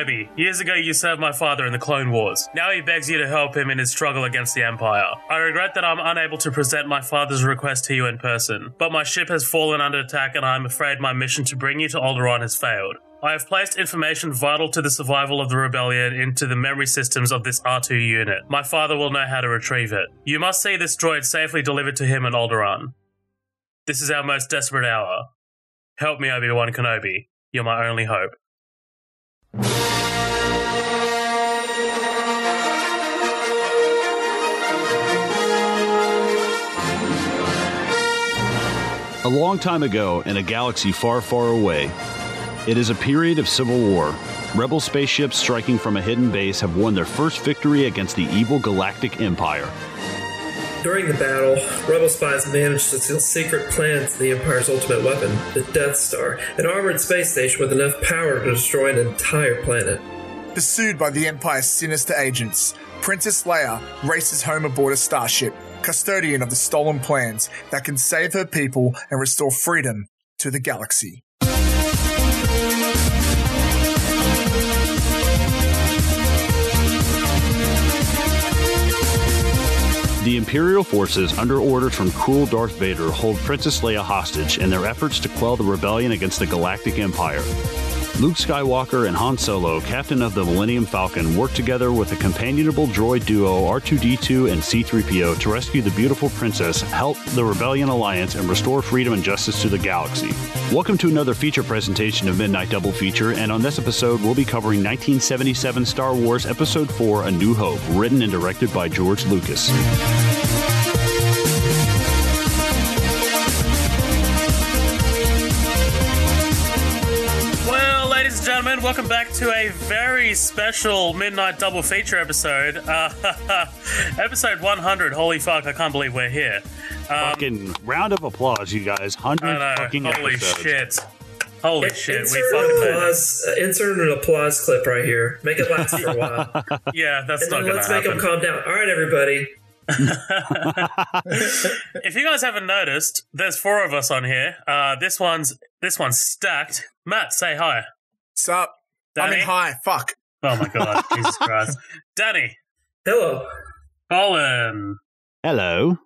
Kenobi, years ago you served my father in the Clone Wars. Now he begs you to help him in his struggle against the Empire. I regret that I'm unable to present my father's request to you in person, but my ship has fallen under attack and I'm afraid my mission to bring you to Alderaan has failed. I have placed information vital to the survival of the rebellion into the memory systems of this R2 unit. My father will know how to retrieve it. You must see this droid safely delivered to him in Alderaan. This is our most desperate hour. Help me, Obi-Wan Kenobi. You're my only hope. A long time ago, in a galaxy far, far away, it is a period of civil war. Rebel spaceships striking from a hidden base have won their first victory against the evil galactic empire. During the battle, rebel spies managed to steal secret plans to the Empire's ultimate weapon, the Death Star, an armored space station with enough power to destroy an entire planet. Pursued by the Empire's sinister agents, Princess Leia races home aboard a starship, custodian of the stolen plans that can save her people and restore freedom to the galaxy. The Imperial forces, under orders from cruel Darth Vader, hold Princess Leia hostage in their efforts to quell the rebellion against the Galactic Empire. Luke Skywalker and Han Solo, captain of the Millennium Falcon, work together with a companionable droid duo R2D2 and C3PO to rescue the beautiful princess, help the Rebellion Alliance, and restore freedom and justice to the galaxy. Welcome to another feature presentation of Midnight Double Feature, and on this episode, we'll be covering 1977 Star Wars Episode 4 A New Hope, written and directed by George Lucas. Gentlemen, welcome back to a very special Midnight Double Feature episode. Uh, episode 100. Holy fuck, I can't believe we're here. Um, Fucking round of applause, you guys. 100 know. fucking Holy episodes. shit. Holy shit, we fucking an made it. applause, uh, insert an applause clip right here. Make it last for a while. Yeah, that's and not then gonna let's make them calm down. All right, everybody. if you guys haven't noticed, there's four of us on here. Uh, this one's this one's stacked. Matt, say hi. Sup? I'm Danny. in high. Fuck. Oh my god, Jesus Christ. Danny. Hello. Colin. Hello.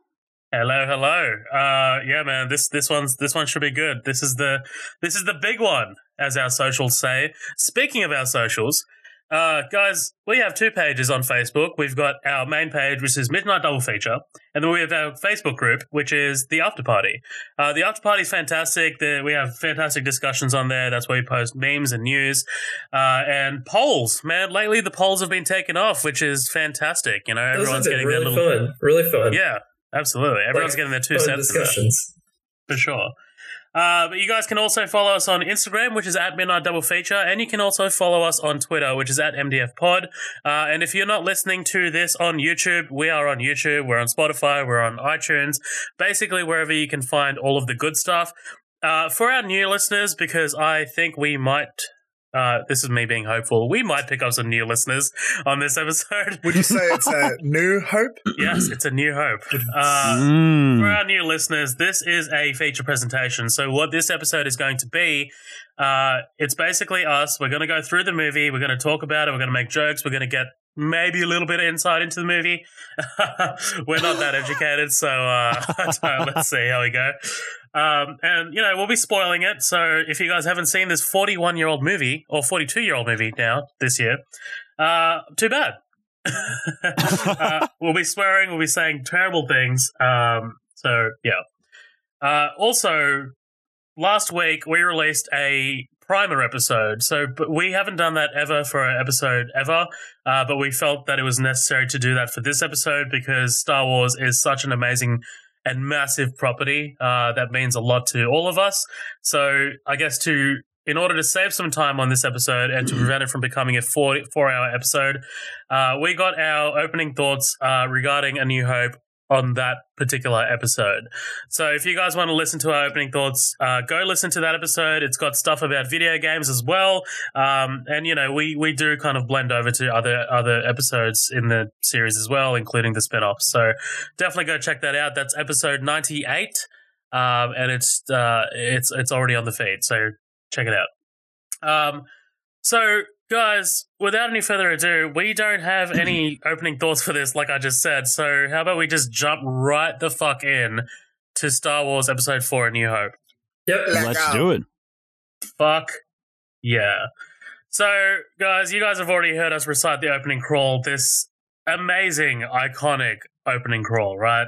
Hello, hello. Uh, yeah, man. This this one's this one should be good. This is the this is the big one, as our socials say. Speaking of our socials, uh, guys, we have two pages on Facebook. We've got our main page, which is Midnight Double Feature, and then we have our Facebook group, which is the After Party. Uh, the After Party is fantastic. The, we have fantastic discussions on there. That's where we post memes and news uh, and polls. Man, lately the polls have been taken off, which is fantastic. You know, everyone's getting really their little fun. Really fun. yeah, absolutely. Everyone's Like, getting their two cents discussions. for sure. Uh, but you guys can also follow us on Instagram, which is at Midnight Double Feature, and you can also follow us on Twitter, which is at MDF Pod. Uh, and if you're not listening to this on YouTube, we are on YouTube, we're on Spotify, we're on iTunes, basically wherever you can find all of the good stuff. Uh, for our new listeners, because I think we might, uh, this is me being hopeful, we might pick up some new listeners on this episode. Would you say it's a new hope? yes, it's a new hope. Uh, Mm. for our new listeners, this is a feature presentation. So, what this episode is going to be, uh, it's basically us. We're going to go through the movie. We're going to talk about it. We're going to make jokes. We're going to get maybe a little bit of insight into the movie. we're not that educated, so uh, let's see how we go. Um, and you know, we'll be spoiling it. So, if you guys haven't seen this 41 year old movie or 42 year old movie now this year, uh, too bad. uh, we'll be swearing. We'll be saying terrible things. Um, so yeah. Uh, also, last week we released a primer episode. So, but we haven't done that ever for an episode ever. Uh, but we felt that it was necessary to do that for this episode because Star Wars is such an amazing and massive property uh, that means a lot to all of us. So, I guess to in order to save some time on this episode and to prevent it from becoming a four four hour episode, uh, we got our opening thoughts uh, regarding A New Hope on that particular episode. So if you guys want to listen to our opening thoughts, uh, go listen to that episode. It's got stuff about video games as well, um, and you know we we do kind of blend over to other other episodes in the series as well, including the spin-offs. So definitely go check that out. That's episode ninety eight. Um, and it's uh, it's it's already on the feed, so check it out. Um, So, guys, without any further ado, we don't have any opening thoughts for this, like I just said. So, how about we just jump right the fuck in to Star Wars Episode 4 A New Hope? Yep. Let's do it. Fuck yeah. So, guys, you guys have already heard us recite the opening crawl, this amazing, iconic opening crawl, right?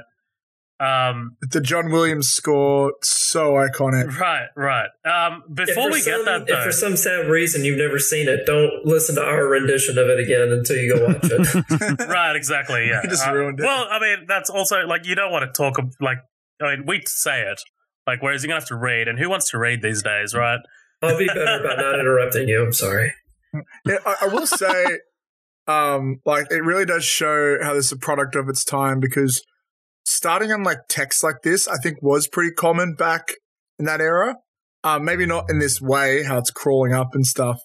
Um, The John Williams score, so iconic. right, right. Um, before we some- get that, If though, for some sad reason you've never seen it, don't listen to our rendition of it again until you go watch it. right, exactly, yeah. You just Uh, ruined it. Well, I mean, that's also like you don't want to talk ab- like I mean, we say it like, whereas you're gonna have to read, and who wants to read these days, right? I'll be better about not interrupting you. I'm sorry. Yeah, I, I will say, um, like it really does show how this is a product of its time because starting on like text like this, I think was pretty common back in that era. Um, maybe not in this way, how it's crawling up and stuff.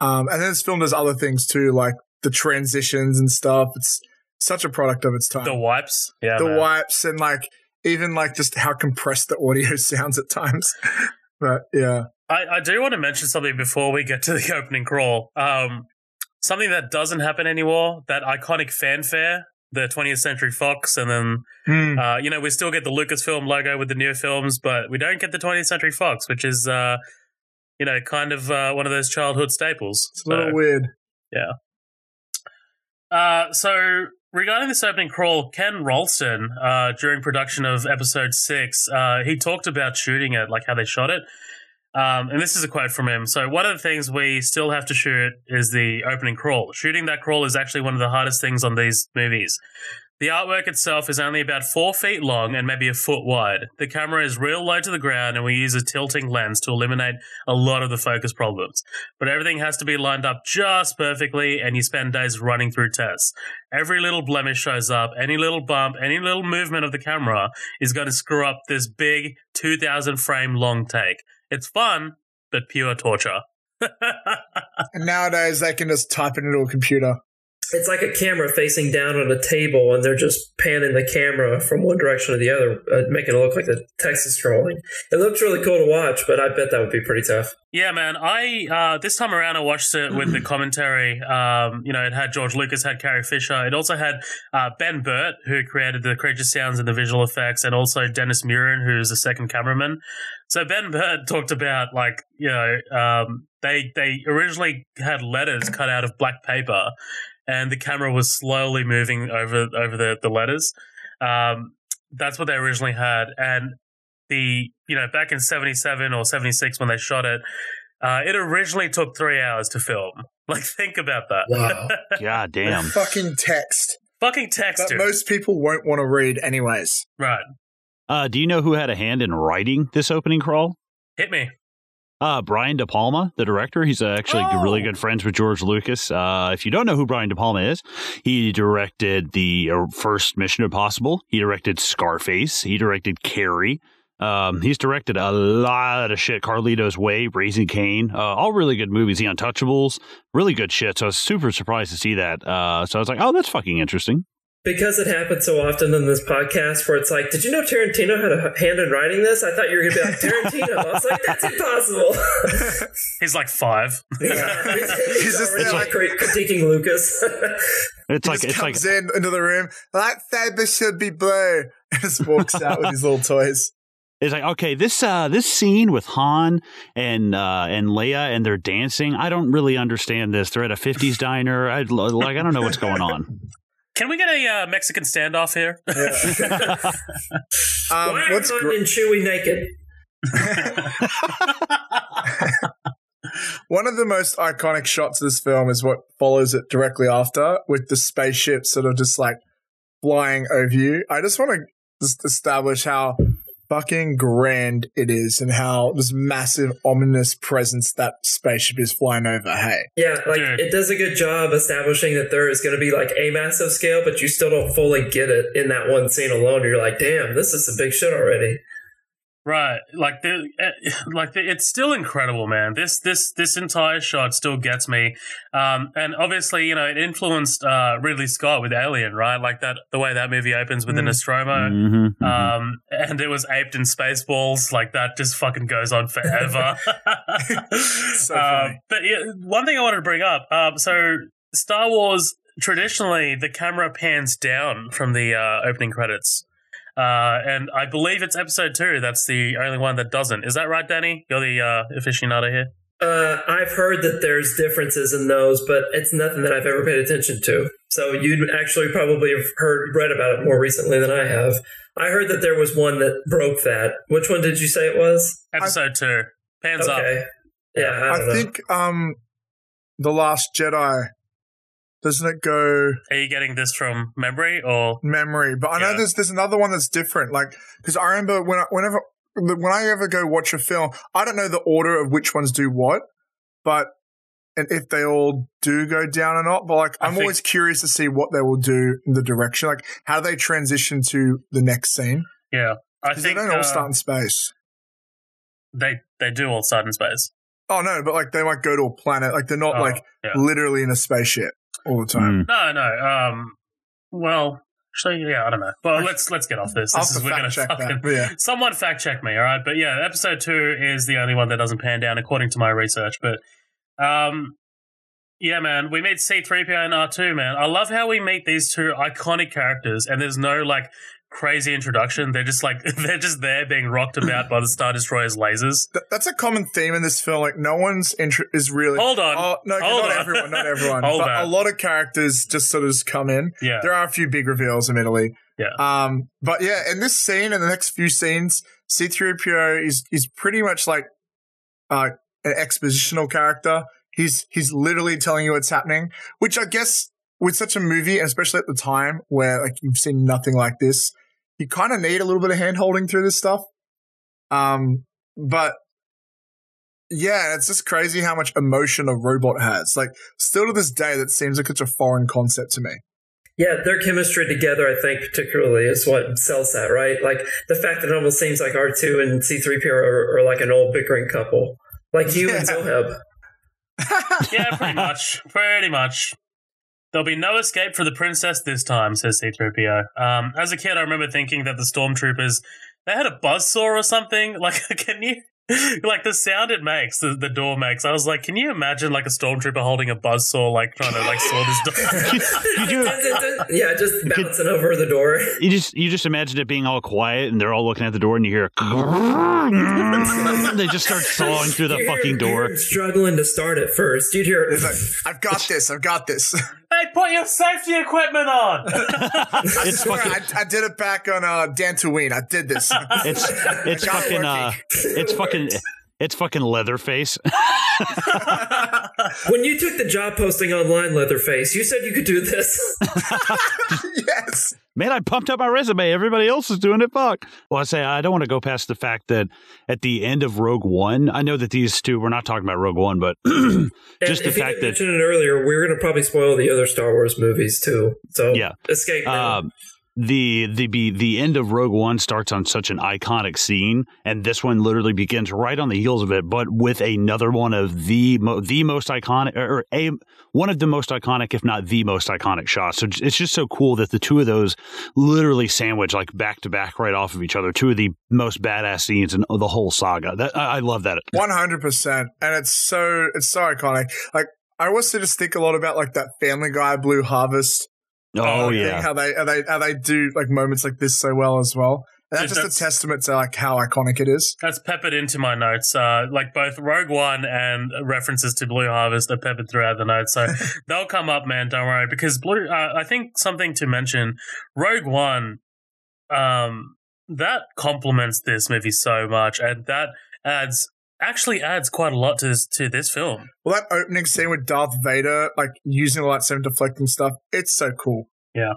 Um, and then this film does other things too, like the transitions and stuff. It's such a product of its time. The wipes, yeah, the man. wipes and like even like just how compressed the audio sounds at times. but yeah, I, I do want to mention something before we get to the opening crawl. Um, something that doesn't happen anymore. That iconic fanfare, the 20th Century Fox, and then Hmm. uh, you know we still get the Lucasfilm logo with the new films, but we don't get the 20th Century Fox, which is uh, you know kind of uh, one of those childhood staples. it's a little weird. Uh, so regarding this opening crawl, Ken Ralston, uh, during production of episode six, uh, he talked about shooting it, like how they shot it. Um, and this is a quote from him. So one of the things we still have to shoot is the opening crawl. Shooting that crawl is actually one of the hardest things on these movies. The artwork itself is only about four feet long and maybe a foot wide. The camera is real low to the ground, and we use a tilting lens to eliminate a lot of the focus problems. But everything has to be lined up just perfectly, and you spend days running through tests. Every little blemish shows up, any little bump, any little movement of the camera is going to screw up this big 2,000 frame long take. It's fun, but pure torture. And nowadays they can just type it into a computer. It's like a camera facing down on a table, and they're just panning the camera from one direction to the other, uh, making it look like the text is scrolling. It looks really cool to watch, but I bet that would be pretty tough. Yeah, man. I uh, this time around I watched it with the commentary. Um, you know, it had George Lucas, had Carrie Fisher. It also had uh, Ben Burtt, who created the creature sounds and the visual effects, and also Dennis Muren, who's the second cameraman. So Ben Burtt talked about like you know um, they they originally had letters cut out of black paper, and the camera was slowly moving over over the the letters. Um, that's what they originally had, and the you know back in 77 or 76 when they shot it uh, it originally took three hours to film like think about that Wow. God damn. Fucking text fucking text that dude. most people won't want to read anyways. right Uh, do you know who had a hand in writing this opening crawl? hit me Uh, Brian De Palma, the director. He's actually Oh. really good friends with George Lucas. Uh, if you don't know who Brian De Palma is, he directed the uh, first Mission Impossible. He directed Scarface. He directed Carrie. Um, he's directed a lot of shit. Carlito's Way, Raising Cain, uh, all really good movies. The Untouchables, really good shit. So I was super surprised to see that. Uh, so I was like, oh, that's fucking interesting. Because it happens so often in this podcast where it's like, did you know Tarantino had a hand in writing this? I thought you were going to be like, Tarantino. I was like, that's impossible. he's like five yeah. He's He's just already like- crit- critiquing Lucas. It's He like just it's like comes in into the room, that lightsaber should be blue, and just walks out with his little toys. It's like okay, this uh this scene with Han and uh and Leia and they're dancing. I don't really understand this. They're at a '50s diner. I like I don't know what's going on. Can we get a uh, mexican standoff here Um, Why are what's Han gr- and Chewie naked? one of the most iconic shots of this film is what follows it directly after, with the spaceship sort of just like flying over you. I just want to just establish how fucking grand it is and how this massive ominous presence that spaceship is flying over. Hey, Yeah, like Dude. it does a good job establishing that there is going to be like a massive scale, but you still don't fully get it in that one scene alone. You're like, damn, this is some big shit already. Right, like the, eh, like the, it's still incredible, man. This this this entire shot still gets me, um, and obviously, you know, it influenced uh, Ridley Scott with Alien, right? Like that, the way that movie opens with the Mm. Nostromo, Mhm, mhm. um, and it was aped in Spaceballs. Like that, just fucking goes on forever. So funny. but yeah, one thing I wanted to bring up, um, so Star Wars traditionally the camera pans down from the uh, opening credits. Uh, and I believe it's episode two. That's the only one that doesn't. Is that right, Danny? You're the uh, aficionado here. Uh, I've heard that there's differences in those, but it's nothing that I've ever paid attention to. So you'd actually probably have heard read about it more recently than I have. I heard that there was one that broke that. Which one did you say it was? Episode two. Pans up. Okay. Yeah, I, I don't know. think um, the Last Jedi doesn't it go Are you getting this from memory or? memory? But I know Yeah. there's there's another one that's different. Like because I remember when I, whenever when I ever go watch a film, I don't know the order of which ones do what, but and if they all do go down or not. But like I'm think- always curious to see what they will do in the direction. Like how do they transition to the next scene Yeah, I think they don't all uh, start in space. they they do all start in space. Oh no, but like they might go to a planet. Like they're not Oh, like yeah. literally in a spaceship all the time. Mm. No, no. Um, well, actually, yeah, I don't know. But let's let's get off this. I'll This is to we're gonna fact check fucking that. Yeah. Someone fact check me, all right? But yeah, episode two is the only one that doesn't pan down according to my research. But um, yeah, man, we meet C3PO and R2, man. I love how we meet these two iconic characters, and there's no like crazy introduction. They're just like they're just there being rocked about by the Star Destroyer's lasers. Th- that's a common theme in this film. Like no one's intro is really. Hold on. Oh no, Hold not on. everyone, not everyone. But on. a lot of characters just sort of just come in. Yeah. There are a few big reveals, admittedly. Yeah. Um, but yeah, in this scene and the next few scenes, C3PO is is pretty much like uh, an expositional character. He's he's literally telling you what's happening, which I guess with such a movie, and especially at the time where like you've seen nothing like this, you kind of need a little bit of hand holding through this stuff. Um, but yeah, it's just crazy how much emotion a robot has. Like, still to this day, that seems like such a foreign concept to me. Yeah, their chemistry together, I think, particularly is what sells that, right? Like the fact that it almost seems like R2 and C3PO are, are like an old bickering couple. Like you and Yeah. Zoheb. Yeah, pretty much. Pretty much. There'll be no escape for the princess this time, says C3PO. Um, as a kid, I remember thinking that the stormtroopers, they had a buzzsaw or something. Like, can you, like the sound it makes, the, the door makes. I was like, can you imagine like a stormtrooper holding a buzzsaw, like trying to like saw this door? You do- yeah, just bouncing over the door. You just you just imagine it being all quiet and they're all looking at the door and you hear they just start sawing through the You hear- fucking door. hear him struggling to start it first. You'd hear It's like, I've got this. I've got this. Hey, put your safety equipment on! It's Swear, fucking I, I did it back on uh, Dantooine. I did this. it's it's it fucking uh it's fucking it's fucking Leatherface. when you took the job posting online, Leatherface, you said you could do this. yes. Man, I pumped up my resume. Everybody else is doing it. Fuck. Well, I say I don't want to go past the fact that at the end of Rogue One, I know that these two. We're not talking about Rogue One, but just the fact that mention it earlier, we are going to probably spoil the other Star Wars movies too. So Yeah. escape um, the the the end of Rogue One starts on such an iconic scene, and this one literally begins right on the heels of it, but with another one of the the most iconic or a one of the most iconic, if not the most iconic shots. So it's just so cool that the two of those literally sandwich like back to back right off of each other. Two of the most badass scenes in the whole saga. That I, I love that. One hundred percent, and it's so it's so iconic. Like I also just think a lot about like that Family Guy Blue Harvest. Oh, thing, yeah. how they how they how they do like moments like this so well as well. And that's Dude, just that's- a testament to like how iconic it is. That's peppered into my notes. Uh, like both Rogue One and references to Blue Harvest are peppered throughout the notes, so they'll come up, man. Don't worry, because Blue. Uh, I think something to mention. Rogue One, um, that complements this movie so much, and that adds actually adds quite a lot to this to this film. Well, that opening scene with Darth Vader, like using the lightsaber deflecting stuff, it's so cool. Yeah.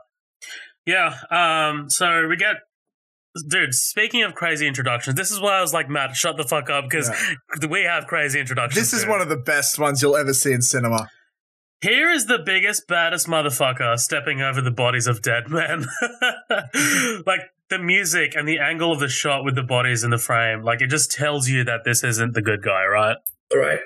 Yeah. Um. So we get. Dude, speaking of crazy introductions, this is why I was like, Matt, shut the fuck up because we have crazy introductions. This is dude. one of the best ones you'll ever see in cinema. Here is the biggest, baddest motherfucker stepping over the bodies of dead men. like, the music and the angle of the shot with the bodies in the frame, like it just tells you that this isn't the good guy, right? Right.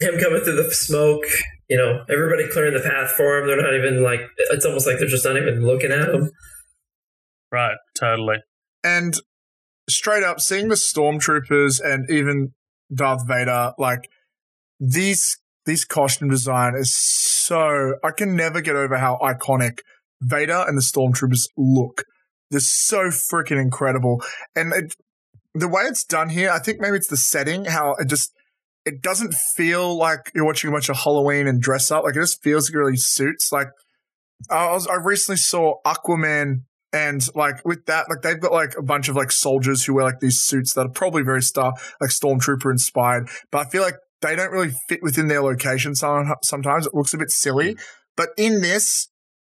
Him coming through the smoke, you know, everybody clearing the path for him. They're not even like, it's almost like they're just not even looking at him. Right, totally. And straight up, seeing the stormtroopers and even Darth Vader, like these these costume design is so I can never get over how iconic Vader and the stormtroopers look. They're so freaking incredible, and it, the way it's done here, I think maybe it's the setting, how it just it doesn't feel like you're watching a bunch of Halloween and dress up. Like it just feels like it really suits. Like I was, I recently saw Aquaman and like with that, like they've got like a bunch of like soldiers who wear like these suits that are probably very star like stormtrooper inspired. But I feel like they don't really fit within their location. Sometimes it looks a bit silly. Mm. But in this,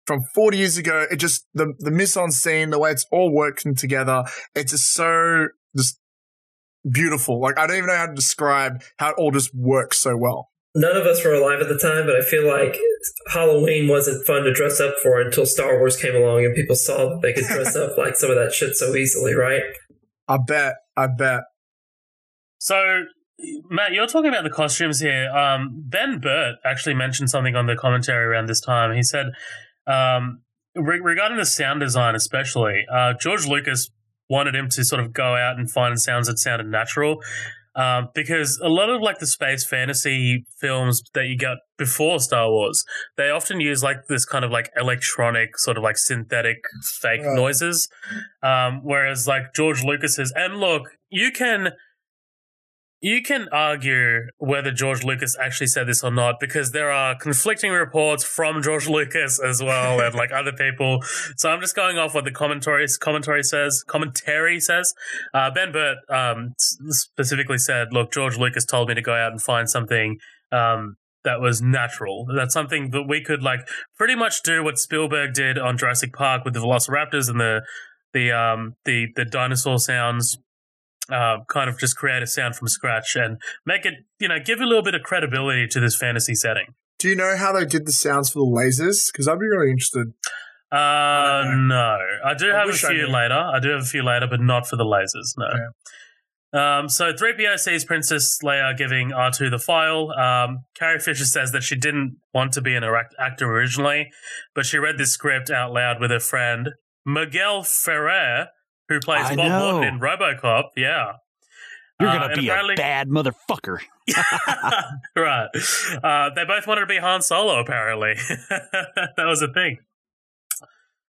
from 40 years ago, it just the the mise en scene, the way it's all working together, it's just so just beautiful. Like I don't even know how to describe how it all just works so well. None of us were alive at the time, but I feel like Halloween wasn't fun to dress up for until Star Wars came along and people saw that they could dress up like some of that shit so easily, right? I bet. I bet. So, Matt, you're talking about the costumes here. Um, ben Burtt actually mentioned something on the commentary around this time. He said, um, re- regarding the sound design, especially, uh, George Lucas wanted him to sort of go out and find sounds that sounded natural. Um, because a lot of like the space fantasy films that you got before Star Wars, they often use like this kind of like electronic, sort of like synthetic fake Right. noises. Um, whereas like George Lucas's, and look, you can you can argue whether George Lucas actually said this or not because there are conflicting reports from George Lucas as well and like other people. So I'm just going off what the commentary commentary says. Commentary says. Uh, ben Burtt um, specifically said, "Look, George Lucas told me to go out and find something." Um, that was natural. That's something that we could like pretty much do what Spielberg did on Jurassic Park with the Velociraptors and the the um the the dinosaur sounds uh, kind of just create a sound from scratch and make it, you know, give a little bit of credibility to this fantasy setting. Do you know how they did the sounds for the lasers? Because I'd be really interested. Uh, don't no, I do I have a wish I few later. I do have a few later, but not for the lasers. No. Um, so 3PO sees Princess Leia giving R2 the file. Um, Carrie Fisher says that she didn't want to be an actor originally, but she read this script out loud with her friend Miguel Ferrer, who plays I Bob know. Morton in RoboCop. Yeah. You're Uh, gonna and be apparently- a bad motherfucker. right. Uh, they both wanted to be Han Solo, apparently. that was a thing.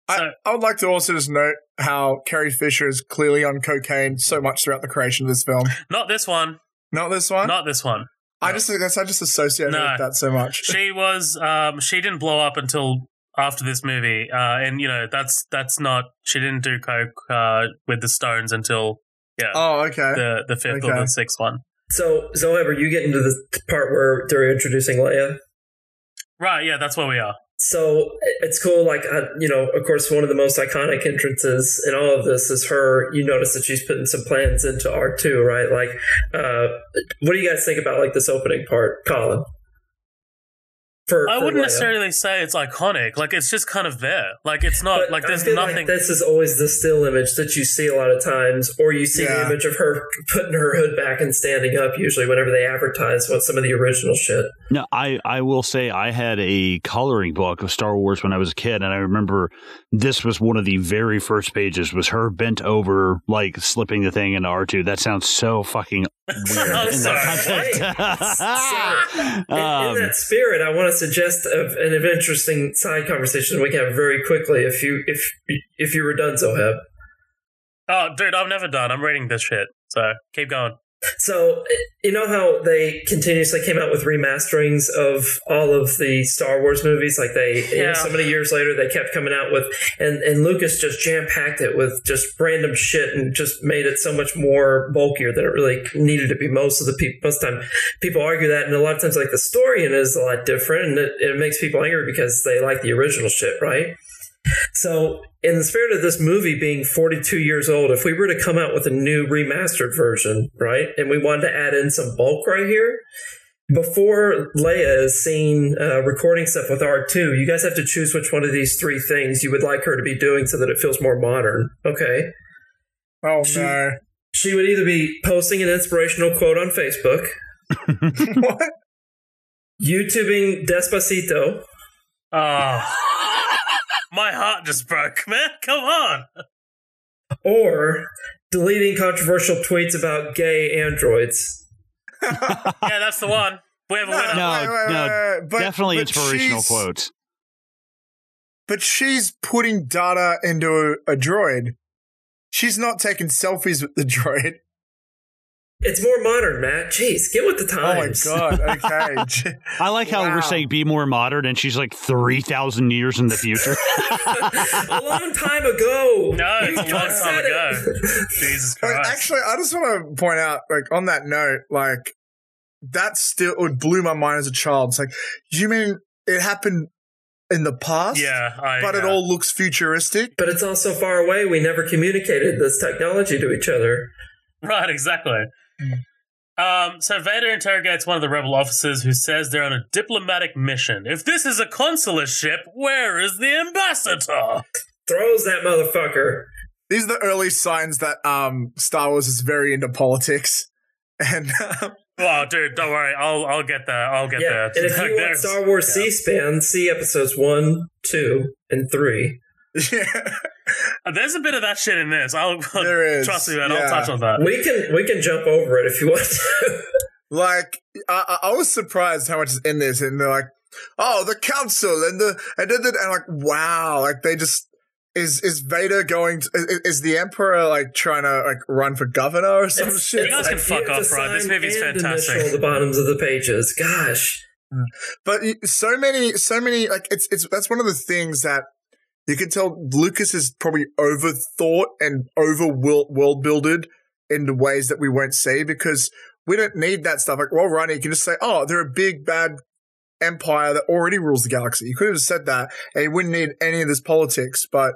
I, So- I would like to also just note how Carrie Fisher is clearly on cocaine so much throughout the creation of this film. Not this one. Not this one. Not this one. I just think that's I just associate No. with that so much. She was. Um, she didn't blow up until after this movie, uh, and you know that's that's not. She didn't do coke uh, with the Stones until yeah oh, okay. the the fifth or the sixth one. So, Zoeb, are you getting to the part where they're introducing Leia? Right. Yeah, that's where we are. So it's cool. Like, uh, you know, of course, one of the most iconic entrances in all of this is her. You notice that she's putting some plans into R2, right? Like, uh, what do you guys think about like this opening part, Colin? For, I for wouldn't Leia. necessarily say it's iconic. Like it's just kind of there. Like it's not But like I there's feel nothing. Like this is always the still image that you see a lot of times, or you see the image of her putting her hood back and standing up. Usually, whenever they advertise what some of the original shit. No, I, I will say I had a coloring book of Star Wars when I was a kid, and I remember this was one of the very first pages was her bent over, like slipping the thing into R two. That sounds so fucking weird I'm in sorry. that So, in, in Um, that spirit, I want to suggest a, an interesting side conversation we can have very quickly. If you if if you were done, Zoheb. oh, dude, I'm never done. I'm reading this shit. So keep going. So you know how they continuously came out with remasterings of all of the Star Wars movies, like they you know, so many years later they kept coming out with, and and Lucas just jam packed it with just random shit and just made it so much more bulkier than it really needed to be. Most of the people, most time, people argue that, and a lot of times like the story in it is a lot different, and it, it makes people angry because they like the original shit, right? So, in the spirit of this movie being 42 years old, if we were to come out with a new remastered version, right, and we wanted to add in some bulk right here, before Leia is seen uh, recording stuff with R2, you guys have to choose which one of these three things you would like her to be doing so that it feels more modern. Okay. Oh She- no. She would either be posting an inspirational quote on Facebook, what? YouTubing Despacito, Oh, my heart just broke, man. Come on. or deleting controversial tweets about gay androids. Yeah, that's the one. We have a winner. No, wait, wait, no, wait, wait. But- Definitely but inspirational she's- quotes. But she's putting data into a, a droid. She's not taking selfies with the droid. It's more modern, Matt. Jeez, get with the times. Oh my god. Okay. I like how Wow. we're saying be more modern, and she's like three thousand years in the future. a long time ago. No, it's You a long time ago. it. Jesus Like, Christ. actually, I just want to point out, like, on that note, like, that still it blew my mind as a child. It's like, you mean it happened in the past? yeah, I, But it all looks futuristic? But it's all so far away, we never communicated this technology to each other. Right, exactly. Mm. Um, so Vader interrogates one of the rebel officers who says they're on a diplomatic mission. If this is a consular ship, where is the ambassador? Throws that motherfucker. These are the early signs that um, Star Wars is very into politics. And um, Oh, dude, don't worry. I'll I'll get there. I'll get Yeah, there. and if you want Star Wars yeah. C-SPAN, see episodes one, two, and three. yeah, There's a bit of that shit in this. I'll There is, trust me, man. yeah. I'll touch on that. We can we can jump over it if you want to. like I, I I was surprised how much is in this, and they're like, "Oh, the council," and the and then and like, wow, like they just is is Vader going? To, is, is the Emperor like trying to like run for governor or some It's- shit? You guys can fuck off, to right? This sign movie's fantastic. initial the bottoms of the pages. Gosh. But so many, so many, like it's it's that's one of the things that you can tell Lucas is probably overthought and over world builded in ways that we won't see because we don't need that stuff. Like, well, Ronnie, you can just say, "Oh, they're a big bad empire that already rules the galaxy." You could have said that, and you wouldn't need any of this politics. But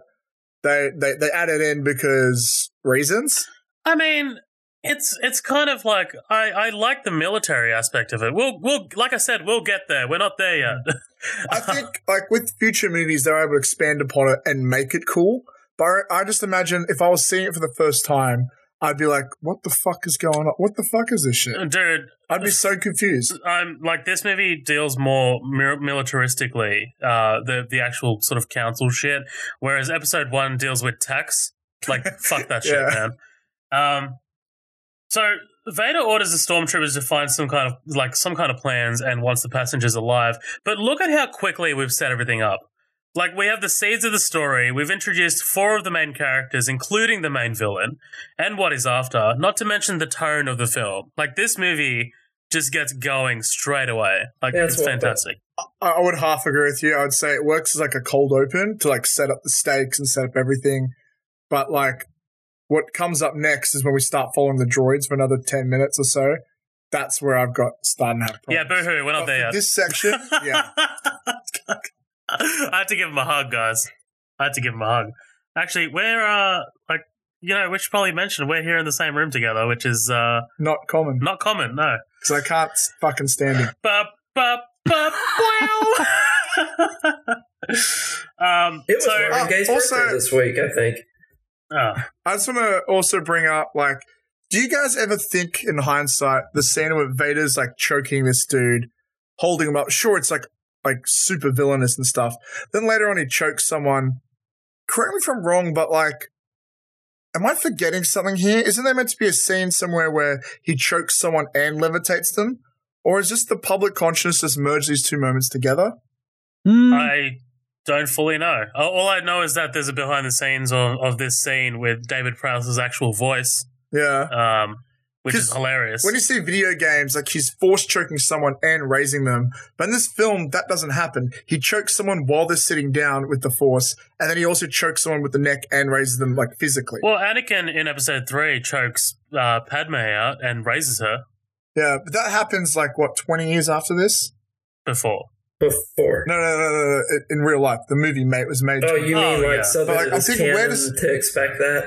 they they they added in because reasons. I mean, it's it's kind of like I, I like the military aspect of it. We'll we'll like I said, we'll get there. We're not there yet. I think like with future movies, they're able to expand upon it and make it cool. But I I just imagine if I was seeing it for the first time, I'd be like, "What the fuck is going on? What the fuck is this shit?" Dude, I'd be so confused. I'm like this movie deals more mir- militaristically, uh, the the actual sort of council shit, whereas episode one deals with tax. Like fuck that shit, Yeah. man. Um, so Vader orders the stormtroopers to find some kind of like some kind of plans and wants the passengers alive. But look at how quickly we've set everything up. Like we have the seeds of the story. We've introduced four of the main characters, including the main villain, and what he's after. Not to mention the tone of the film. Like this movie just gets going straight away. Like That's it's fantastic. I, I would half agree with you. I would say it works as like a cold open to like set up the stakes and set up everything. But like, what comes up next is when we start following the droids for another ten minutes or so. That's where I've got starting to have Yeah, problems. boo hoo, we're not But there yet. This section, yeah. I had to give him a hug, guys. I had to give him a hug. Actually, we're uh like you know, we should probably mention we're here in the same room together, which is uh Not common not common, no. because I can't fucking stand him. Bup, bup, bup, wow. um, It was so, Marvin Gaye's also- birthday this week, I think. Oh, I just want to also bring up, like, do you guys ever think in hindsight the scene where Vader's like choking this dude, holding him up? Sure, it's like like super villainous and stuff. Then later on, he chokes someone. Correct me if I'm wrong, but like, am I forgetting something here? Isn't there meant to be a scene somewhere where he chokes someone and levitates them? Or is just the public consciousness merge these two moments together? Hmm. I don't fully know. All I know is that there's a behind the scenes of, of this scene with David Prowse's actual voice, Yeah. um, which is hilarious. When you see video games, like he's force choking someone and raising them. But in this film, that doesn't happen. He chokes someone while they're sitting down with the force, and then he also chokes someone with the neck and raises them like physically. well, Anakin in episode three chokes uh, Padme out and raises her yeah, but that happens like what twenty years after this? before. Before. No, no, no, no, no. In real life, the movie mate was made. Oh, you mean Oh, like yeah. so But, that like, I it's think where does- to expect that?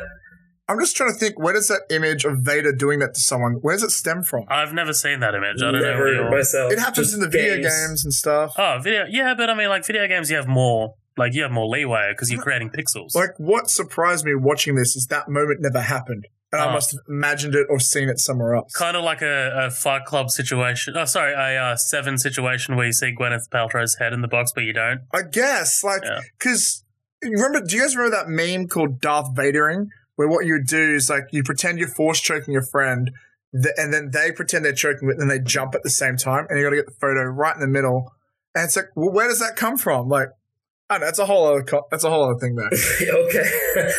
I'm just trying to think. Where does that image of Vader doing that to someone? Where does it stem from? I've never seen that image. I don't know. what Never you're- myself. It happens Just in the video games and stuff. Oh, video. Yeah, but I mean, like video games, you have more. Like you have more leeway because you're creating pixels. Like, what surprised me watching this is that moment never happened. And I Oh. must have imagined it or seen it somewhere else. kind of like a, a Fight Club situation. Oh, sorry, a uh, Seven situation where you see Gwyneth Paltrow's head in the box, but you don't. I guess, like, Yeah. because remember, do you guys remember that meme called Darth Vadering, where what you do is like you pretend you're force choking your friend, th- and then they pretend they're choking, but then they jump at the same time, and you got to get the photo right in the middle. And it's like, well, where does that come from? Like, I don't know, that's a whole other co- that's a whole other thing there. okay.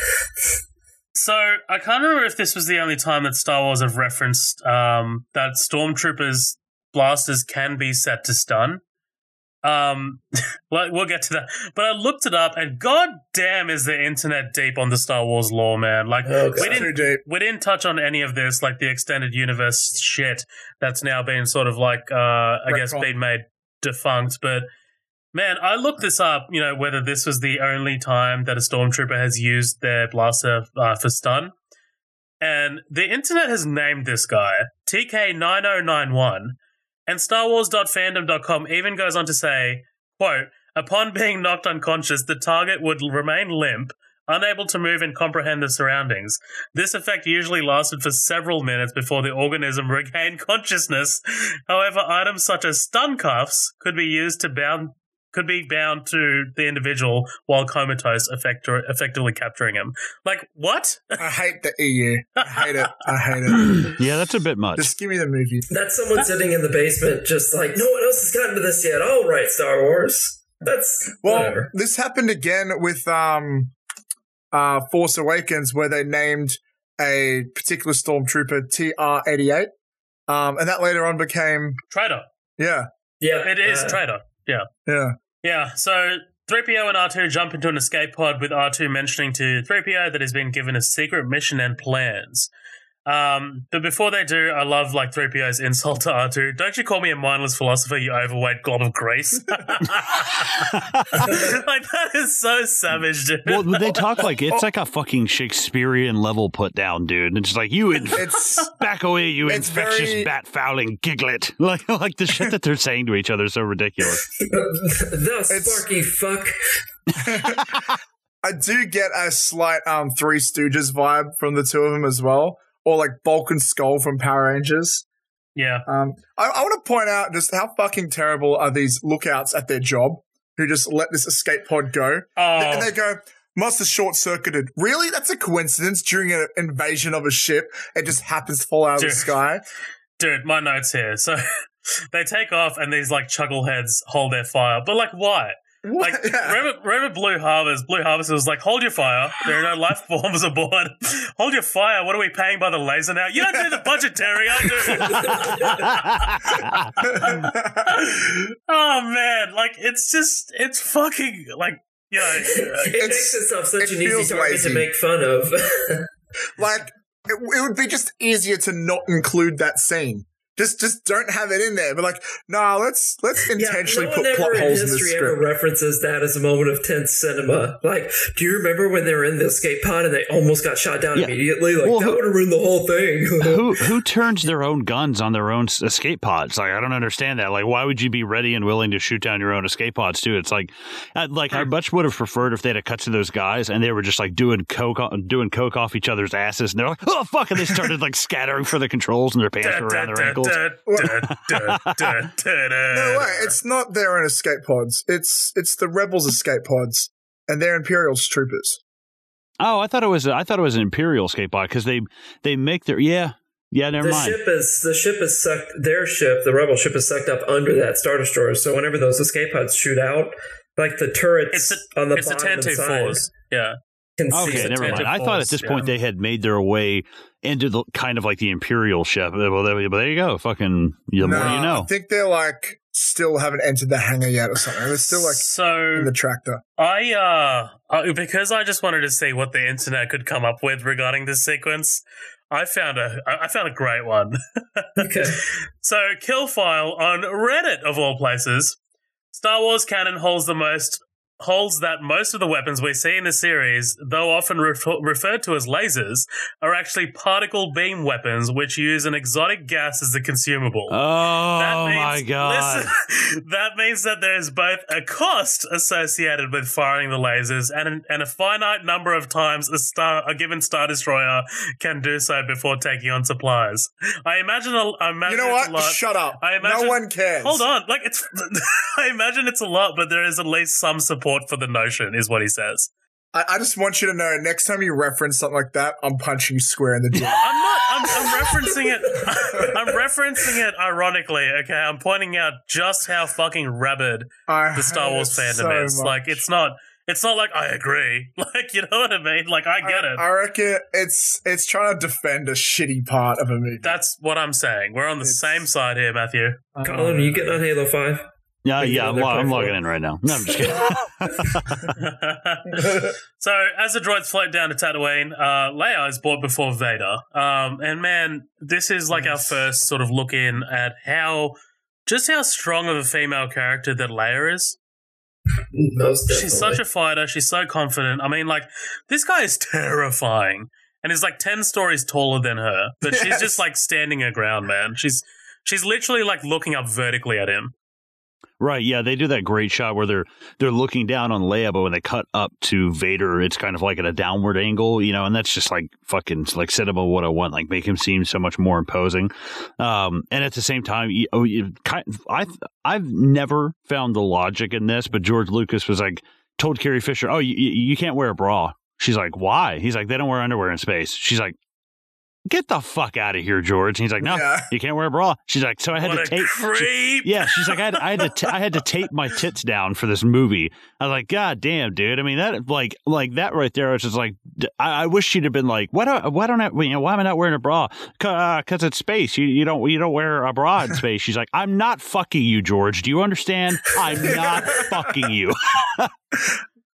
So I can't remember if this was the only time that Star Wars have referenced um, that stormtroopers blasters can be set to stun. Um, well, we'll get to that. But I looked it up, and god damn, is the internet deep on the Star Wars lore, man! Like Oh, we didn't deep. we didn't touch on any of this, like the extended universe shit that's now been sort of like, uh, I guess, been made defunct. But man, I looked this up, you know, whether this was the only time that a stormtrooper has used their blaster uh, for stun. And the internet has named this guy TK9091. And StarWars.fandom.com even goes on to say, quote, upon being knocked unconscious, the target would remain limp, unable to move and comprehend the surroundings. This effect usually lasted for several minutes before the organism regained consciousness. However, items such as stun cuffs could be used to bound could be bound to the individual while comatose, effect- effectively capturing him. Like what? I hate the EU. I hate it. I hate it. yeah, that's a bit much. Just give me the movie. That's someone sitting in the basement, just like no one else has gotten to this yet. All right, Star Wars. That's Well, whatever. this happened again with um, uh, Force Awakens, where they named a particular stormtrooper TR-88, um, and that later on became Traitor. yeah, Yeah, It is uh, traitor. Yeah. yeah. Yeah, so 3PO and R2 jump into an escape pod with R2 mentioning to 3PO that he's been given a secret mission and plans. Um, but before they do, I love like 3PO's insult to R2. Don't you call me a mindless philosopher, you overweight glob of grease. like that is so savage, dude. well, they talk like it's like a fucking Shakespearean level put down, dude. And it's like you inf- It's back away, you It's infectious very- bat fouling giglet. Like like the shit that they're saying to each other is so ridiculous. the It's- Sparky fuck. I do get a slight um Three Stooges vibe from the two of them as well, or like Bulk and Skull from Power Rangers. yeah. Um, I, I want to point out just how fucking terrible are these lookouts at their job who just let this escape pod go. Oh. And they go, must have short circuited. Really? That's a coincidence during an invasion of a ship. It just happens to fall out of the Dude. sky. dude, my notes here. So they take off and these like chuckleheads hold their fire. But like, why? What? Like, Yeah. remember, remember Blue Harvest? Blue Harvest was like, hold your fire. There are no life forms aboard. hold your fire. What are we paying by the laser now? You don't do the budget, Terry. I do. oh, man. Like, it's just, it's fucking, like, you know, It makes itself such it an easy target lazy. to make fun of. like, it, it would be just easier to not include that scene. Just, just don't have it in there. But like, nah, let's let's intentionally yeah, no put plot in holes in the history ever script. references that as a moment of tense cinema. Like, do you remember when they were in the escape pod and they almost got shot down Yeah. immediately? Like, Well, that would have ruined the whole thing. who who turns their own guns on their own escape pods? Like I don't understand that. Like why would you be ready and willing to shoot down your own escape pods too? It's like I, like I hmm. much would have preferred if they had have cut to those guys and they were just like doing coke doing coke off each other's asses and they're like oh fuck and they started like scattering for the controls and their pants were around their ankles. No way, it's not their own escape pods. It's it's the rebels' escape pods, and they're Imperial's troopers. Oh, I thought it was I thought it was an Imperial escape pod because they they make their yeah yeah never the mind. ship is the ship is sucked. Their ship, the rebel ship, is sucked up under that star destroyer. So whenever those escape pods shoot out, like the turrets It's the, on the it's the bottom and Tantu side fours. Yeah. can see Okay, the never mind. Tantive I thought at Force, this yeah. point they had made their way into the kind of like the Imperial ship. Well, there, but there you go. Fucking the more you know. I think they're like still haven't entered the hangar yet or something. They're still like so in the tractor. I uh, uh because I just wanted to see what the internet could come up with regarding this sequence. I found a I found a great one. Okay. So Killfile on Reddit of all places. Star Wars canon holds the most holds that most of the weapons we see in the series, though often re- referred to as lasers, are actually particle beam weapons which use an exotic gas as the consumable. Oh my god! listen, that means that there is both a cost associated with firing the lasers and an, and a finite number of times a star a given star destroyer can do so before taking on supplies. I imagine. A, I imagine You know it's a what? lot. Shut up. I imagine, no one cares. Hold on, like it's. I imagine it's a lot, but there is at least some support for the notion, is what he says. I, I just want you to know next time you reference something like that, I'm punching you square in the jaw. I'm not. I'm, I'm referencing it. I'm referencing it ironically. Okay, I'm pointing out just how fucking rabid I the Star Wars fandom so is. much. Like, it's not. It's not like I agree. Like, you know what I mean? Like, I get it. I reckon it's it's trying to defend a shitty part of a movie. That's what I'm saying. We're on the It's- same side here, Matthew. Colin, are you getting on Halo 5? Yeah, yeah, I'm, lo- I'm logging in right now. No, I'm just kidding. so as the droids float down to Tatooine, uh, Leia is brought before Vader. Um, and man, this is like our first sort of look in at how just how strong of a female character that Leia is. She's such a fighter. She's so confident. I mean, like this guy is terrifying, and is like ten stories taller than her. But she's Yes. just like standing her ground, man. She's she's literally like looking up vertically at him. Right, yeah, they do that great shot where they're they're looking down on Leia, but when they cut up to Vader, it's kind of like at a downward angle, you know, and that's just like fucking like cinema what I want, like make him seem so much more imposing. Um, and at the same time, you, oh, you, kind, I I've never found the logic in this, but George Lucas was like told Carrie Fisher, "Oh, you, you you can't wear a bra." She's like, "Why?" He's like, "They don't wear underwear in space." She's like, "Get the fuck out of here, George." And he's like, "No, Yeah. you can't wear a bra." She's like, "So I had What to tape." creep! Yeah, she's like, I had, I had to, t- I had to tape my tits down for this movie. I was like, God damn, dude. I mean, that, like, like that right there was just like, I wish she'd have been like, why don't, why don't I, you know, why am I not wearing a bra? Cause, uh, it's space. You, you don't, you don't wear a bra in space. She's like, I'm not fucking you, George. Do you understand? I'm not fucking you.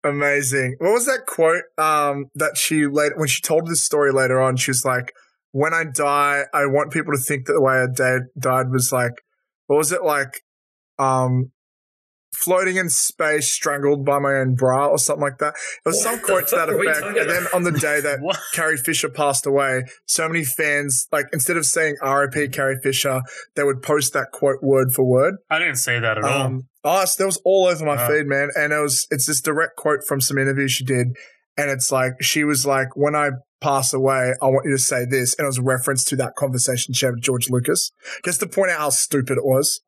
Amazing. What was that quote um, that she later when she told this story later on? She was like, "When I die, I want people to think that the way I da- died was like, what was it like, um, floating in space, strangled by my own bra or something like that." It was What some quote to that fuck are we effect. And then on the day that Carrie Fisher passed away, so many fans like instead of saying "R.I.P. Carrie Fisher," they would post that quote word for word. I didn't say that at all. Um, oh, so that was all over my Wow. feed, man. And it was it's this direct quote from some interview she did, and it's like she was like, "When I pass away, I want you to say this," and it was a reference to that conversation she had with George Lucas, just to point out how stupid it was.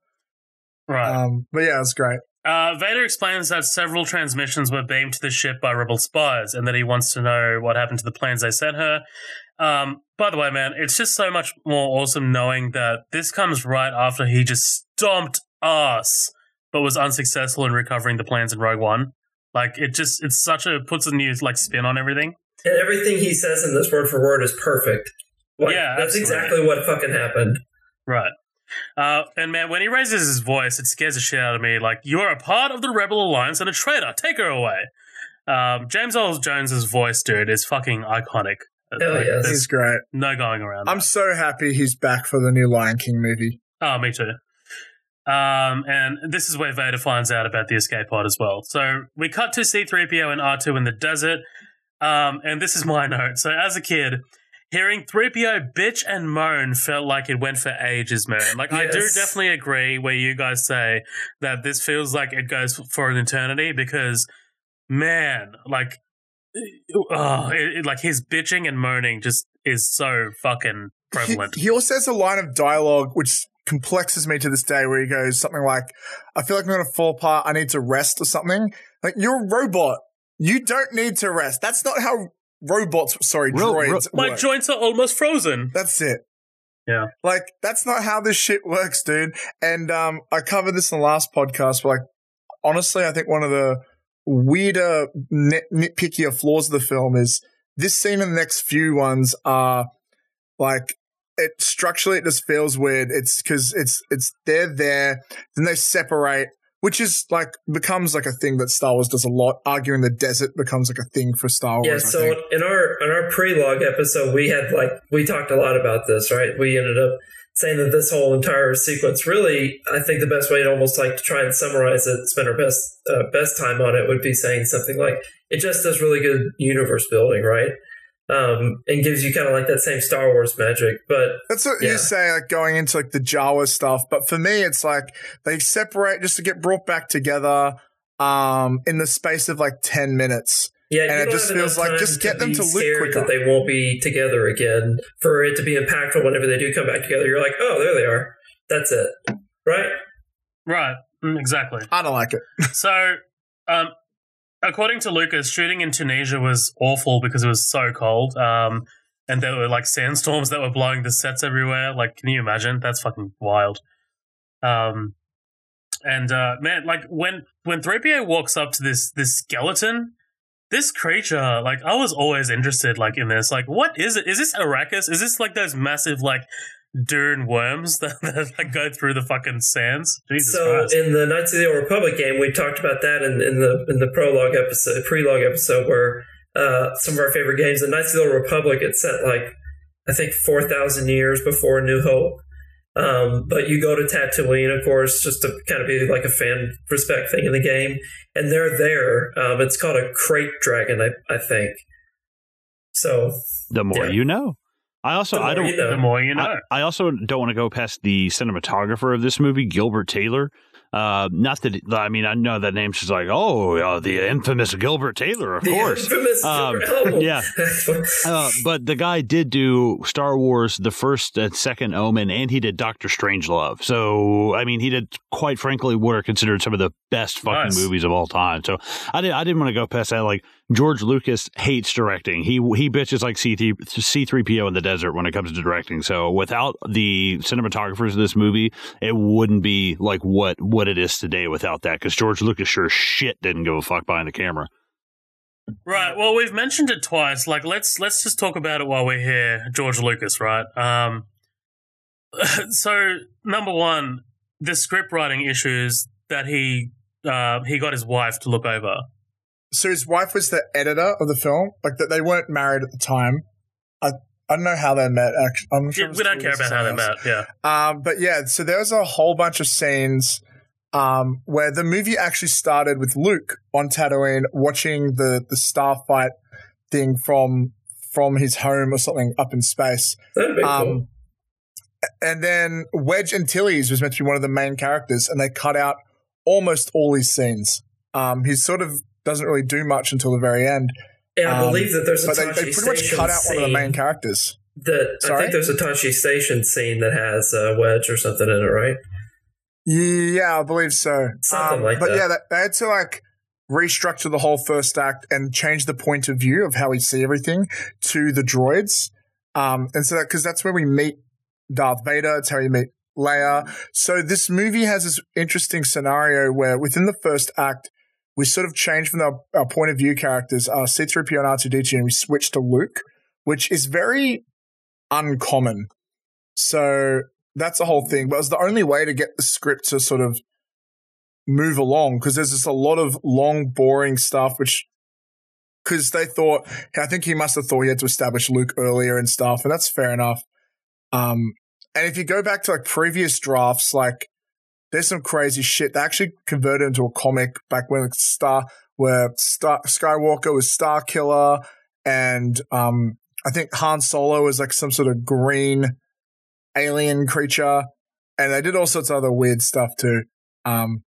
Right. Um, but yeah, it was great. Uh, Vader explains that several transmissions were beamed to the ship by rebel spies and that he wants to know what happened to the plans they sent her. Um, by the way, man, it's just so much more awesome knowing that this comes right after he just stomped us, but was unsuccessful in recovering the plans in Rogue One. Like, it just, it's such a, puts a new, like, spin on everything. And everything he says in this word for word is perfect. Like, Yeah, that's absolutely. exactly what fucking happened. Right. Uh, and man, when he raises his voice, it scares the shit out of me. Like, you're a part of the Rebel Alliance and a traitor. Take her away. Um, James Earl Jones's voice, dude, is fucking iconic. Hell Like, yes. He's great. no going around. I'm that. so happy he's back for the new Lion King movie. Oh, me too. Um, and this is where Vader finds out about the escape pod as well. So we cut to C3PO and R2 in the desert. Um, and this is my note. So as a kid, hearing 3PO bitch and moan felt like it went for ages, man. Like, I do definitely agree where you guys say that this feels like it goes for an eternity because, man, like, oh, it, it- like his bitching and moaning just is so fucking prevalent. He, he also has a line of dialogue which complexes me to this day where he goes something like, I feel like I'm going to fall apart. I need to rest or something. Like, you're a robot. You don't need to rest. That's not how robots, sorry, Ro- ro- droids My joints are almost frozen. That's it. Yeah. Like, that's not how this shit works, dude. And um, I covered this in the last podcast, but like, honestly, I think one of the weirder, nit- nitpickier flaws of the film is this scene and the next few ones are like, it structurally it just feels weird. It's because it's it's they're there, then they separate. Which is like becomes like a thing that Star Wars does a lot. Arguing the desert becomes like a thing for Star Wars. Yeah, so in our in our pre-log episode, we had like we talked a lot about this, right? We ended up saying that this whole entire sequence really, I think the best way to almost like to try and summarize it, spend our best uh, best time on it, would be saying something like it just does really good universe building, right? Um, and gives you kind of like that same Star Wars magic, but That's what Yeah. you say, like going into like the Jawa stuff. But for me, it's like they separate just to get brought back together um, in the space of like 10 minutes. Yeah, And it just feels like just get them to loop scared quicker. That they won't be together again for it to be impactful whenever they do come back together. You're like, oh, there they are. That's it, right? Right. Mm, Exactly. I don't like it. So, um, according to Lucas, shooting in Tunisia was awful because it was so cold. Um, and there were like sandstorms that were blowing the sets everywhere. Like, can you imagine? That's fucking wild. Um, and uh, man, like when when 3PO walks up to this this skeleton, this creature, like I was always interested, like in this. Like, what is it? Is this Arrakis? Is this like those massive like dune worms that, that go through the fucking sands? Jesus so Christ! in the Knights of the Old Republic game, we talked about that in, in the in the prologue episode, pre-log episode, where uh, some of our favorite games, the Knights of the Old Republic, it's set like I think four thousand years before New Hope. Um, but you go to Tatooine, of course, just to kind of be like a fan respect thing in the game, and they're there. Um, it's called a krayt dragon, I, I think. So The more Yeah. you know. I also The I don't you know. the more you know. I, I also don't want to go past the cinematographer of this movie, Gilbert Taylor. Uh, not that I mean I know that name's just like oh uh, the infamous Gilbert Taylor, of the course. infamous Um, yeah. Uh, but the guy did do Star Wars, the first and second Omen, and he did Doctor Strangelove. So, I mean, he did, quite frankly, what are considered some of the best fucking Nice. movies of all time. So, I, did, I didn't want to go past that. Like, George Lucas hates directing. He he bitches like C3, C3PO in the desert when it comes to directing. So, without the cinematographers of this movie, it wouldn't be like what, what it is today without that. Because George Lucas sure shit didn't give a fuck behind the camera. Right. Well, we've mentioned it twice. Like, let's let's just talk about it while we're here. George Lucas, right? Um. So, number one, the script writing issues that he uh, he got his wife to look over. So his wife was the editor of the film. Like that, they weren't married at the time. I I don't know how they met. Actually, I'm sure Yeah, we don't care about how they met. Yeah. Um, but yeah, so there was a whole bunch of scenes um, where the movie actually started with Luke on Tatooine watching the the starfight thing from from his home or something up in space. That'd be cool. Um, and then Wedge Antilles was meant to be one of the main characters, and they cut out almost all his scenes. Um, he sort of doesn't really do much until the very end, And I um, believe that there's a but they, they pretty much cut out one of the main characters. That I Sorry? think there's a Tosche Station scene that has uh, Wedge or something in it, right? Yeah, I believe so. Something Um, like but that. yeah, they, they had to like restructure the whole first act and change the point of view of how we see everything to the droids. Um, and so that because that's where we meet Darth Vader. It's how we meet Leia. So this movie has this interesting scenario where within the first act, we sort of change from our, our point of view characters, uh, C3PO and R2D2, and we switch to Luke, which is very uncommon. So that's the whole thing. But it was the only way to get the script to sort of move along because there's just a lot of long, boring stuff, which because they thought, I think he must have thought he had to establish Luke earlier and stuff, and that's fair enough. Um, and if you go back to like previous drafts, like there's some crazy shit. They actually converted into a comic back when Star, where Star Skywalker was Star Killer, and um, I think Han Solo was like some sort of green alien creature, and they did all sorts of other weird stuff too. Um,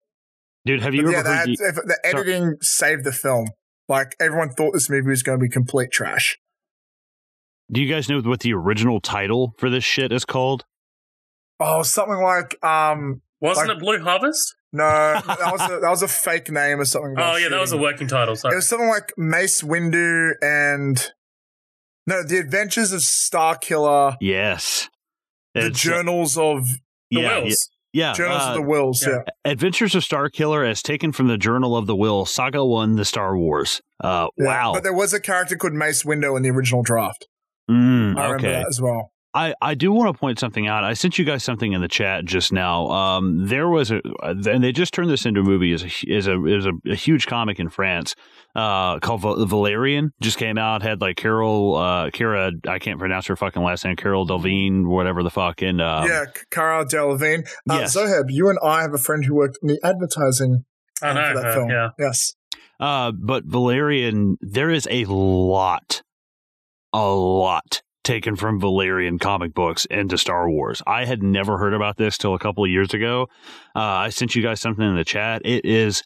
Dude, have you ever yeah, had, the- editing saved the film. Like everyone thought this movie was going to be complete trash. Do you guys know what the original title for this shit is called? Oh, something like um, Wasn't Like- it Blue Harvest? no, that was a, that was a fake name or something. Oh yeah, that was a working title. Sorry. It was something like Mace Windu and no, the Adventures of Star Killer, Yes. the It's- Journals of The yeah, Wills. Yeah. Journals uh, of the Wills. yeah. Yeah, Adventures of Star Killer as taken from the Journal of the Will, Saga 1, The Star Wars. Uh, Yeah. wow. But there was a character called Mace Windu in the original draft. Mm, I remember okay. that as well. I, I do want to point something out. I sent you guys something in the chat just now. Um, there was a, and they just turned this into a movie. is a is a is a, a, huge comic in France uh, called Valerian. Just came out. Had like Carol, uh, Kara. I can't pronounce her fucking last name. Carol Delvine, whatever the fuck. And uh, yeah, Carol Delevingne. Uh, yes. Zoheb, you and I have a friend who worked in the advertising I know, for that uh, film. yeah. Yes. Uh, but Valerian, there is a lot, a lot taken from Valerian comic books into Star Wars. I had never heard about this till a couple of years ago. Uh, I sent you guys something in the chat. It is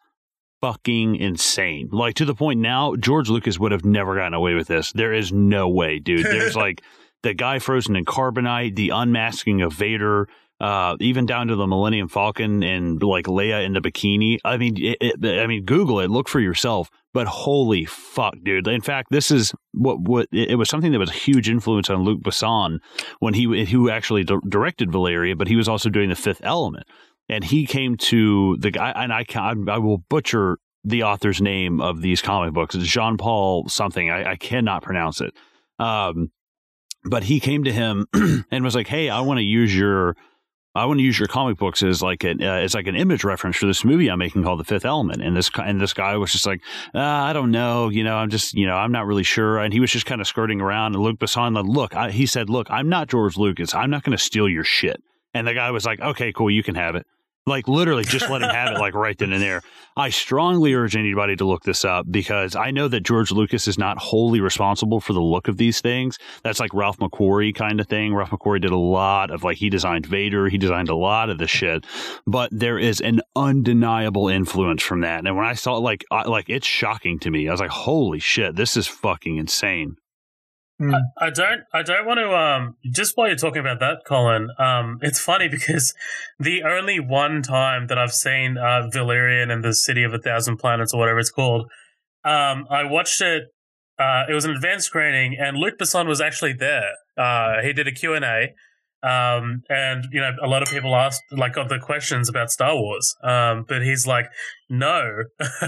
fucking insane. Like to the point now, George Lucas would have never gotten away with this. There is no way, dude. There's like the guy frozen in carbonite, the unmasking of Vader, uh, even down to the Millennium Falcon and like Leia in the bikini. I mean, it, it, I mean, Google it, look for yourself. But holy fuck, dude! In fact, this is what what it was something that was a huge influence on Luc Besson when he who actually directed Valeria, but he was also doing the Fifth Element, and he came to the guy, and I can I will butcher the author's name of these comic books. It's Jean Paul something. I, I cannot pronounce it. Um, but he came to him and was like, "Hey, I want to use your." I want to use your comic books as like an uh, as like an image reference for this movie I'm making called The Fifth Element. And this and this guy was just like, uh, I don't know, you know, I'm just you know I'm not really sure. And he was just kind of skirting around. And Luc Besson, like, look, I, he said, look, I'm not George Lucas. I'm not going to steal your shit. And the guy was like, okay, cool, you can have it. Like literally, just let him have it, like right then and there. I strongly urge anybody to look this up because I know that George Lucas is not wholly responsible for the look of these things. That's like Ralph McQuarrie kind of thing. Ralph McQuarrie did a lot of like he designed Vader, he designed a lot of the shit, but there is an undeniable influence from that. And when I saw like, I, like it's shocking to me. I was like, holy shit, this is fucking insane. Hmm. I, I don't. I don't want to. Um, just while you're talking about that, Colin, um, it's funny because the only one time that I've seen uh, Valerian and the City of a Thousand Planets or whatever it's called, um, I watched it. Uh, it was an advanced screening, and Luc Besson was actually there. Uh, he did a Q and A, um, and you know a lot of people asked like got the questions about Star Wars, um, but he's like, no,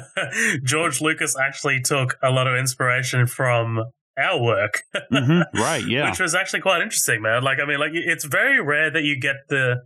George Lucas actually took a lot of inspiration from our work. mm-hmm. Right, yeah. Which was actually quite interesting, man. Like, I mean, like it's very rare that you get the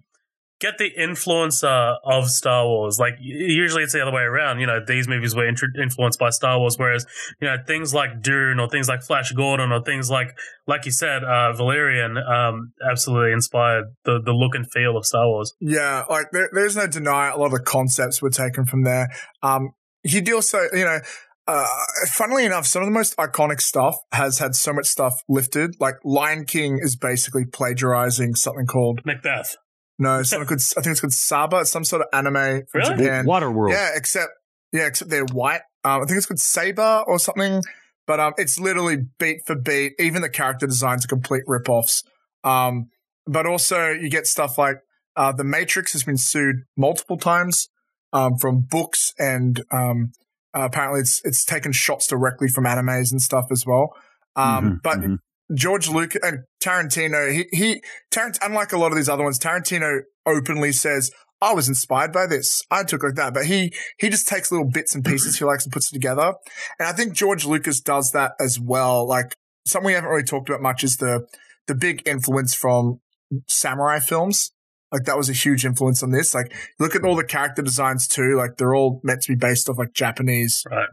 get the influencer of Star Wars. Like, usually it's the other way around. You know, these movies were intru- influenced by Star Wars, whereas you know things like Dune or things like Flash Gordon or things like, like you said, uh, Valerian, um, absolutely inspired the the look and feel of Star Wars. Yeah, like there, there's no denying a lot of the concepts were taken from there. Um, he also, you know, uh, funnily enough, some of the most iconic stuff has had so much stuff lifted. Like Lion King is basically plagiarizing something called Macbeth. no, something called I think it's called Saba, it's some sort of anime from Really? Japan. Waterworld. Yeah, except yeah, except they're white. Um, I think it's called Saber or something. But um, it's literally beat for beat. Even the character designs are complete rip-offs. Um, but also you get stuff like uh, the Matrix has been sued multiple times um, from books and um, uh, apparently it's it's taken shots directly from animes and stuff as well. Um, Mhm, but mhm. George Lucas and Tarantino, he he Tarant, unlike a lot of these other ones, Tarantino openly says, "I was inspired by this. I took like that." But he he just takes little bits and pieces he likes and puts it together. And I think George Lucas does that as well. Like something we haven't really talked about much is the the big influence from samurai films. Like that was a huge influence on this. Like look at all the character designs too. Like they're all meant to be based off like Japanese. Right.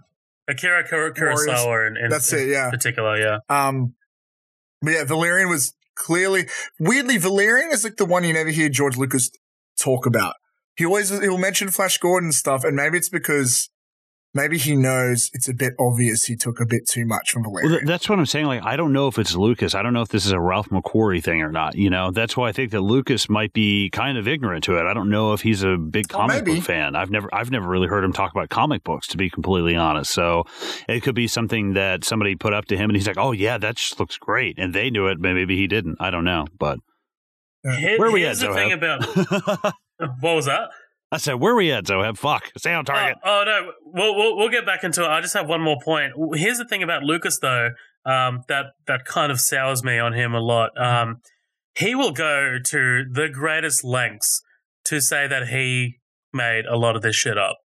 Akira Kuro- Kurosawa in, in, That's in it. Yeah. particular, yeah. Um, but yeah, Valerian was clearly weirdly Valerian is like the one you never hear George Lucas talk about. He always he'll mention Flash Gordon stuff, and maybe it's because maybe he knows it's a bit obvious he took a bit too much from Well, Valerian. th- that's what I'm saying. Like, I don't know if it's Lucas. I don't know if this is a Ralph McQuarrie thing or not. You know, that's why I think that Lucas might be kind of ignorant to it. I don't know if he's a big Oh, comic maybe. book fan. I've never, I've never really heard him talk about comic books, to be completely honest. So it could be something that somebody put up to him, and he's like, "Oh yeah, that just looks great," and they knew it, but maybe he didn't. I don't know. But Here- Where we at, the thing about what was that? I said, "Where we at, Zohab? Fuck, stay on target." Oh, oh, no, we'll, we'll we'll get back into it. I just have one more point. Here's the thing about Lucas, though, um, that that kind of sours me on him a lot. Um, he will go to the greatest lengths to say that he made a lot of this shit up.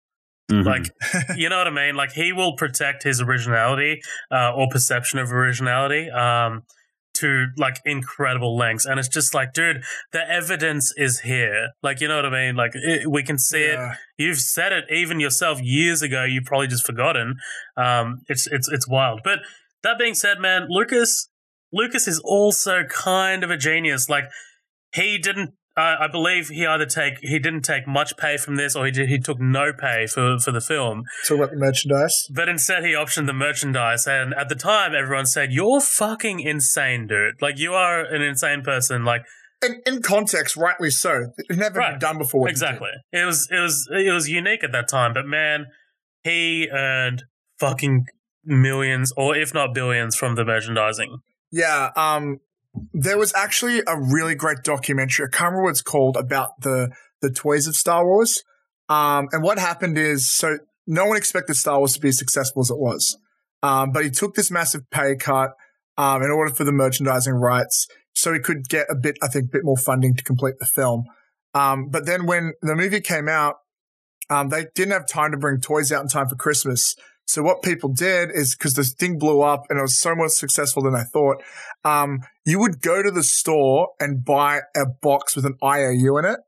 Mhm. Like, you know what I mean? Like, he will protect his originality uh, or perception of originality. Um, to like incredible lengths, and it's just like, dude, the evidence is here. Like, you know what I mean? Like, it, we can see it. You've said it even yourself years ago. You've probably just forgotten. Um, it's it's it's wild. But that being said, man, Lucas Lucas is also kind of a genius. Like, he didn't. Uh, I believe he either take he didn't take much pay from this, or he did, he took no pay for for the film. Talk about the merchandise. But instead, he optioned the merchandise, and at the time, everyone said, "You're fucking insane, dude! Like you are an insane person. Like In, in context, rightly so. It's never Right. been done before. what he did. exactly. It was it was it was unique at that time. But man, he earned fucking millions, or if not billions, from the merchandising. Yeah, um, there was actually a really great documentary. I can't remember what it's called about the the toys of Star Wars. Um, and what happened is, so no one expected Star Wars to be as successful as it was. Um, but he took this massive pay cut um, in order for the merchandising rights, so he could get a bit, I think, bit more funding to complete the film. Um, but then when the movie came out, um, they didn't have time to bring toys out in time for Christmas. So what people did is because this thing blew up and it was so much successful than I thought, um, you would go to the store and buy a box with an IOU in it,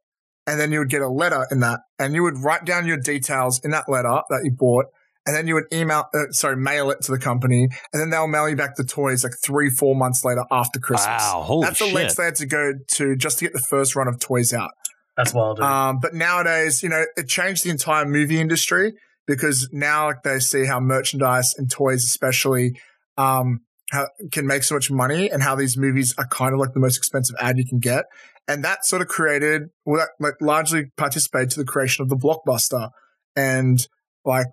and then you would get a letter in that, and you would write down your details in that letter that you bought, and then you would email, uh, sorry, mail it to the company, and then they'll mail you back the toys like three, four months later after Christmas. Wow, holy That's the shit. lengths they had to go to just to get the first run of toys out. That's wild. Dude. Um, but nowadays, you know, it changed the entire movie industry because now like, they see how merchandise and toys, especially, um, how can make so much money and how these movies are kind of like the most expensive ad you can get. And that sort of created, well, that like largely participated to the creation of the blockbuster. And like,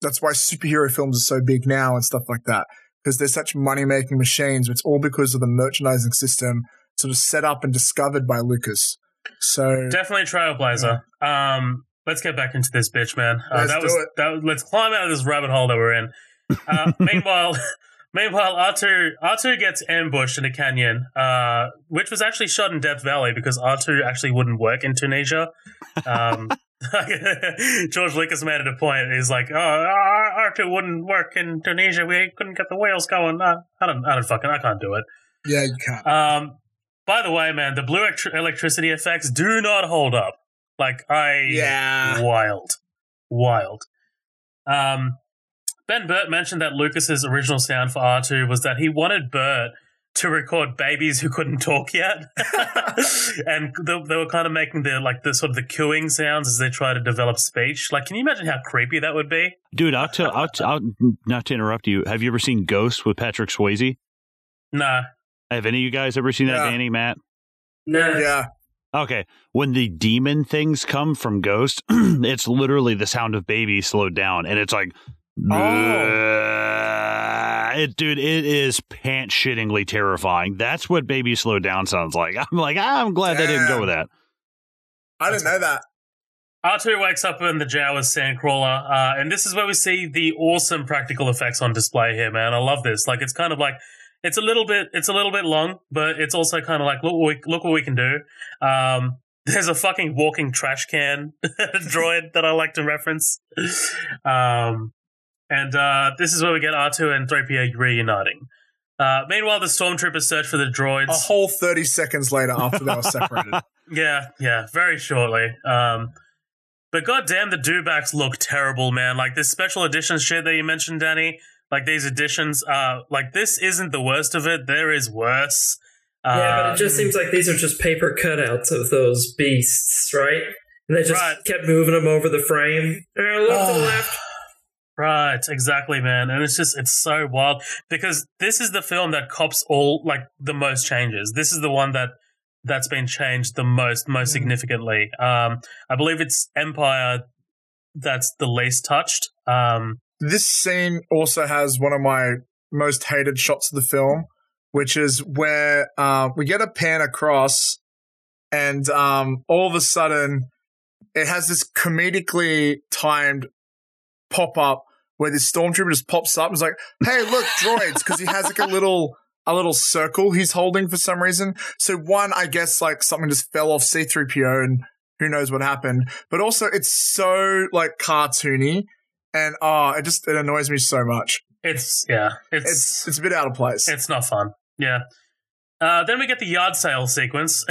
that's why superhero films are so big now and stuff like that. Because they're such money making machines. It's all because of the merchandising system sort of set up and discovered by Lucas. So Definitely trailblazer. Um, let's get back into this bitch, man. Uh, Let's that do was it. that. Let's climb out of this rabbit hole that we're in. Uh, meanwhile, meanwhile, R2 R2 gets ambushed in a canyon, uh, which was actually shot in Death Valley because R2 actually wouldn't work in Tunisia. Um, George Lucas made it a point. He's like, "Oh, R2 wouldn't work in Tunisia. We couldn't get the wheels going. Uh, I don't, I don't fucking, I can't do it." yeah, you can't. Um, by the way, man, the blue electri- electricity effects do not hold up. Like I, Yeah. wild, wild. Um, ben Burtt mentioned that Lucas's original sound for R two was that he wanted Burtt to record babies who couldn't talk yet, and they, they were kind of making the like the sort of the cooing sounds as they try to develop speech. Like, can you imagine how creepy that would be? Dude, I'll tell. I'll, t- I'll not to interrupt you. Have you ever seen Ghost with Patrick Swayze? Nah, Have any of you guys ever seen that, Yeah. Danny, Matt? No. Yeah. Okay, when the demon things come from Ghost, it's literally the sound of baby slowed down, and it's like, it, dude, it is pant shittingly terrifying. That's what baby slowed down sounds like. I'm like, I'm glad they didn't go with that. I didn't know that. R2 wakes up in the jail Jawa's Sandcrawler, uh, and this is where we see the awesome practical effects on display here, man. I love this. Like, it's kind of like, it's a little bit, it's a little bit long, but it's also kind of like, look what we, look what we can do. Um, there's a fucking walking trash can droid that I like to reference. Um, and, uh, this is where we get R2 and 3PO reuniting. Uh, meanwhile, the stormtroopers search for the droids. A whole 30 seconds later after they were separated. Yeah, yeah, very shortly. Um, but goddamn, the dewbacks look terrible, man. Like this special edition shit that you mentioned, Danny. Like these additions uh, like this isn't the worst of it. There is worse. Yeah, but it just seems like these are just paper cutouts of those beasts, right? And they just Right. kept moving them over the frame. Uh, look to the left. Right, exactly, man. And it's just it's so wild because this is the film that cops all like the most changes. This is the one that that's been changed the most, most significantly. Um, I believe it's Empire that's the least touched. Um, this scene also has one of my most hated shots of the film, which is where uh, we get a pan across, and um, all of a sudden, it has this comedically timed pop up where this stormtrooper just pops up and is like, "Hey, look, droids!" Because he has like a little a little circle he's holding for some reason. So one, I guess, like something just fell off C three PO and. Who knows what happened? But also, it's so like cartoony, and oh, it just it annoys me so much. it's yeah, It's it's a bit out of place. It's not fun. Yeah. Uh, then we get the yard sale sequence.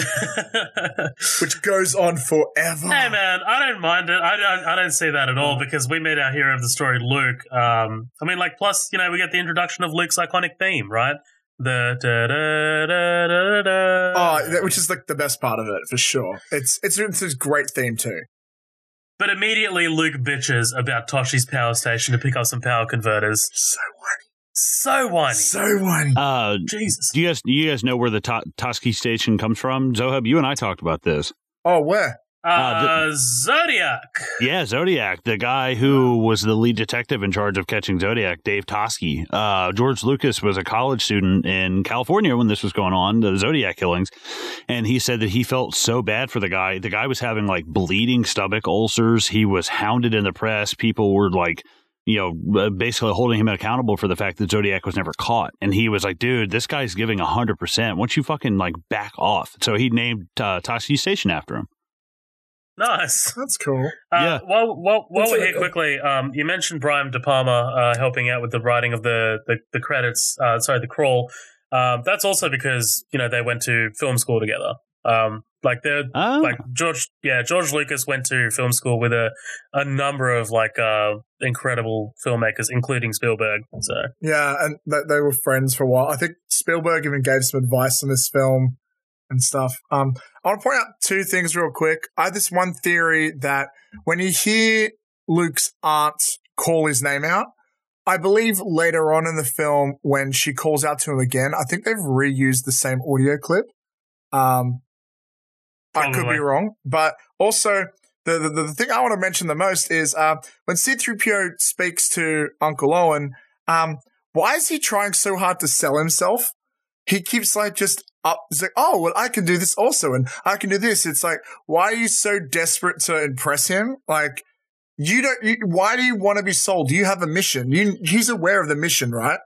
which goes on forever. Hey man, I don't mind it. I don't. I don't see that at all because we meet our hero of the story, Luke. Um, I mean, like, plus you know, we get the introduction of Luke's iconic theme, right? The da da da da da. Oh, which is like the best part of it for sure. It's it's it's a great theme too. But immediately Luke bitches about Toshi's power station to pick up some power converters. So whiny, So whiny. so whiny. Uh, Jesus. do you guys do you guys know where the to- Toski station comes from? Zohab, you and I talked about this. oh, where? Uh, Zodiac. Yeah, Zodiac, the guy who was the lead detective in charge of catching Zodiac, Dave Toschi. Uh, George Lucas was a college student in California when this was going on, the Zodiac killings, and he said that he felt so bad for the guy. The guy was having like bleeding stomach ulcers. He was hounded in the press. People were like. You know, uh, basically holding him accountable for the fact that Zodiac was never caught, and he was like, "Dude, this guy's giving hundred percent. Why don't you fucking like back off?" So he named uh, Toski Station after him. Nice. That's cool. Uh, Yeah. While while, while That's we're really here cool. quickly, um, you mentioned Brian De Palma uh, helping out with the writing of the the, the credits. Uh, sorry, the crawl. Um, that's also because you know they went to film school together. Um, like they're Oh. like George, yeah, George Lucas went to film school with a a number of like uh, incredible filmmakers, including Spielberg. So Yeah, and th- they were friends for a while. I think Spielberg even gave some advice on this film and stuff. Um, I want to point out two things real quick. I have this one theory that when you hear Luke's aunt call his name out, I believe later on in the film when she calls out to him again, I think they've reused the same audio clip. Um, I could be wrong, but also the, the the thing I want to mention the most is uh, when C-3PO speaks to Uncle Owen. Um, why is he trying so hard to sell himself? He keeps like just up. He's like, oh, well, I can do this also, and I can do this. It's like, why are you so desperate to impress him? Like, you don't. You, why do you want to be sold? Do you have a mission? You, he's aware of the mission, right?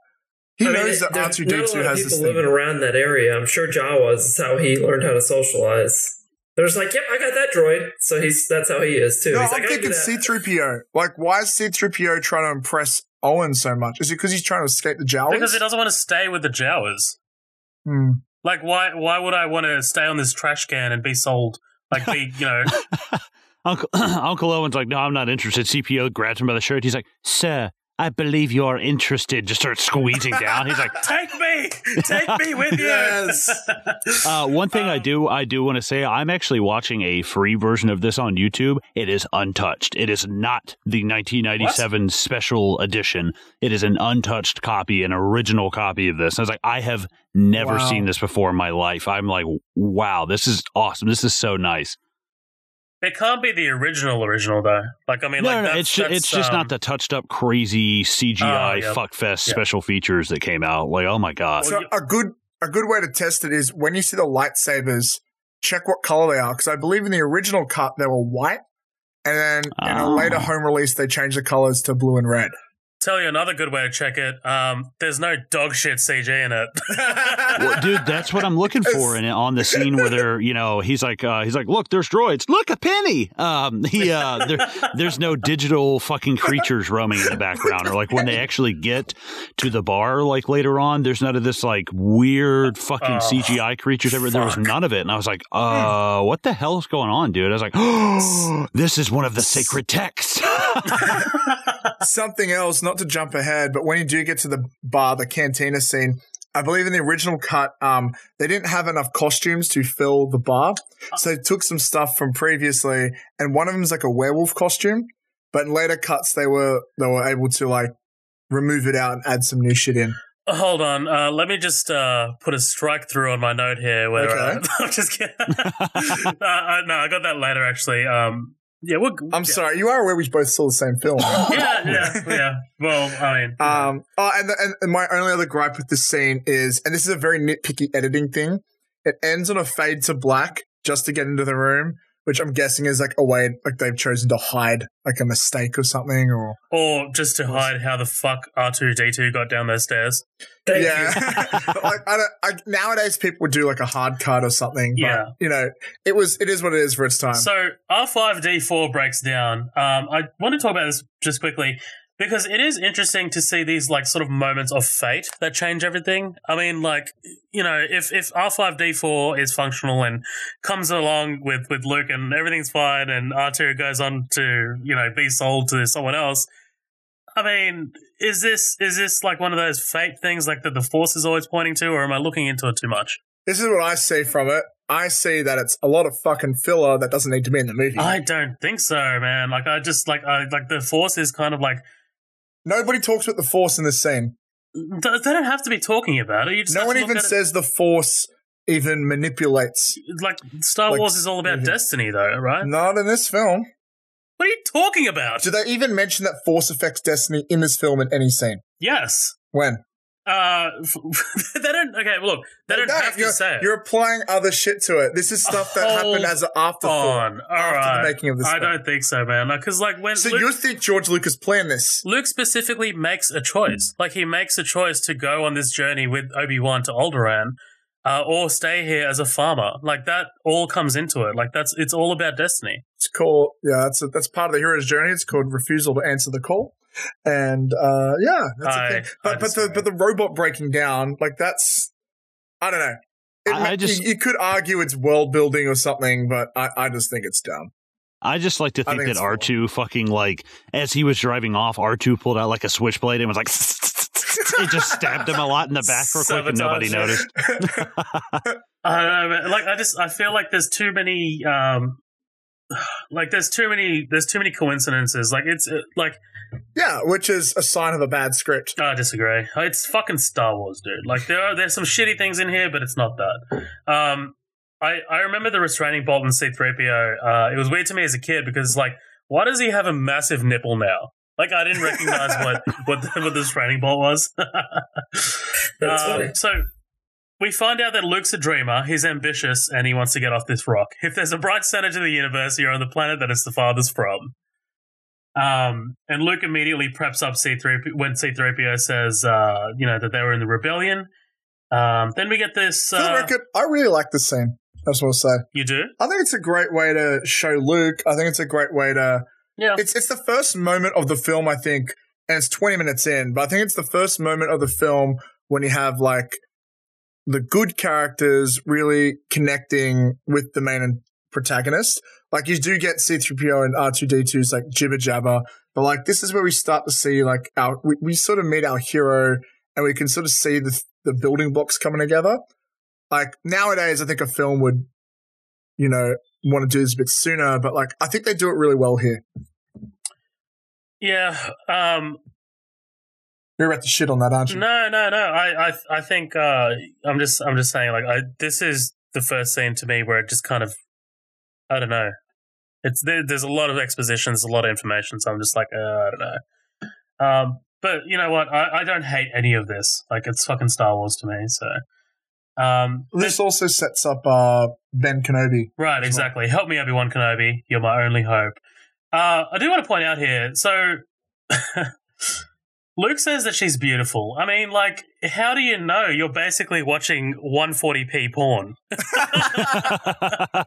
He I mean, knows that R there's two not D a lot two of has people this living thing. around that area. I'm sure Jawas is how he learned how to socialize. There's like, yep, I got that droid. So he's that's how he is too. No, he's I'm like, I can do thinking. C three PO. Like, why is C three PO trying to impress Owen so much? Is it because he's trying to escape the Jawas? because he doesn't want to stay with the Jawas. Hmm. Like why why would I want to stay on this trash can and be sold? Like be you know Uncle Uncle Owen's like, no, I'm not interested. CPO grabs him by the shirt. He's like, sir, I believe you're interested. Just starts squeezing down. He's like, take me, take me with you. Yes. uh, one thing I Um, do, I do want to say, I'm actually watching a free version of this on YouTube. It is untouched. It is not the 1997 special edition. It is an untouched copy, an original copy of this. I was like, I have never Wow. seen this before in my life. I'm like, wow, this is awesome. This is so nice. It can't be the original original though. Like I mean, no, like no, no, that's, it's just, that's, it's just um, not the touched up crazy CGI Oh, yeah. fuckfest Yeah. special features that came out. Like, oh my god, So a good a good way to test it is when you see the lightsabers, check what color they are. Because I believe in the original cut they were white, and then in a Oh. later home release they changed the colors to blue and red. Tell you another good way to check it. Um, there's no dog shit CG in it. Well, dude, that's what I'm looking for. And on the scene where they're, you know, he's like, uh, he's like, look, there's droids. Look, a penny. Um, he, uh, there, there's no digital fucking creatures roaming in the background, or like when they actually get to the bar, like later on, there's none of this like weird fucking Oh, CGI creatures. Ever there was none of it, and I was like, uh, what the hell is going on, dude? I was like, oh, this is one of the sacred texts. Something else, not to jump ahead, but when you do get to the bar, the cantina scene, I believe in the original cut, um, they didn't have enough costumes to fill the bar, so they took some stuff from previously, and one of them is like a werewolf costume. But in later cuts, they were they were able to like remove it out and add some new shit in. Hold on, uh, let me just uh, put a strike through on my note here. Where uh, Okay. I'm just kidding. no, I, no, I got that later actually. Um, yeah, we're, I'm yeah. sorry, you are aware we both saw the same film. right? Yeah, yeah, yeah. Well, I mean, Um, oh, and, and and my only other gripe with this scene is, and this is a very nitpicky editing thing. It ends on a fade to black just to get into the room, which I'm guessing is like a way, like they've chosen to hide like a mistake or something, or or just to hide how the fuck R two D two got down those stairs. Thank yeah. like I don't. I, nowadays, people would do like a hard cut or something. But, Yeah. you know, it was it is what it is for its time. So R five D four breaks down. Um, I want to talk about this just quickly because it is interesting to see these like sort of moments of fate that change everything. I mean, like you know, if if R five D four is functional and comes along with with Luke and everything's fine, and R two goes on to you know be sold to someone else. I mean, is this is this like one of those fate things like that the Force is always pointing to, or am I looking into it too much? This is what I see from it. I see that it's a lot of fucking filler that doesn't need to be in the movie. I don't think so, man. Like I just like I like the Force is kind of like Nobody talks about the Force in this scene. they don't have to be talking about it. No one even at it- says the Force even manipulates. like Star like, Wars is all about destiny, though, right? Not in this film. What are you talking about? Do they even mention that Force affects destiny in this film in any scene? yes. When? Uh, they don't. Okay, well, look, they don't No, have to say it. You're applying other shit to it. This is stuff that Hold happened as an afterthought on. All after right. the making of this I film. don't think so, man. Because like when So Luke, you think George Lucas planned this? Luke specifically makes a choice. Like he makes a choice to go on this journey with Obi Wan to Alderaan, uh, or stay here as a farmer. Like that all comes into it. Like that's it's all about destiny. It's called yeah. That's a, that's part of the hero's journey. It's called refusal to answer the call. And uh, yeah, that's I- a thing. I But but the but the robot breaking down like that's I don't know. It I- I just- you, you could argue it's world building or something, but I, I just think it's dumb. I just like to think, think that. R two fucking like as he was driving off, R two pulled out like a switchblade and was like, it just stabbed him a lot in the back real quick and nobody noticed. I don't know, man. Like I just I feel like there's too many um like there's too many there's too many coincidences. Like it's uh, like yeah, which is a sign of a bad script. I disagree. It's fucking Star Wars, dude. Like there are there's some shitty things in here, but it's not that. Um I I remember the restraining bolt in C3PO. Uh it was weird to me as a kid because like why does he have a massive nipple now? Like I didn't recognize what what the, what the restraining bolt was. That's Um, funny. So we find out that Luke's a dreamer. He's ambitious and he wants to get off this rock. If there's a bright center to the universe, you're on the planet that it's the farthest from. Um, and Luke immediately preps up C3 when C3PO says, uh, you know, that they were in the rebellion. Um, then we get this. Uh, record, I really like this scene. I just want to say, you do? I think it's a great way to show Luke. I think it's a great way to. Yeah. It's it's the first moment of the film, I think, and it's twenty minutes in, but I think it's the first moment of the film when you have like the good characters really connecting with the main protagonist. Like you do get C3PO and R2D2's like jibber jabber, but like this is where we start to see like our we, we sort of meet our hero and we can sort of see the the building blocks coming together. Like nowadays, I think a film would, you know, want to do this a bit sooner, but like I think they do it really well here. Yeah. Um, You're about to shit on that, aren't you? no, no, no. I, I, I think uh, I'm just, I'm just saying. Like, I, this is the first scene to me where it just kind of, I don't know. It's there, there's a lot of expositions, a lot of information. So I'm just like, uh, I don't know. Um, but you know what? I, I don't hate any of this. Like, it's fucking Star Wars to me. So, um, This also sets up uh, Ben Kenobi. Right, exactly. Help me, Obi Wan Kenobi. You're my only hope. Uh, I do want to point out here. So, Luke says that she's beautiful. I mean, like, how do you know? You're basically watching 140p porn.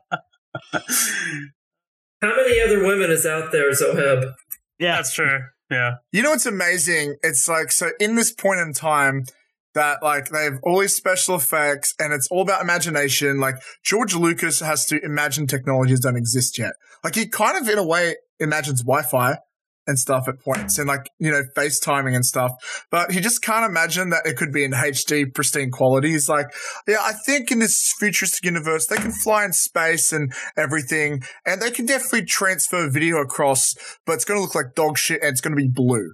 How many other women is out there, Zoheb? yeah, That's true. Yeah. You know what's amazing? It's like so in this point in time that like they have all these special effects and it's all about imagination. Like George Lucas has to imagine technologies don't exist yet. Like he kind of in a way imagines Wi-Fi and stuff at points and like, you know, FaceTiming and stuff. But he just can't imagine that it could be in HD pristine quality. He's like, yeah, I think in this futuristic universe, they can fly in space and everything, and they can definitely transfer video across, but it's going to look like dog shit and it's going to be blue.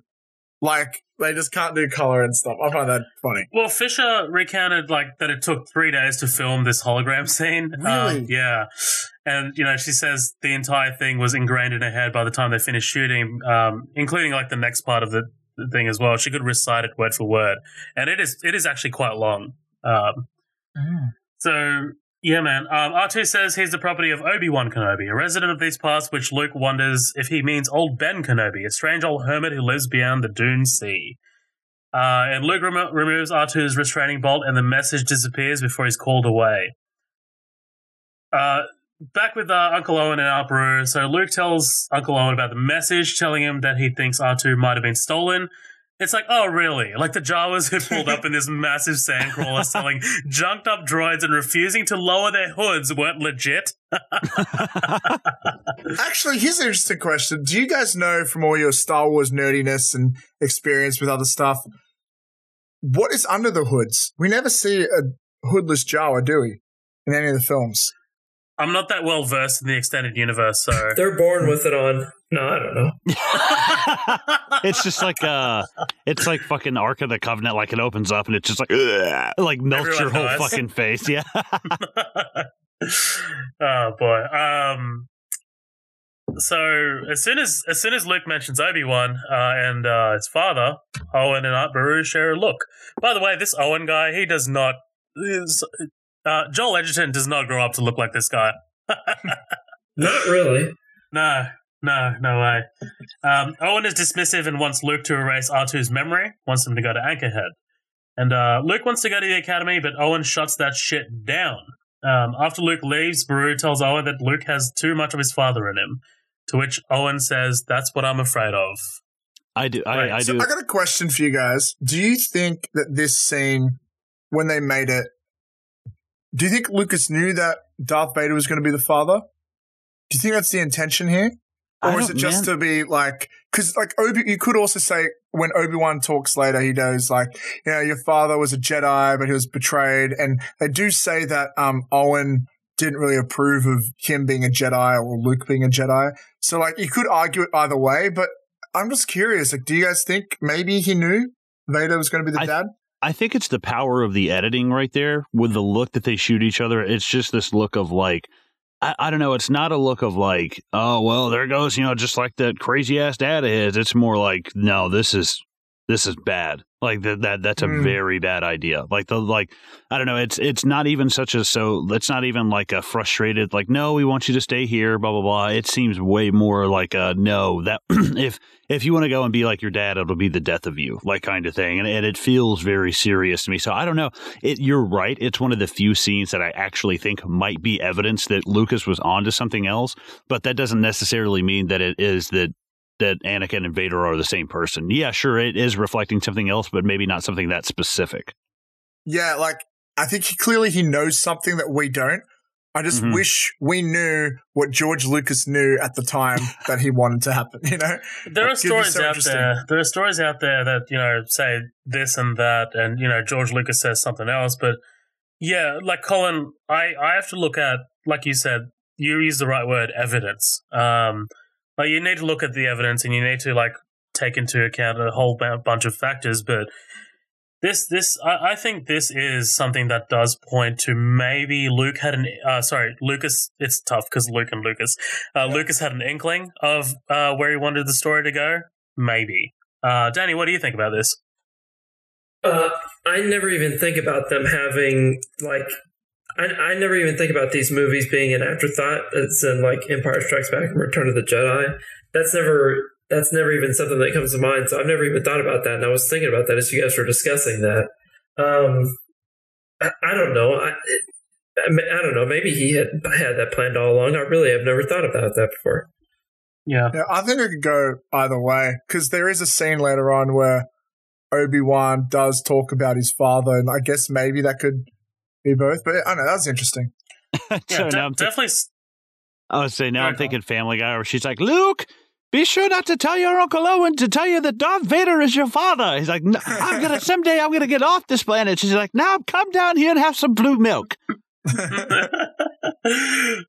Like, they just can't do color and stuff. I find that funny. Well, Fisher recounted like that it took three days to film this hologram scene. Really? Um, yeah. And you know, she says the entire thing was ingrained in her head by the time they finished shooting, um, including like the next part of the, the thing as well. She could recite it word for word, and it is it is actually quite long. Um, so yeah, man. Um, R2 says he's the property of Obi Wan Kenobi, a resident of these parts, which Luke wonders if he means old Ben Kenobi, a strange old hermit who lives beyond the Dune Sea. Uh, and Luke remo- removes R2's restraining bolt, and the message disappears before he's called away. Uh, back with uh, Uncle Owen and Aunt Beru. So Luke tells Uncle Owen about the message, telling him that he thinks R2 might have been stolen. It's like, oh, really? Like the Jawas had pulled up in this massive sandcrawler selling junked up droids and refusing to lower their hoods weren't legit. Actually, here's an interesting question. Do you guys know from all your Star Wars nerdiness and experience with other stuff, what is under the hoods? We never see a hoodless Jawa, do we? In any of the films. I'm not that well versed in the extended universe, so They're born with it on. No, I don't know. it's just like uh it's like fucking Ark of the Covenant, like it opens up and it's just like ugh, like melts your Everyone whole dies. fucking face. Yeah. oh boy. Um. So as soon as as soon as Luke mentions Obi Wan uh, and uh, his father, Owen and Aunt Beru share a look. By the way, this Owen guy, he does not. Is, uh, Joel Edgerton does not grow up to look like this guy. Not really. No, no, no way. Um, Owen is dismissive and wants Luke to erase R2's memory, wants him to go to Anchorhead. And uh, Luke wants to go to the academy, but Owen shuts that shit down. Um, after Luke leaves, Beru tells Owen that Luke has too much of his father in him, to which Owen says, That's what I'm afraid of. I do I, Right, I So do I got a question for you guys. Do you think that this scene, when they made it, do you think Lucas knew that Darth Vader was going to be the father? Do you think that's the intention here? Or is it just man. to be like, because like Obi, you could also say when Obi Wan talks later, he goes like, you know, your father was a Jedi, but he was betrayed, and they do say that um Owen didn't really approve of him being a Jedi or Luke being a Jedi. So like, you could argue it either way, but I'm just curious. Like, do you guys think maybe he knew Vader was going to be the I- dad? I think it's the power of the editing right there with the look that they shoot each other. It's just this look of like, I, I don't know. It's not a look of like, oh well, there goes, you know, just like that crazy ass dad his. It's more like, no, this is this is bad. Like that that that's a Mm. very bad idea. Like the like I don't know. It's it's not even such a so. It's not even like a frustrated like no, we want you to stay here. Blah blah blah. It seems way more like a no. That if if you want to go and be like your dad, it'll be the death of you, like kind of thing. And, and it feels very serious to me. So I don't know. It, you're right. It's one of the few scenes that I actually think might be evidence that Lucas was onto something else, but that doesn't necessarily mean that it is that that Anakin and Vader are the same person. Yeah, sure, it is reflecting something else, but maybe not something that specific. Yeah, like I think he clearly he knows something that we don't. I just Mhm. wish we knew what George Lucas knew at the time that he wanted to happen. You know, There are That could be stories so out there. There are stories out there that you know say this and that, and you know George Lucas says something else. But yeah, like Colin, I I have to look at like you said. You use the right word, evidence. Um, like you need to look at the evidence, and you need to like take into account a whole bu- bunch of factors. But this this I, I think this is something that does point to maybe Luke had an uh, sorry Lucas. It's tough because Luke and Lucas. Uh, Lucas had an inkling of uh, where he wanted the story to go. Maybe. Uh, Danny, what do you think about this? Uh, I never even think about them having like. I, I never even think about these movies being an afterthought. It's in like Empire Strikes Back and Return of the Jedi. That's never that's never even something that comes to mind. So I've never even thought about that. And I was thinking about that as you guys were discussing that. Um, I, I don't know. I, it, I I don't know. Maybe he had had that planned all along. I really have never thought about that before. Yeah. yeah, I think it could go either way because there is a scene later on where Obi Wan does talk about his father, and I guess maybe that could be both. But I don't know that's interesting. Yeah, so de- I'm, definitely. s- I would say now I'm thinking Family Guy, where she's like, Luke. Be sure not to tell your Uncle Owen to tell you that Darth Vader is your father. He's like, "No, I'm gonna someday I'm gonna get off this planet. She's like, now come down here and have some blue milk.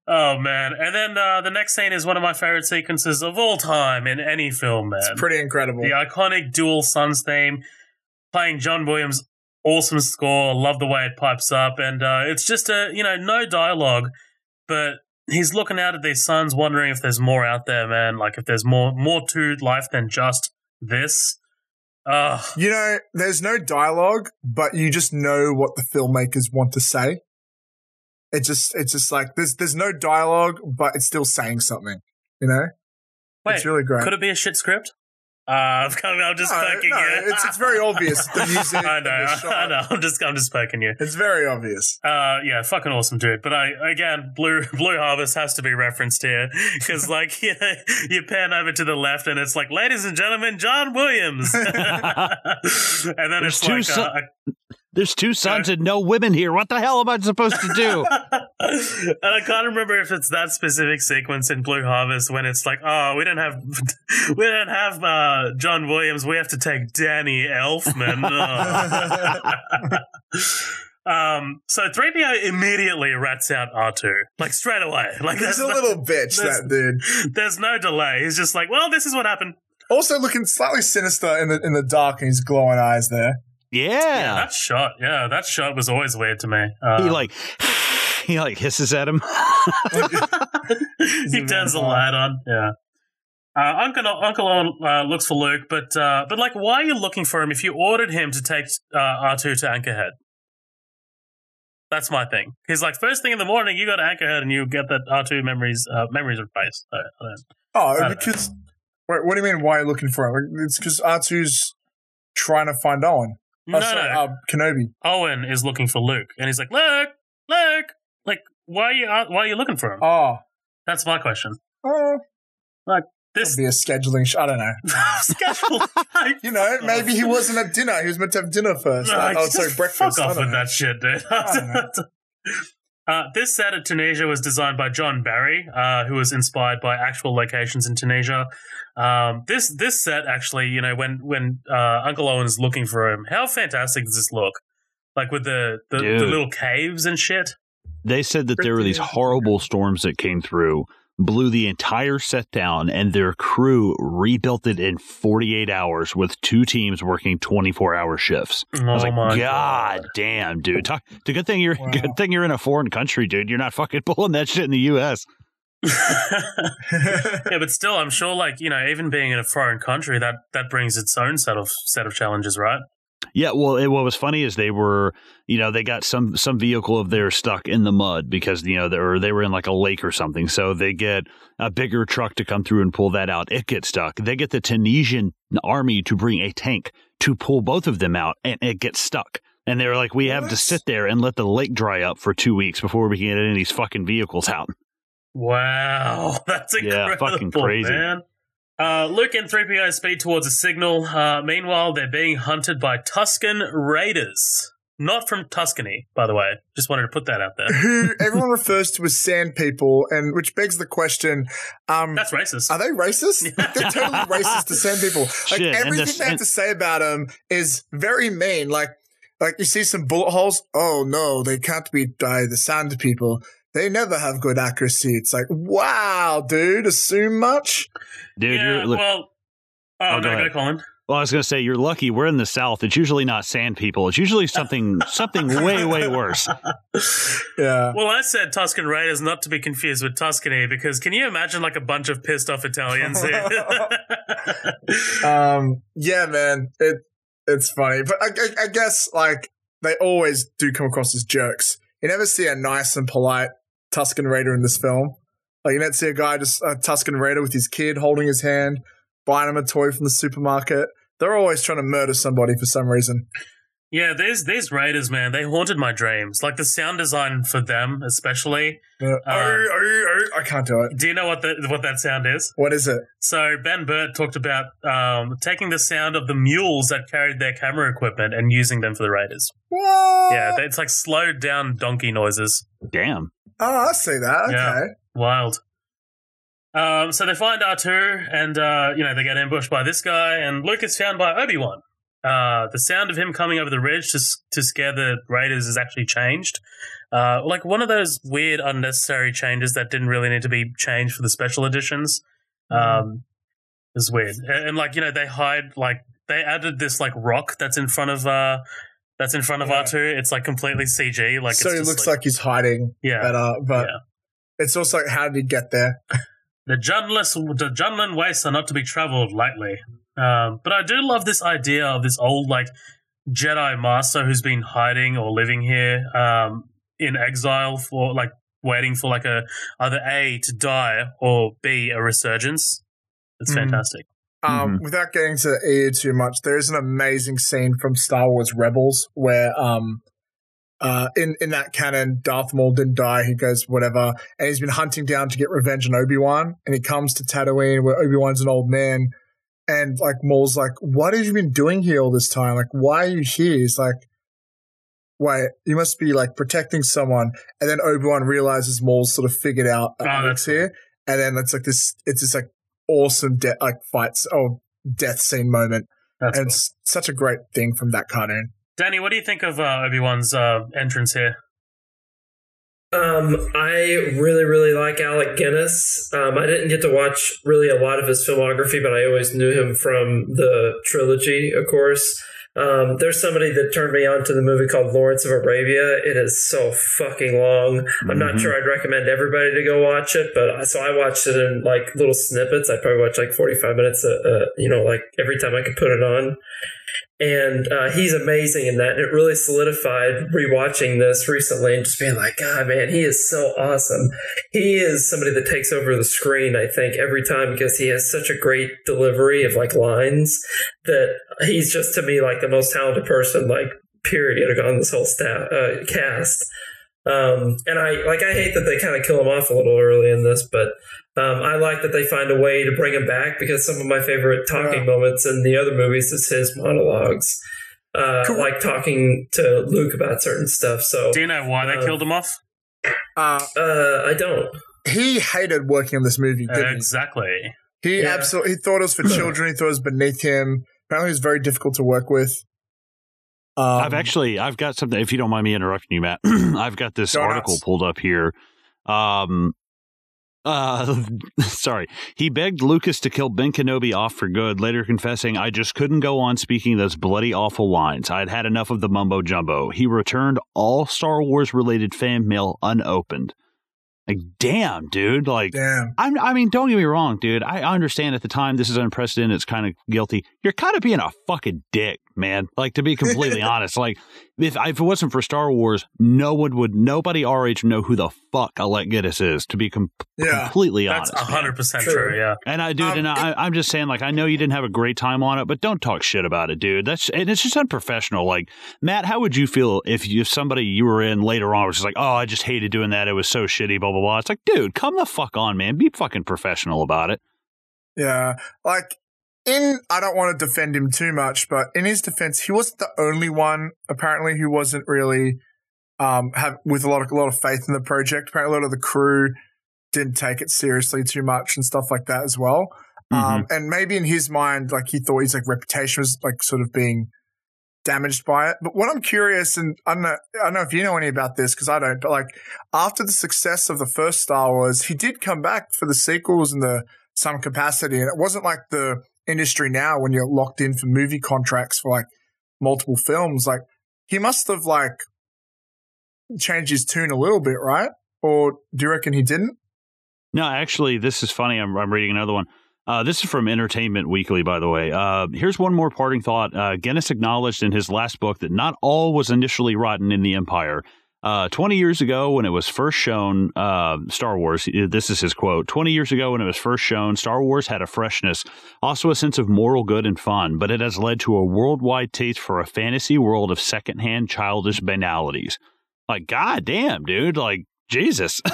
oh man! And then uh, the next scene is one of my favorite sequences of all time in any film. Man, It's pretty incredible. the iconic Dual Suns theme, playing John Williams' awesome score. Love the way it pipes up, and uh, it's just a you know no dialogue, but he's looking out at these suns, wondering if there's more out there, man. Like if there's more more to life than just this. Uh, You know, there's no dialogue, but you just know what the filmmakers want to say. It just, it's just like there's there's no dialogue, but it's still saying something. You know, wait, it's really great. could it be a shit script? Uh, I'm, coming, I'm just No, poking no, you. it's, it's very obvious. The music, I and know, the. I know. I'm just, I'm just poking you. It's very obvious. Uh, yeah, fucking awesome, dude. But I again, Blue Blue Harvest has to be referenced here because, like, you, you pan over to the left and it's like, ladies and gentlemen, John Williams, and then There's it's two like, so- uh, There's two suns and no women here. What the hell am I supposed to do? and I can't remember if it's that specific sequence in Blue Harvest when it's like, oh, we don't have, we don't have uh, John Williams. We have to take Danny Elfman. Oh. um, so 3PO immediately rats out R2 like straight away. Like He's a no, little bitch, that dude. there's no delay. He's just like, well, this is what happened. Also looking slightly sinister in the in the dark and his glowing eyes there. Yeah, Yeah. that shot. Yeah, that shot was always weird to me. Uh, he like he like hisses at him. he turns the light on. Yeah. Uh, Uncle Uncle Owen uh, looks for Luke, but uh, but like, why are you looking for him if you ordered him to take uh, R two to Anchorhead? That's my thing. He's like, first thing in the morning, you go to Anchorhead and you get that R two memories uh, memories replaced. So, I don't- Oh, don't because wait, what do you mean? Why are you looking for him? It's because R2's trying to find Owen. No, Oh, sorry, no. uh, Kenobi. Owen is looking for Luke, and he's like, Luke, Luke, like, why are you uh, why are you looking for him? Oh, That's my question. oh, like This be a scheduling. Sh- I don't know. schedule. You know, maybe he wasn't at dinner. He was meant to have dinner first. No, oh, sorry, breakfast. Fuck off with know. that shit, dude. I uh, this set at Tunisia was designed by John Barry, uh, who was inspired by actual locations in Tunisia. Um, this this set actually, you know, when when uh, Uncle Owen's looking for him, how fantastic does this look? Like with the the, the little caves and shit. They said that there were these horrible storms that came through, blew the entire set down, and their crew rebuilt it in 48 hours with two teams working 24 hour shifts. Oh I was oh like, my God, damn, dude. Talk, it's a good thing you're Wow. good thing you're in a foreign country, dude. You're not fucking pulling that shit in the U.S. yeah, but still, I'm sure, like you know, even being in a foreign country, that that brings its own set of set of challenges, right? Yeah, well, it, what was funny is they were, you know, they got some some vehicle of theirs stuck in the mud because you know they were they were in like a lake or something. So they get a bigger truck to come through and pull that out. It gets stuck. They get the Tunisian army to bring a tank to pull both of them out, and it gets stuck. And they were like, we have to sit there and let the lake dry up for two weeks before we can get any of these fucking vehicles out. Wow, that's Yeah, fucking crazy. man. Uh, Luke and 3PO speed towards a signal. Uh, meanwhile, they're being hunted by Tusken raiders. Not from Tuscany, by the way. Just wanted to put that out there. Who everyone refers to as sand people, and which begs the question: um, That's racist. Are they racist? They're totally racist to sand people. Like Shit, everything this- they have and- to say about them is very mean. Like, like you see some bullet holes. Oh no, they can't be uh, the sand people. They never have good accuracy. It's like, wow, dude, assume much. Dude, yeah, you're, look, well, oh, Oh, no, go go, ahead. Colin. Well, I was going to say you're lucky. We're in the South. It's usually not sand people. It's usually something something way way worse. Yeah. Well, I said Tusken raiders, not to be confused with Tuscany, because can you imagine like a bunch of pissed off Italians here? Um. Yeah, man. It it's funny, but I, I, I guess like they always do come across as jerks. You never see a nice and polite Tusken Raider in this film. Like you never see a guy just a Tusken Raider with his kid holding his hand, buying him a toy from the supermarket. They're always trying to murder somebody for some reason. yeah, these these raiders, man, they haunted my dreams. Like the sound design for them, especially. Uh, "Oh, oh, oh," I can't do it. Do you know what the, what that sound is? What is it? So Ben Burtt talked about um, taking the sound of the mules that carried their camera equipment and using them for the raiders. What? Yeah, it's like slowed down donkey noises. Damn. Oh, I see that. Okay. Yeah. Wild. Um, so they find R2 and, uh, you know, they get ambushed by this guy, and Luke is found by Obi Wan. Uh, the sound of him coming over the ridge to, to scare the Raiders is actually changed. Uh, like one of those weird, unnecessary changes that didn't really need to be changed for the special editions. Um, is weird. And, and, like, you know, they hide, like, they added this, like, rock that's in front of, uh, that's in front of Yeah. R2. It's like completely CG. Like, so just, looks like, he's hiding yeah. better, but Yeah. it's also like, how did he get there? The Junless, the Jundland wastes are not to be travelled lightly. Um, but I do love this idea of this old like Jedi master who's been hiding or living here um, in exile for like waiting for like a either a to die or b a resurgence. It's Mhm. fantastic. Um, Mhm. Without getting to the EU too much, there's an amazing scene from Star Wars Rebels where, um, uh, in in that canon, Darth Maul didn't die. He goes whatever, and he's been hunting down to get revenge on Obi Wan, and he comes to Tatooine where Obi Wan's an old man, and like Maul's like, "What have you been doing here all this time? Like, why are you here?" He's like. Wait, you must be like protecting someone, and then Obi Wan realizes Maul's sort of figured out Oh, that's here, and then it's like this, it's this like awesome de- like fights oh death scene moment That's and cool. it's such a great thing from that cartoon Danny, what do you think of uh, Obi Wan's uh, entrance here? Um, I really, really like Alec Guinness. Um, I didn't get to watch really a lot of his filmography, but I always knew him from the trilogy, of course. Um, there's somebody that turned me on to the movie called Lawrence of Arabia. It is so fucking long. I'm not Mhm. sure I'd recommend everybody to go watch it, but I- so I watched it in like little snippets. I probably watched like 45 minutes, uh, uh, you know, like every time I could put it on. And uh, he's amazing in that. And it really solidified rewatching this recently and just being like, God, man, he is so awesome. He is somebody that takes over the screen, I think, every time because he has such a great delivery of like lines that he's just to me like the most talented person, like, period, on this whole staff, uh, cast. Um, and I like I hate that they kind of kill him off a little early in this, but um, I like that they find a way to bring him back because some of my favorite talking moments in the other movies is his monologues, uh, Cool. like talking to Luke about certain stuff. So Do you know why they Uh, killed him off? uh, uh, I don't. he hated working on this movie didn't exactly. he he Yeah. absolutely he thought it was for children he thought it was beneath him apparently it was very difficult to work with um, I've actually I've got something. If you don't mind me interrupting you, Matt, I've got this Go article nuts. pulled up here. Um, uh, sorry. He begged Lucas to kill Ben Kenobi off for good, later confessing, "I just couldn't go on speaking those bloody awful lines. I'd had enough of the mumbo jumbo." He returned all Star Wars related fan mail unopened. Like, damn, dude! Like, damn I'm, I mean, don't get me wrong, dude. I understand at the time this is unprecedented. It's kind of guilty. You're kind of being a fucking dick, man. Like to be completely honest. Like if, if it wasn't for Star Wars, no one would, nobody our age know who the fuck Alec Guinness is. To be com- yeah completely That's honest, man. hundred percent True. true. Yeah. And I, dude, Um, and I, I'm just saying, like, I know you didn't have a great time on it, but don't talk shit about it, dude. That's and it's just unprofessional. Like, Matt, how would you feel if you if somebody you were in later on was just like, oh, I just hated doing that. It was so shitty, blah blah blah. It's like, dude, come the fuck on, man. Be fucking professional about it. yeah like in i don't want to defend him too much but in his defense he wasn't the only one apparently who wasn't really um have with a lot of a lot of faith in the project apparently a lot of the crew didn't take it seriously too much and stuff like that as well Um, and maybe in his mind, like he thought his like reputation was like sort of being damaged by it. But what I'm curious, and I don't know, I don't know if you know any about this because I don't. But like after the success of the first Star Wars, he did come back for the sequels in the some capacity, and it wasn't like the industry now when you're locked in for movie contracts for like multiple films. Like he must have like changed his tune a little bit, right? Or do you reckon he didn't? No, actually, this is funny. I'm, I'm reading another one. Uh, this is from Entertainment Weekly, by the way. Uh, here's one more parting thought. Uh, Guinness acknowledged in his last book that not all was initially rotten in the Empire. Uh, 20 years ago, when it was first shown, uh, Star Wars, this is his quote 20 years ago, when it was first shown, Star Wars had a freshness, also a sense of moral good and fun, but it has led to a worldwide taste for a fantasy world of secondhand childish banalities. Like, god damn, dude. Like, Jesus.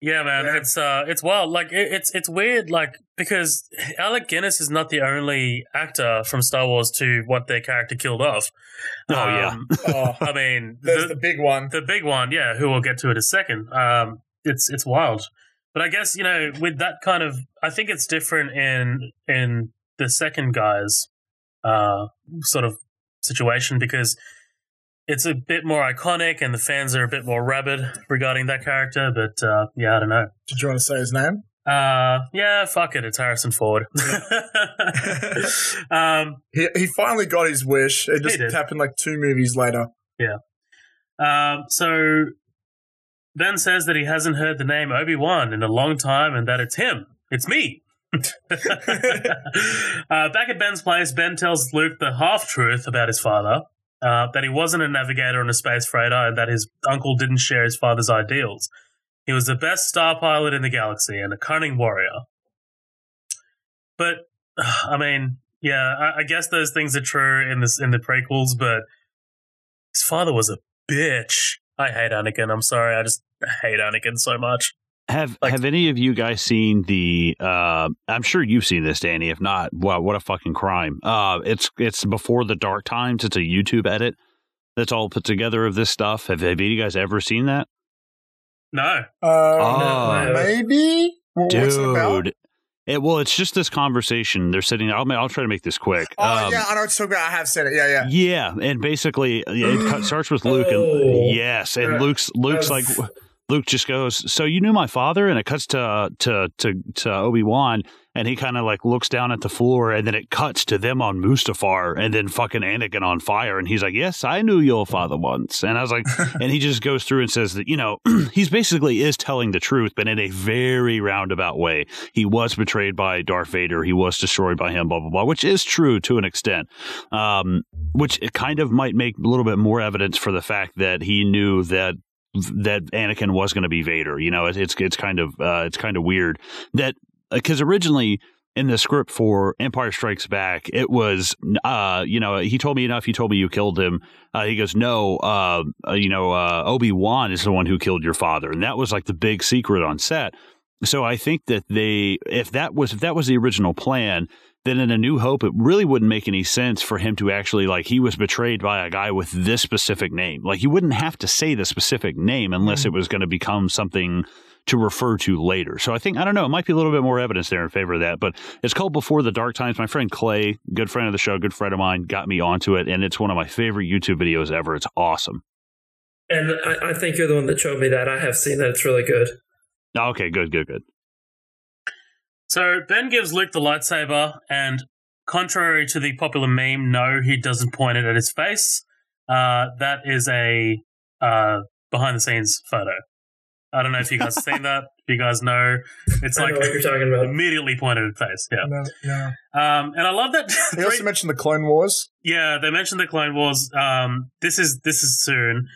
Yeah, man, Yeah. it's uh, it's wild. Like it, it's it's weird, like because Alec Guinness is not the only actor from Star Wars to want their character killed off. Oh, yeah. Oh, I mean, there's the, the big one. the big one, yeah, who we'll get to in a second. Um, it's it's wild, but I guess you know with that kind of, I think it's different in in the second guy's uh sort of situation because it's a bit more iconic and the fans are a bit more rabid regarding that character. But uh, yeah, I don't know. Did you want to say his name? Uh, yeah, fuck it. It's Harrison Ford. um, He he finally got his wish. It just happened like two movies later. Yeah. Um, so Ben says that he hasn't heard the name Obi Wan in a long time, and that it's him. It's me. uh, back at Ben's place, Ben tells Luke the half truth about his father. Uh, that he wasn't a navigator on a space freighter, and that his uncle didn't share his father's ideals. He was the best star pilot in the galaxy and a cunning warrior. but I mean, yeah, I, I guess those things are true in this in the prequels, but his father was a bitch. I hate Anakin. I'm sorry, I just hate Anakin so much. Have Like- Have any of you guys seen the? Uh, I'm sure you've seen this, Danny. If not, wow, what a fucking crime! Uh, it's it's before the dark times. It's a YouTube edit that's all put together of this stuff. Have Have you guys ever seen that? No, Uh, Oh. maybe. What, what's it about? Dude, it, well, it's just this conversation. They're sitting. I'll I'll try to make this quick. Oh Um, yeah, I know what you're about. I have said it. Yeah, yeah. Yeah, and basically it starts with Luke, Oh. and yes, and Luke's Luke's like that's- Luke just goes, "So you knew my father?" And it cuts to to to to Obi Wan, and he kind of like looks down at the floor, and then it cuts to them on Mustafar, and then fucking Anakin on fire, and he's like, "Yes, I knew your father once," and I was like, and he just goes through and says that you know he's basically is telling the truth, but in a very roundabout way. He was betrayed by Darth Vader, he was destroyed by him, blah blah blah, which is true to an extent. Um, which it kind of might make a little bit more evidence for the fact that he knew that that Anakin was going to be Vader. You know, it's it's, it's kind of uh, it's kind of weird that because originally in the script for Empire Strikes Back, it was uh, you know he told me enough. He told me you killed him. Uh, he goes, no, uh, uh, you know uh, Obi Wan is the one who killed your father, and that was like the big secret on set. So I think that they, if that was if that was the original plan, then in A New Hope, it really wouldn't make any sense for him to actually like he was betrayed by a guy with this specific name. Like he wouldn't have to say the specific name unless mm-hmm. it was going to become something to refer to later. So I think I don't know, it might be a little bit more evidence there in favor of that. But it's called Before the Dark Times. My friend Clay, good friend of the show, good friend of mine, got me onto it, and it's one of my favorite YouTube videos ever. It's awesome. And I, I think you're the one that showed me that. I have seen that. It's really good. Okay, good, good, good. So Ben gives Luke the lightsaber, and contrary to the popular meme, no, he doesn't point it at his face. Uh, that is a uh, behind the scenes photo. I don't know if you guys have seen that. If you guys know, it's I like know what you're talking about. immediately pointed at face. Yeah. No, no. Um, and I love that. He also mentioned the Clone Wars. yeah, they mentioned the Clone Wars. Um, this is this is soon.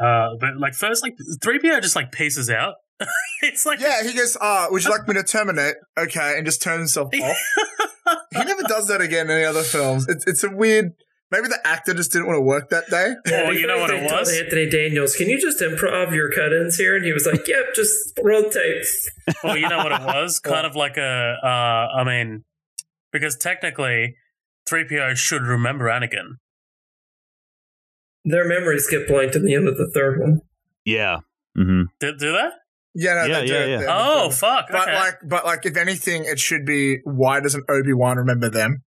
Uh, but like first, like three PO just like pieces out. it's like Yeah, he goes, uh, would you like me to terminate? Okay, and just turns himself off. he never does that again in any other films. It's, it's a weird. Maybe the actor just didn't want to work that day. Oh, you know what it was? Anthony Daniels, can you just improv your cut-ins here? And he was like, "Yep, just rotate." well, you know what it was? kind of like a, uh, I mean, because technically, 3PO should remember Anakin. Their memories get blanked in the end of the third one. Yeah. Mm-hmm. Do, do that? Yeah, no, Yeah, they yeah, it yeah. there, Oh, but- fuck. But okay. like, but like, if anything, it should be why doesn't Obi Wan remember them?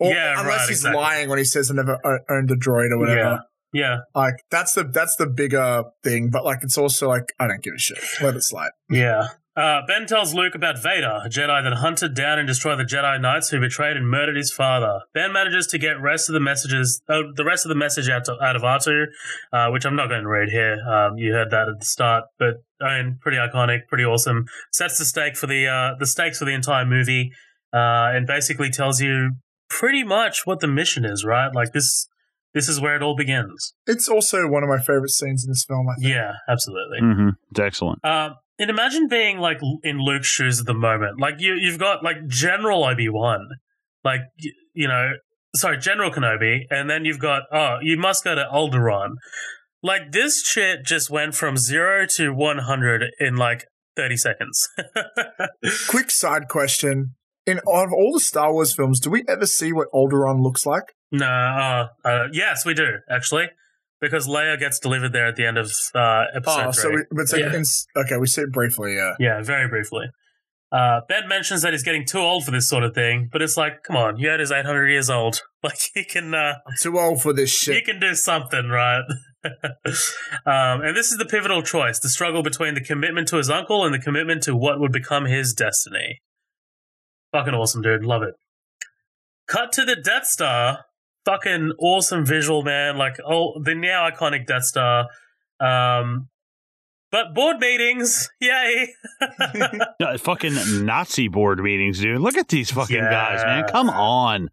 Or, Yeah, unless right, he's exactly. lying when he says I never owned a droid or whatever. yeah. Yeah. Like that's the that's the bigger thing. But like, it's also like I don't give a shit. Let it slide. Yeah. Uh, ben tells Luke about Vader, a Jedi that hunted down and destroyed the Jedi Knights who betrayed and murdered his father. Ben manages to get rest of the messages, uh, the rest of the message out, to, out of R2, uh, which I'm not going to read here. Um, you heard that at the start, but I mean, pretty iconic, pretty awesome. Sets the stake for the uh, the stakes for the entire movie, uh, and basically tells you pretty much what the mission is. Right, like this. This is where it all begins. It's also one of my favorite scenes in this film. I think. Yeah, absolutely. hmm It's excellent. Um, and imagine being like in Luke's shoes at the moment. Like you, you've got like General Obi Wan, like you know, sorry, General Kenobi, and then you've got oh, you must go to Alderaan. Like this shit just went from zero to one hundred in like thirty seconds. Quick side question: In out of all the Star Wars films, do we ever see what Alderaan looks like? no, uh, uh, yes, we do actually, because Leia gets delivered there at the end of uh, episode Oh, three. so we, but it's like Yeah. in, okay, we see it briefly. Yeah, Yeah, very briefly. Uh, ben mentions that he's getting too old for this sort of thing, but it's like, come on, Yoda's 800 years old. Like, he can, uh, I'm too old for this shit. he can do something, right? um, and this is the pivotal choice the struggle between the commitment to his uncle and the commitment to what would become his destiny. Fucking awesome, dude. Love it. Cut to the Death Star. Fucking awesome visual, man. Like, oh, the now iconic Death Star. Um, but board meetings, yay! Fucking Nazi board meetings, dude. Look at these fucking guys, man. Come on.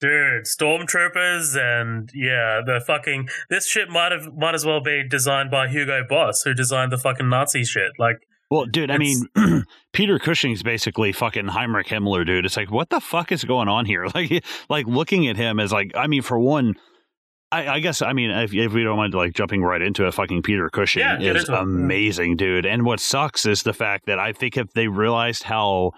Dude, stormtroopers and yeah, the fucking this shit might have might as well be designed by Hugo Boss, who designed the fucking Nazi shit. Like, Well, dude, I mean, Peter Cushing's basically fucking Heinrich Himmler, dude. It's like, what the fuck is going on here? Like, like looking at him as like, I mean, for one, I, I guess, I mean, if, if we don't mind like jumping right into it, fucking Peter Cushing Yeah, is amazing, dude. And what sucks is the fact that I think if they realized how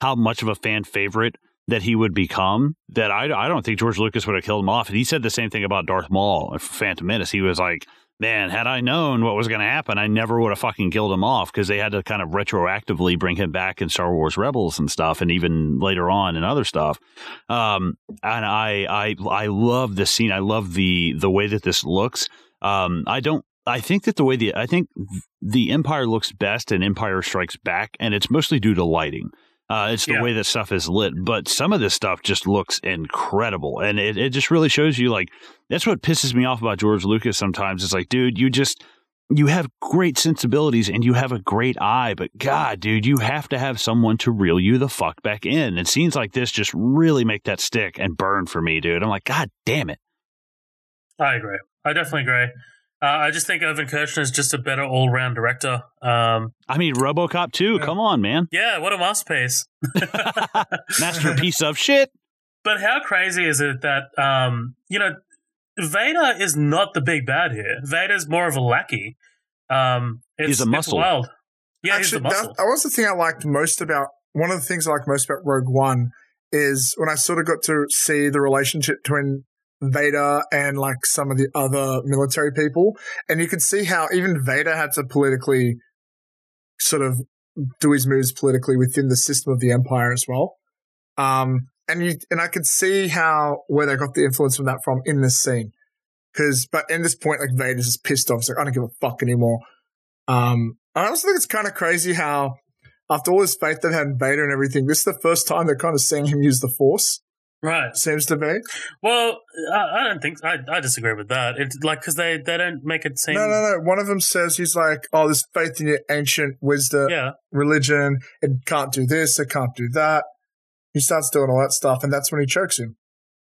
how much of a fan favorite that he would become, that I, I don't think George Lucas would have killed him off. And he said the same thing about Darth Maul for Phantom Menace. He was like, man, had I known what was going to happen, I never would have fucking killed him off because they had to kind of retroactively bring him back in Star Wars Rebels and stuff, and even later on in other stuff. Um, and I, I, I love the scene. I love the the way that this looks. Um, I don't. I think that the way the I think the Empire looks best in Empire Strikes Back, and it's mostly due to lighting. Uh, it's the Yeah. way that stuff is lit, but some of this stuff just looks incredible, and it, it just really shows you like that's what pisses me off about George Lucas. Sometimes it's like, dude, you just you have great sensibilities and you have a great eye, but God, dude, you have to have someone to reel you the fuck back in. And scenes like this just really make that stick and burn for me, dude. I'm like, God damn it. I agree. I definitely agree. Uh, I just think Irvin Kershner is just a better all round director. Um, I mean, RoboCop 2, Yeah. come on, man. yeah, what a masterpiece. Masterpiece of shit. But how crazy is it that um, you know Vader is not the big bad here. Vader's more of a lackey. Um, it's, He's a it's muscle. wild. Yeah, Actually, he's the muscle. that, that was the thing I liked most about one of the things I liked most about Rogue One is when I sort of got to see the relationship between Vader and like some of the other military people, and you could see how even Vader had to politically sort of do his moves politically within the system of the Empire as well. Um, and you and I could see how where they got the influence from that from in this scene. Because, but in this point, like Vader's just pissed off. It's like I don't give a fuck anymore. Um, I also think it's kind of crazy how after all this faith they've had in Vader and everything, this is the first time they're kind of seeing him use the Force. Right. Seems to be. Well, I, I don't think I, I disagree with that. It's like because they they don't make it seem. No, no, no. One of them says he's like, "Oh, there's faith in your ancient wisdom, Yeah, religion. It can't do this. It can't do that." He starts doing all that stuff, and that's when he chokes him.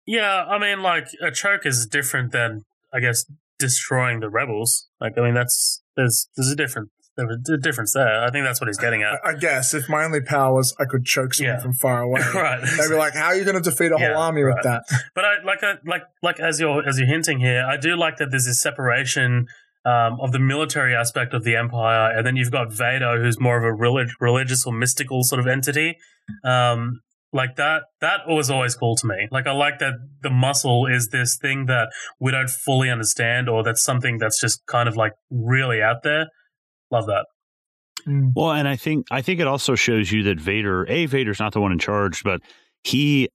yeah. I mean, like a choke is different than I guess destroying the rebels. Like, I mean, that's there's there's a different a difference there. I think that's what he's getting at. I, guess if my only power was I could choke someone Yeah. from far away, right. they'd be like, "How are you going to defeat a whole army right. with that?" But I like I, like like as you're as you're hinting here, I do like that there's this separation um, of the military aspect of the empire, and then you've got Vader, who's more of a relig- religious or mystical sort of entity. Um, like that that was always cool to me. Like I like that the muscle is this thing that we don't fully understand, or that's something that's just kind of like really out there. Love that. Well, and I think I think it also shows you that Vader, a Vader's not the one in charge, but he.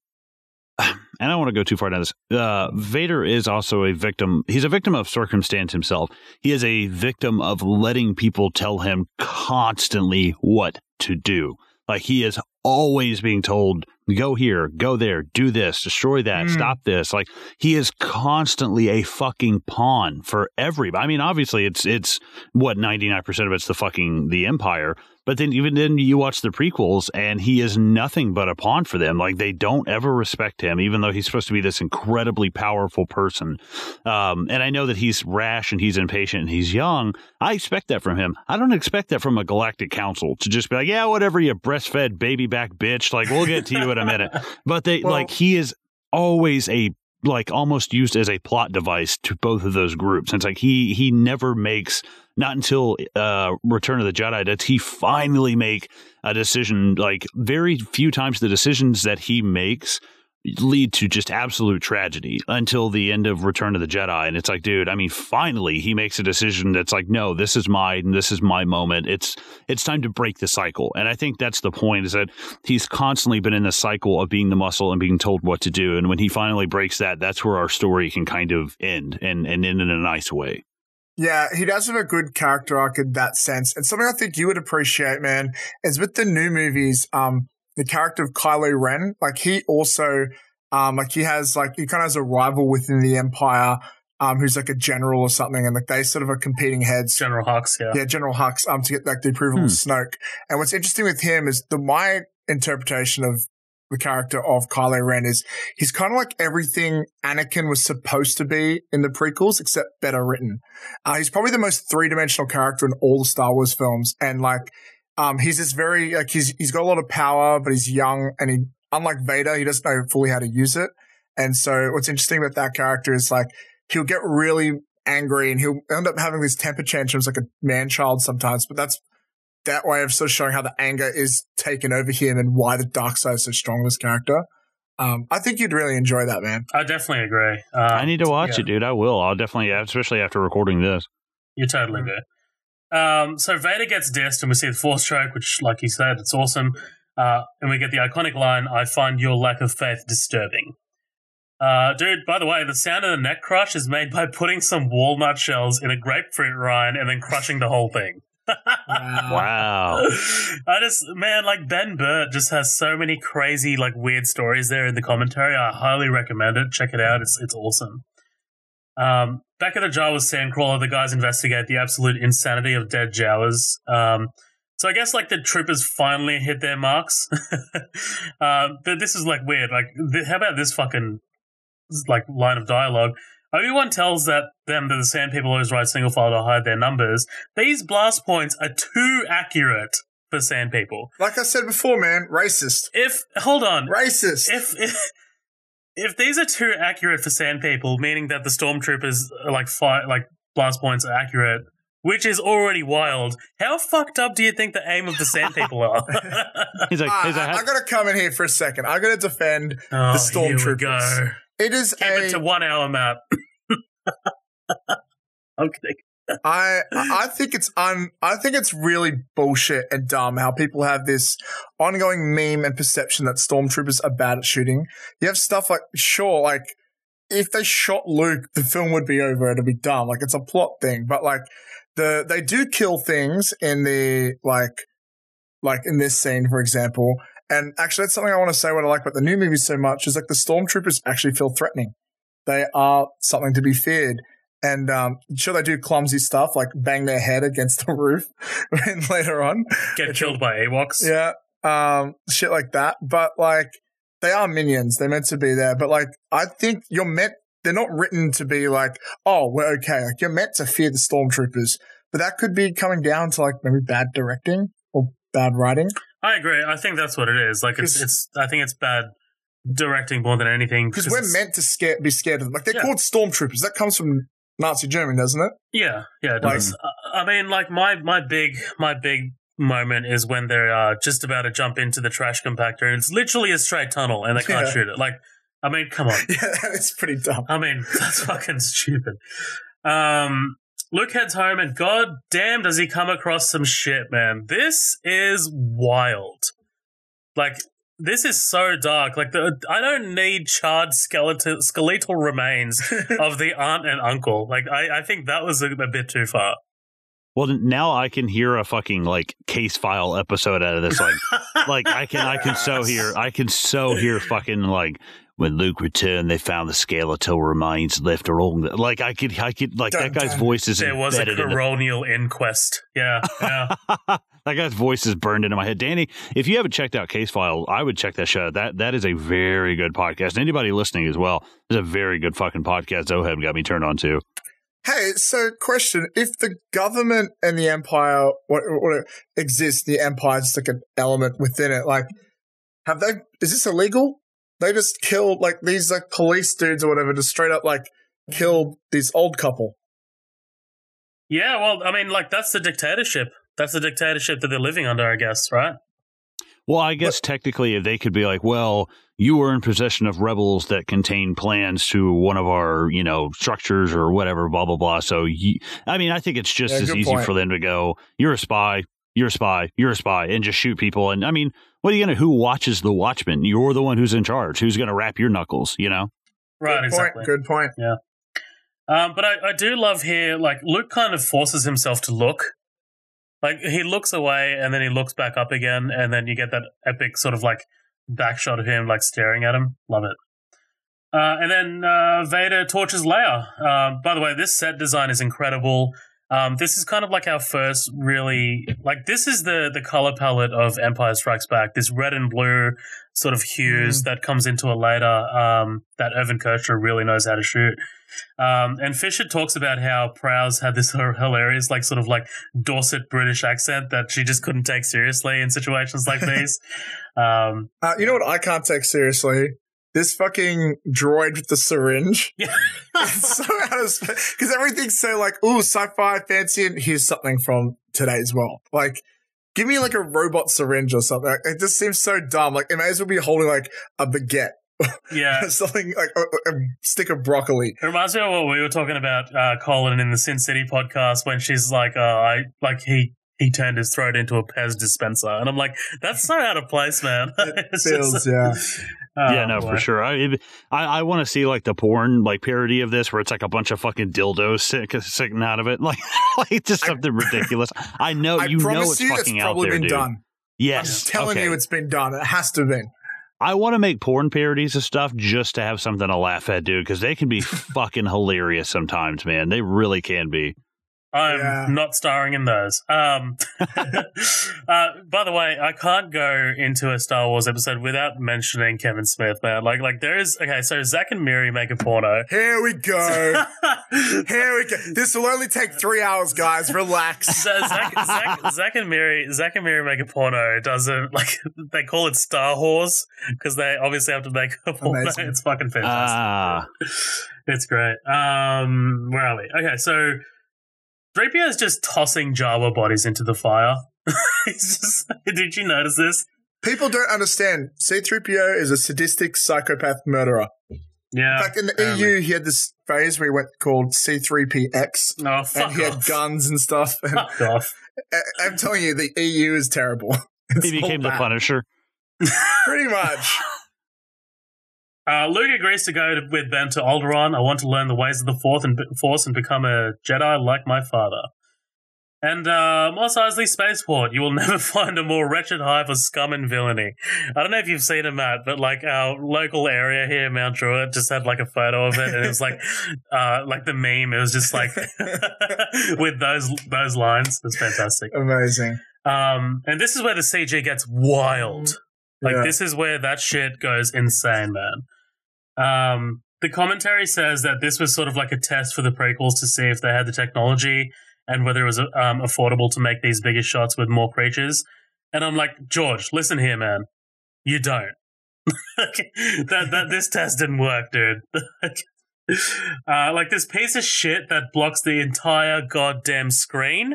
And I don't want to go too far down this. Uh, Vader is also a victim. He's a victim of circumstance himself. He is a victim of letting people tell him constantly what to do. Like he is always being told, go here, go there, do this, destroy that, Mm. stop this. Like he is constantly a fucking pawn for everybody. I mean, obviously it's it's what 99% of it's the fucking the empire but then even then you watch the prequels and he is nothing but a pawn for them. Like they don't ever respect him even though he's supposed to be this incredibly powerful person. Um, and i know that he's rash and he's impatient and he's young. I expect that from him. I don't expect that from a galactic council to just be like yeah whatever you breastfed baby back bitch. Like we'll get to you in a minute. But they Well- like he is always a like almost used as a plot device to both of those groups. And It's like he he never makes not until uh Return of the Jedi does he finally make a decision. Like very few times the decisions that he makes lead to just absolute tragedy until the end of Return of the Jedi. And it's like, dude, I mean, finally he makes a decision that's like, no, this is mine. This is my moment. It's it's time to break the cycle. And I think that's the point is that he's constantly been in the cycle of being the muscle and being told what to do. And when he finally breaks that, that's where our story can kind of end and, and end in a nice way. Yeah, he does have a good character arc in that sense. And something I think you would appreciate, man, is with the new movies, um, the character of Kylo Ren, like he also, um, like he has like, he kind of has a rival within the Empire, um, who's like a general or something. And like they sort of are competing heads. General Hux, yeah. Yeah, General Hux, um, to get like the approval Hmm. of Snoke. And what's interesting with him is the, my interpretation of the character of Kylo Ren is he's kind of like everything Anakin was supposed to be in the prequels, except better written. Uh, he's probably the most three dimensional character in all the Star Wars films. And like, Um, he's this very like he's he's got a lot of power, but he's young and he unlike Vader, he doesn't know fully how to use it. And so what's interesting about that character is like he'll get really angry and he'll end up having these temper tantrums like a man child sometimes, but that's that way of sort of showing how the anger is taken over him and why the dark side is so strong in this character. Um, I think you'd really enjoy that, man. I definitely agree. Um, I need to watch yeah. it, dude. I will. I'll definitely, especially after recording this. You're totally do. Um, so Vader gets dissed, and we see the Force choke, which, like you said, it's awesome. Uh, and we get the iconic line, "I find your lack of faith disturbing." Uh, dude, by the way, the sound of the neck crush is made by putting some walnut shells in a grapefruit rind and then crushing the whole thing. Wow. I just man, like Ben Burtt just has so many crazy, like weird stories there in the commentary. I highly recommend it. Check it out. It's it's awesome. Um, back at the Jawas Sandcrawler, the guys investigate the absolute insanity of dead Jawas. Um, so I guess like the troopers finally hit their marks. um, but this is like weird. Like, th- how about this fucking like line of dialogue? Obi Wan tells that them that the Sand People always ride single file to hide their numbers. These blast points are too accurate for Sand People. Like I said before, man, racist. If hold on, Racist. if if, if these are too accurate for Sand People, meaning that the stormtroopers are like fi- like blast points are accurate, which is already wild. How fucked up do you think the aim of the Sand People are? He's like, Ah, he's I, like I gotta come in here for a second. I gotta defend oh, the here we stormtroopers. It is Keep a it to one hour map. I'm kidding. I I think it's un I think it's really bullshit and dumb how people have this ongoing meme and perception that stormtroopers are bad at shooting. You have stuff like sure, like if they shot Luke, the film would be over. It'd be dumb. Like it's a plot thing, but like the they do kill things in the like like in this scene, for example. And actually, that's something I want to say. What I like about the new movie so much is like the stormtroopers actually feel threatening. They are something to be feared. And um, sure, they do clumsy stuff like bang their head against the roof and later on. Get killed by Ewoks. Yeah, um, shit like that. But like, they are minions. They're meant to be there. But like, I think you're meant. They're not written to be like, oh, we're okay. Like you're meant to fear the stormtroopers. But that could be coming down to like maybe bad directing or bad writing. I agree. I think that's what it is. Like it's it's. I think it's bad directing more than anything Because we're meant to scare, be scared of them. Like they're Yeah. called stormtroopers. That comes from Nazi Germany, doesn't it? Yeah, yeah, it Like- does. I- mean, like my my big my big moment is when they're uh, just about to jump into the trash compactor, and it's literally a straight tunnel, and they can't Yeah. shoot it. Like, I mean, come on. Yeah, is pretty dumb. I mean, that's fucking stupid. Um, Luke heads home, and god damn, does he come across some shit, man. This is wild. Like, this is so dark. Like, the I don't need charred skeletal skeletal remains of the aunt and uncle. Like, I, I think that was a, a bit too far. well, now I can hear a fucking like case file episode out of this. Like, like I can, I can so hear, I can so hear fucking like when Luke returned, they found the skeletal remains left along. The, like I could, I could, like that guy's dun. voice is there was a embedded in coronial inquest. Yeah, yeah. that guy's voice is burned into my head. Danny, if you haven't checked out Case File, I would check that show. out. That that is a very good podcast. Anybody listening as well, is a very good fucking podcast. Zoheb got me turned on to. Hey, so question: If the government and the empire, what, what exists, the empire is like an element within it. Like, have they? Is this illegal? They just killed like these like police dudes or whatever, just straight up like killed this old couple. Yeah, well, I mean, like that's the dictatorship. That's the dictatorship that they're living under, I guess, right? Well, I guess technically, if they could be like, well, you were in possession of rebels that contain plans to one of our, you know, structures or whatever, blah blah blah. So, you, I mean, I think it's just Yeah, as easy point. for them to go, "You're a spy, you're a spy, you're a spy," and just shoot people. And I mean, what are you gonna? Who watches the Watchmen? You're the one who's in charge. Who's gonna wrap your knuckles? You know? Right, Good exactly. Point, good point. Yeah. Um, but I, I do love here, like Luke kind of forces himself to look. Like he looks away and then he looks back up again, and then you get that epic sort of like back shot of him like staring at him. Love it. Uh, and then uh, Vader torches Leia. Uh, by the way, this set design is incredible. Um, this is kind of like our first really like this is the the color palette of Empire Strikes Back. This red and blue sort of hues that comes into it later. Um, that Irvin Kershner really knows how to shoot. Um, and Fisher talks about how Prowse had this hilarious, like, sort of like Dorset British accent that she just couldn't take seriously in situations like these. Um, Uh, you know what I can't take seriously? This fucking droid with the syringe. yeah. It's so out of because everything's so like, ooh, sci-fi, fancy, and here's something from today's world. Like, give me like a robot syringe or something. Like, it just seems so dumb. Like, it may as well be holding like a baguette, yeah. something like a, a stick of broccoli. It reminds me of what we were talking about, uh, Colin, in the Sin City podcast when she's like, uh, I, like, he, he turned his throat into a Pez dispenser. And I'm like, that's so out of place, man. It's Feels, just- yeah. oh, yeah, no, boy. for sure. I I, I want to see like the porn like parody of this, where it's like a bunch of fucking dildos sick, sticking out of it, like like just something ridiculous. I know I you know it's you, fucking out probably there, been dude. done. Yes, I'm telling okay. you, it's been done. It has to have been. I want to make porn parodies of stuff just to have something to laugh at, dude, because they can be fucking hilarious sometimes, man. They really can be. I'm Yeah. not starring in those. Um, uh, by the way, I can't go into a Star Wars episode without mentioning Kevin Smith, man. Like, like there is okay. So Zack and Miri make a porno. Here we go. Here we go. This will only take three hours, guys. Relax. So Zack, Zack, Zack and Miri, Zack and Miri make a porno. Doesn't like they call it Star Wars because they obviously have to make a porno. Amazing. It's fucking fantastic. Ah, It's great. Um, where are we? Okay, so 3PO is just tossing Jawa bodies into the fire. He's just. Did you notice this? People don't understand. C3PO is a sadistic psychopath murderer. Yeah. In fact, in the apparently. EU, he had this phase where he went called C3PX. Oh, fuck and he had guns and stuff. And Fuck off. I- I'm telling you, the EU is terrible. It's he became the. Punisher. Pretty much. Uh, Luke agrees to go to, with Ben to Alderaan. I want to learn the ways of the Fourth and Force and become a Jedi like my father. And uh, Mos Eisley Spaceport, you will never find a more wretched hive of scum and villainy. I don't know if you've seen it, Matt, but like our local area here, Mount Druitt, just had like a photo of it, and it was like, uh, like the meme. It was just like with those those lines. It's fantastic. Amazing. Um, and this is where the CG gets wild. Like Yeah. this is where that shit goes insane, man. Um, the commentary says that this was sort of like a test for the prequels to see if they had the technology and whether it was um, affordable to make these bigger shots with more creatures. And I'm like, George, listen here, man. You don't. that that this test didn't work, dude. uh, like this piece of shit that blocks the entire goddamn screen.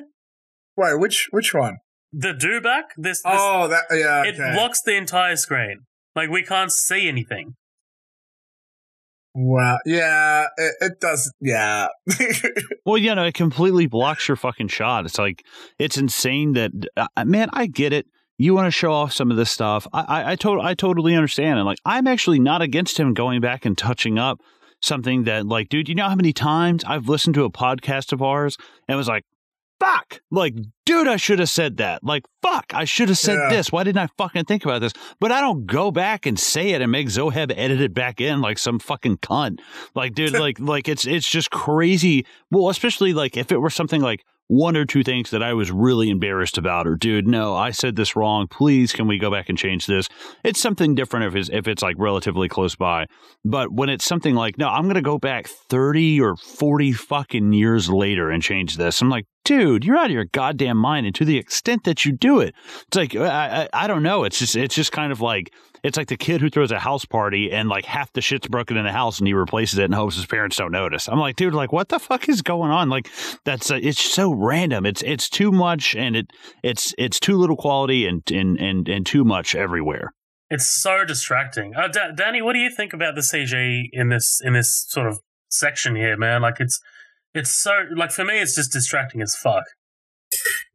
Wait, which which one? The dewback. This, this Oh, that yeah. it Okay. blocks the entire screen. Like we can't see anything. Wow. Yeah, it, it does. Yeah. Well, you know, it completely blocks your fucking shot. It's like it's insane that uh, man. I get it. You want to show off some of this stuff. I, I, I, to- I totally understand. And like, I'm actually not against him going back and touching up something that, like, dude, you know how many times I've listened to a podcast of ours and was like, fuck, like, dude, I should have said that. Like, fuck, I should have said Yeah. this. Why didn't I fucking think about this? But I don't go back and say it and make Zoheb edit it back in like some fucking cunt. Like, dude, like, like it's it's just crazy. Well, especially like if it were something like one or two things that I was really embarrassed about, or dude, no, I said this wrong. Please, can we go back and change this? It's something different if it's if it's like relatively close by. But when it's something like, no, I'm gonna go back thirty or forty fucking years later and change this, I'm like, dude, you're out of your goddamn mind. And to the extent that you do it, it's like I, I, I don't know. It's just it's just kind of like it's like the kid who throws a house party and like half the shit's broken in the house and he replaces it and hopes his parents don't notice. I'm like, dude, like what the fuck is going on? Like that's uh, it's so random. It's it's too much and it it's it's too little quality and and and, and too much everywhere. It's so distracting. Uh, Da- Danny, what do you think about the CG in this in this sort of section here, man? Like it's it's so like for me, it's just distracting as fuck.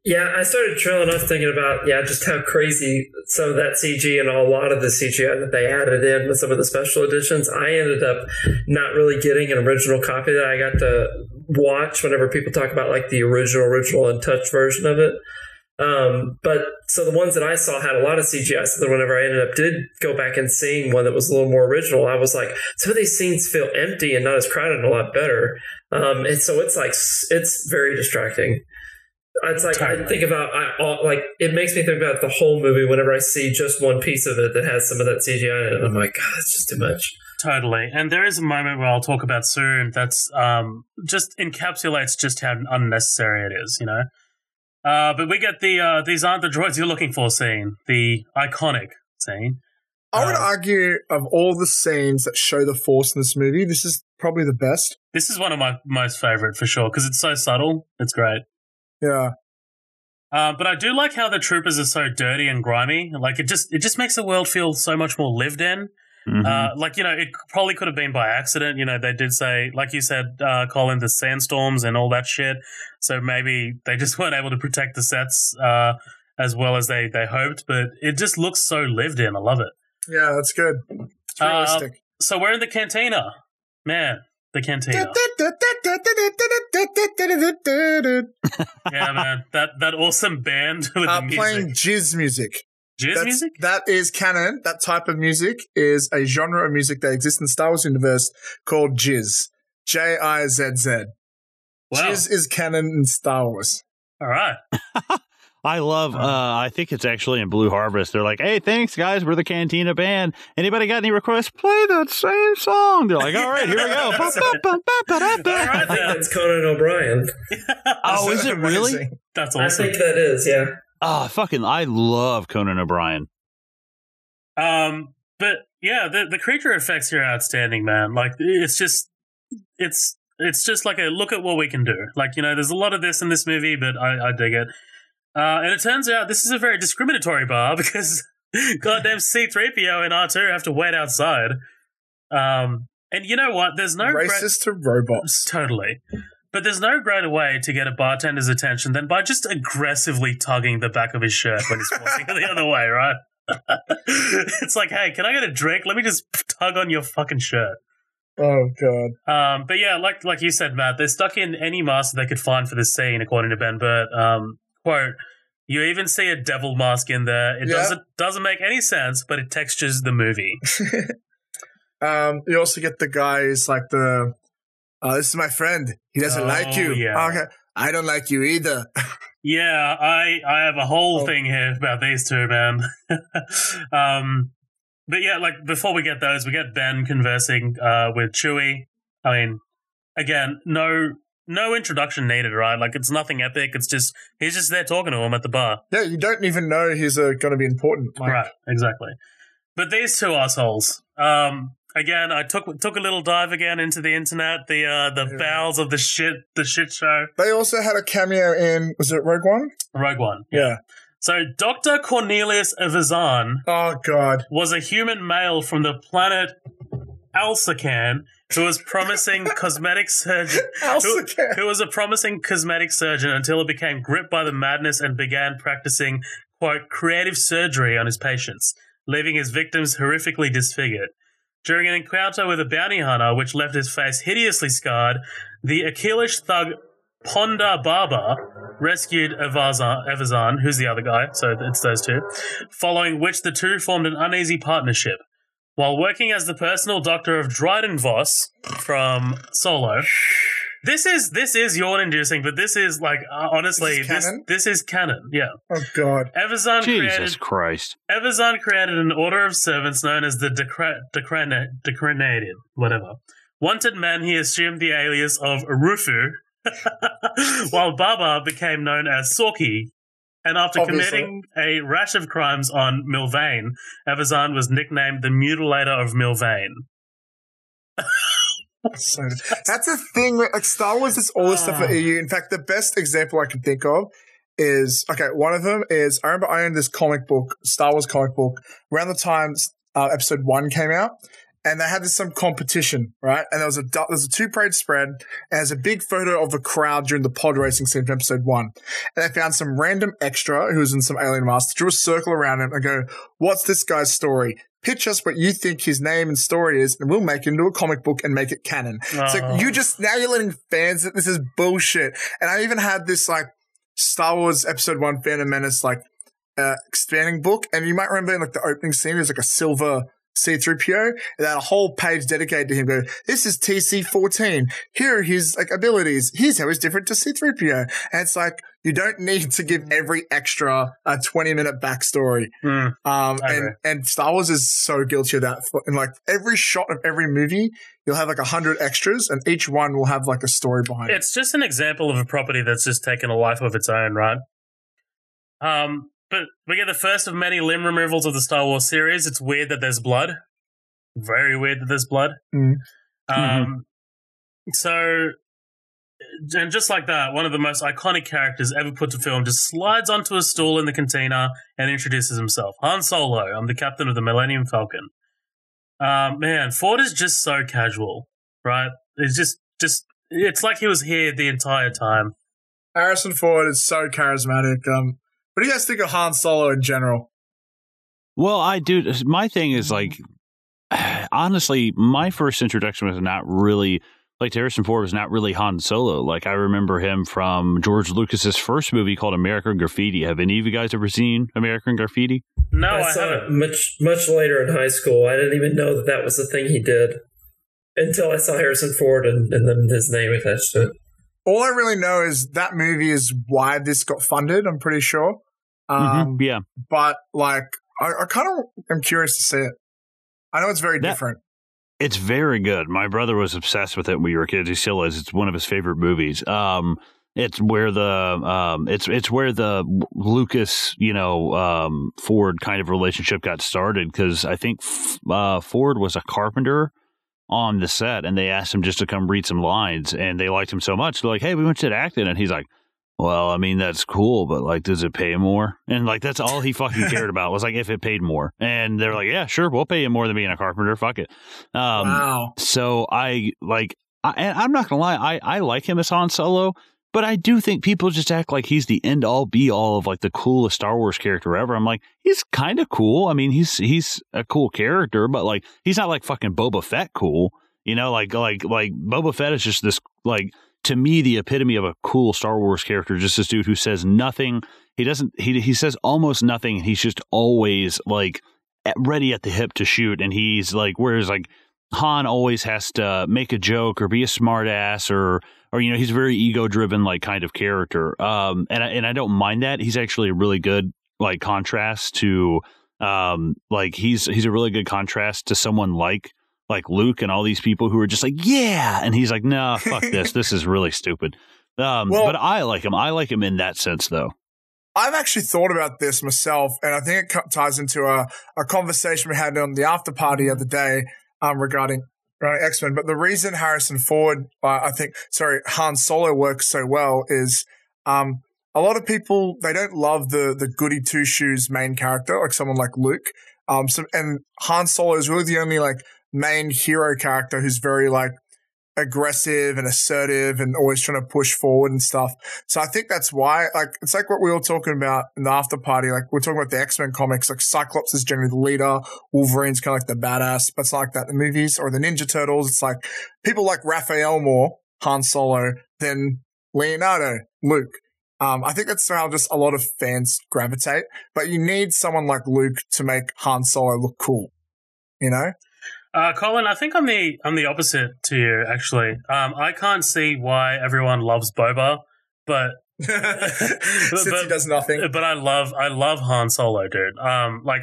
Yeah, I started trailing off thinking about yeah, just how crazy some of that CG and a lot of the CGI that they added in with some of the special editions. I ended up not really getting an original copy that I got to watch whenever people talk about like the original, original and touch version of it. Um, but so the ones that I saw had a lot of CGI. So then whenever I ended up did go back and seeing one that was a little more original, I was like, some of these scenes feel empty and not as crowded, and a lot better. Um, and so it's like it's very distracting. It's like I think about I all- like it makes me think about the whole movie whenever I see just one piece of it that has some of that CGI in it. I'm like, God, it's just too much. Totally. And there is a moment where I'll talk about soon that's um, just encapsulates just how unnecessary it is, you know? Uh, but we get the uh, these aren't the droids you're looking for scene, the iconic scene. I would Uh, argue of all the scenes that show the Force in this movie, this is probably the best. This is one of my most favorite for sure because it's so subtle. It's great. Yeah. Uh, but I do like how the troopers are so dirty and grimy. Like it just it just makes the world feel so much more lived in. Mhm. Uh, like you know, it probably could have been by accident. You know, they did say, like you said, uh, Colin, the sandstorms and all that shit. So maybe they just weren't able to protect the sets uh, as well as they they hoped. But it just looks so lived in. I love it. Yeah, that's good. It's Uh, realistic. So we're in the cantina, man. The cantina. yeah, man. That that awesome band with uh, the music. playing jizz music. Jizz That's- music. That is canon. That type of music is a genre of music that exists in the Star Wars universe called jizz. J I Z Z. Wow. Jizz is canon in Star Wars. All right. I love. Uh, I think it's actually in Blue Harvest. They're like, "Hey, thanks guys, we're the Cantina band. Anybody got any requests? Play that same song." They're like, "All right, here we go." I think then. that's Conan O'Brien. Oh, is it really? That's That's I think that is, yeah. Oh, fucking! I love Conan O'Brien. Um, but yeah, the the creature effects here are outstanding, man. Like it's just it's it's just like a look at what we can do. Like you know, there's a lot of this in this movie, but I, I dig it. Uh, and it turns out this is a very discriminatory bar because goddamn C3PO and R2 have to wait outside. Um, and you know what? There's no Racist to robots. Totally. But there's no greater way to get a bartender's attention than by just aggressively tugging the back of his shirt when he's forcing it the other way, right? it's like, hey, can I get a drink? Let me just tug on your fucking shirt. Oh god. Um, but yeah, like like you said, Matt, they stuck in any mask they could find for this scene, according to Ben Burtt. Um, quote, you even see a devil mask in there. It Yeah. doesn't doesn't make any sense, but it textures the movie. Um, you also get the guys like the. Uh, this is my friend. He doesn't Oh, like you. yeah. Okay. I don't like you either. Yeah, I I have a whole Oh. thing here about these two, man. um, but yeah, like before we get those, we get Ben conversing uh, with Chewie. I mean, again, no no introduction needed, right? Like it's nothing epic. It's just he's just there talking to him at the bar. yeah, you don't even know he's uh, going to be important. Like, Right, exactly. But these two assholes. Um, again, I took took a little dive again into the internet, the uh, the Yeah. bowels of the shit, the shit show. They also had a cameo in. Was it Rogue One? Rogue One. Yeah. So Doctor Cornelius Evazan Oh god. was a human male from the planet Alsakan who was promising cosmetic surgeon. Who, who was a promising cosmetic surgeon until he became gripped by the madness and began practicing quote creative surgery on his patients, leaving his victims horrifically disfigured. During an encounter with a bounty hunter, which left his face hideously scarred, the Aqualish thug Ponda Baba rescued Evazan, Evazan, who's the other guy, so it's those two, following which the two formed an uneasy partnership. While working as the personal doctor of Dryden Voss from Solo, this is this is yawn inducing, but this is like uh, honestly, This is this canon? this is canon. Yeah, Oh god. Evazan Jesus created Christ! Evazan created an order of servants known as the Decra- Decrena- Decrenated, whatever. Wanted man, he assumed the alias of Rufu, while Baba became known as Sorki. And after Obviously. committing a rash of crimes on Milvain, Evazan was nicknamed the Mutilator of Milvain. So that's a thing. Like Star Wars is all this stuff at Ah. EU. In fact, the best example I can think of is okay. One of them is I remember I owned this comic book, Star Wars comic book, around the time uh, Episode One came out, and they had this some competition, right? And there was a there's a two page spread, and there's a big photo of the crowd during the pod racing scene from Episode One, and they found some random extra who was in some alien mask, drew a circle around him, and go, "What's this guy's story?" Pitch us what you think his name and story is, and we'll make it into a comic book and make it canon. It's Oh. like you just now you're letting fans that this is bullshit. And I even had this like Star Wars Episode One: Phantom Menace like uh, expanding book, and you might remember in like the opening scene, there's like a silver C3PO, and a whole page dedicated to him. Go, this is TC14. Here are his like abilities. Here's how he's different to C3PO. And it's like you don't need to give every extra a 20 minute backstory. Mm, Um, and and Star Wars is so guilty of that. And like every shot of every movie, you'll have like a hundred extras, and each one will have like a story behind it. it's just an example of a property that's just taken a life of its own, right? Um, but we get the first of many limb removals of the Star Wars series. It's weird that there's blood. Very weird that there's blood. Mhm. Um, so, and just like that, one of the most iconic characters ever put to film just slides onto a stool in the container and introduces himself. Han Solo. I'm the captain of the Millennium Falcon. Um, man, Ford is just so casual, right? It's just, just, it's like he was here the entire time. Harrison Ford is so charismatic. Um, what do you guys think of Han Solo in general? Well, I do. My thing is like, honestly, my first introduction was not really like Harrison Ford was not really Han Solo. Like I remember him from George Lucas's first movie called American Graffiti. Have any of you guys ever seen American Graffiti? No, I I, saw it haven't. much much later in high school. I didn't even know that that was the thing he did until I saw Harrison Ford and, and then his name attached to it. All I really know is that movie is why this got funded. I'm pretty sure. Um, Mhm, Yeah, but like, I, I kind of am curious to see it. I know it's very That- different. It's very good. My brother was obsessed with it when we were kids. He still is. It's one of his favorite movies. Um, it's where the um, it's it's where the Lucas, you know, um, Ford kind of relationship got started because I think f- uh, Ford was a carpenter on the set, and they asked him just to come read some lines, and they liked him so much. They're like, "Hey, we want you to act in," it." and he's like. Well, I mean that's cool, but like, does it pay more? And like, that's all he fucking cared about was like if it paid more. And they're like, yeah, sure, we'll pay you more than being a carpenter. Fuck it. Um, wow. so I like, I, and I'm not gonna lie, I I like him as Han Solo, but I do think people just act like he's the end all be all of like the coolest Star Wars character ever. I'm like, he's kind of cool. I mean, he's he's a cool character, but like, he's not like fucking Boba Fett cool. You know, like like like Boba Fett is just this like to me the epitome of a cool Star Wars character. Just this dude who says nothing. He doesn't. He he says almost nothing. He's just always like at, ready at the hip to shoot, and he's like, whereas like Han always has to make a joke or be a smartass or or you know he's very ego driven like kind of character. Um, and I, and I don't mind that. He's actually a really good like contrast to um like he's he's a really good contrast to someone like like Luke and all these people who are just like yeah and he's like nah fuck this this is really stupid. Um, Well- but I like him. I like him in that sense though. I've actually thought about this myself, and I think it ties into a, a conversation we had on the after party the other day um, regarding, regarding X Men. But the reason Harrison Ford, uh, I think, sorry, Han Solo works so well is um, a lot of people they don't love the the goody two shoes main character like someone like Luke. Um, so and Han Solo is really the only like main hero character who's very like aggressive and assertive and always trying to push forward and stuff. So I think that's why, like, it's like what we were talking about in the after party. Like, we're talking about the X Men comics. Like, Cyclops is generally the leader. Wolverine's kind of like the badass, but it's like that in the movies or the Ninja Turtles. It's like people like Raphael more, Han Solo, than Leonardo, Luke. Um, I think that's how just a lot of fans gravitate, but you need someone like Luke to make Han Solo look cool. You know? Uh, Colin, I think I'm the I'm the opposite to you. Actually, um, I can't see why everyone loves Boba, but Since he does nothing. but I love I love Han Solo, dude. Um, like,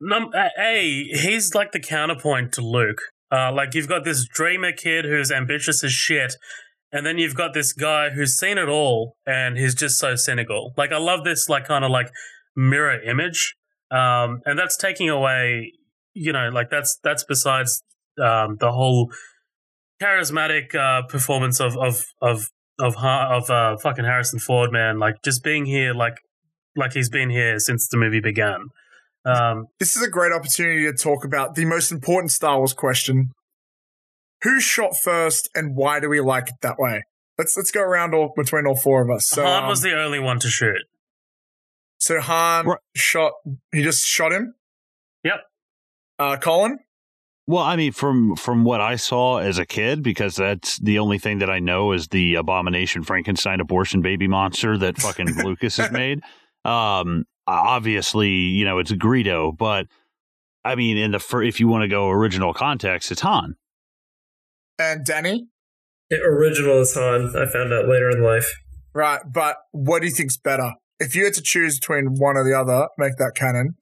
num- a he's like the counterpoint to Luke. Uh, like you've got this dreamer kid who's ambitious as shit, and then you've got this guy who's seen it all and he's just so cynical. Like I love this like kind of like mirror image, um, and that's taking away, you know, like that's that's besides um, the whole charismatic uh, performance of of of of Ha- of uh, fucking Harrison Ford, man. Like just being here, like like he's been here since the movie began. Um, This is a great opportunity to talk about the most important Star Wars question. Who shot first and why do we like it that way? Let's let's go around all between all four of us. So Han um, was the only one to shoot. so Han Right. shot he just shot him? Yep. Uh Colin? Well, I mean, from from what I saw as a kid, because that's the only thing that I know is the abomination Frankenstein abortion baby monster that fucking Lucas has made. Um, obviously, you know, it's Greedo, but I mean, in the fir- if you want to go original context, it's Han. And Danny, The original is Han. I found out later in life. right? But what do you think's better? If you had to choose between one or the other, make that canon.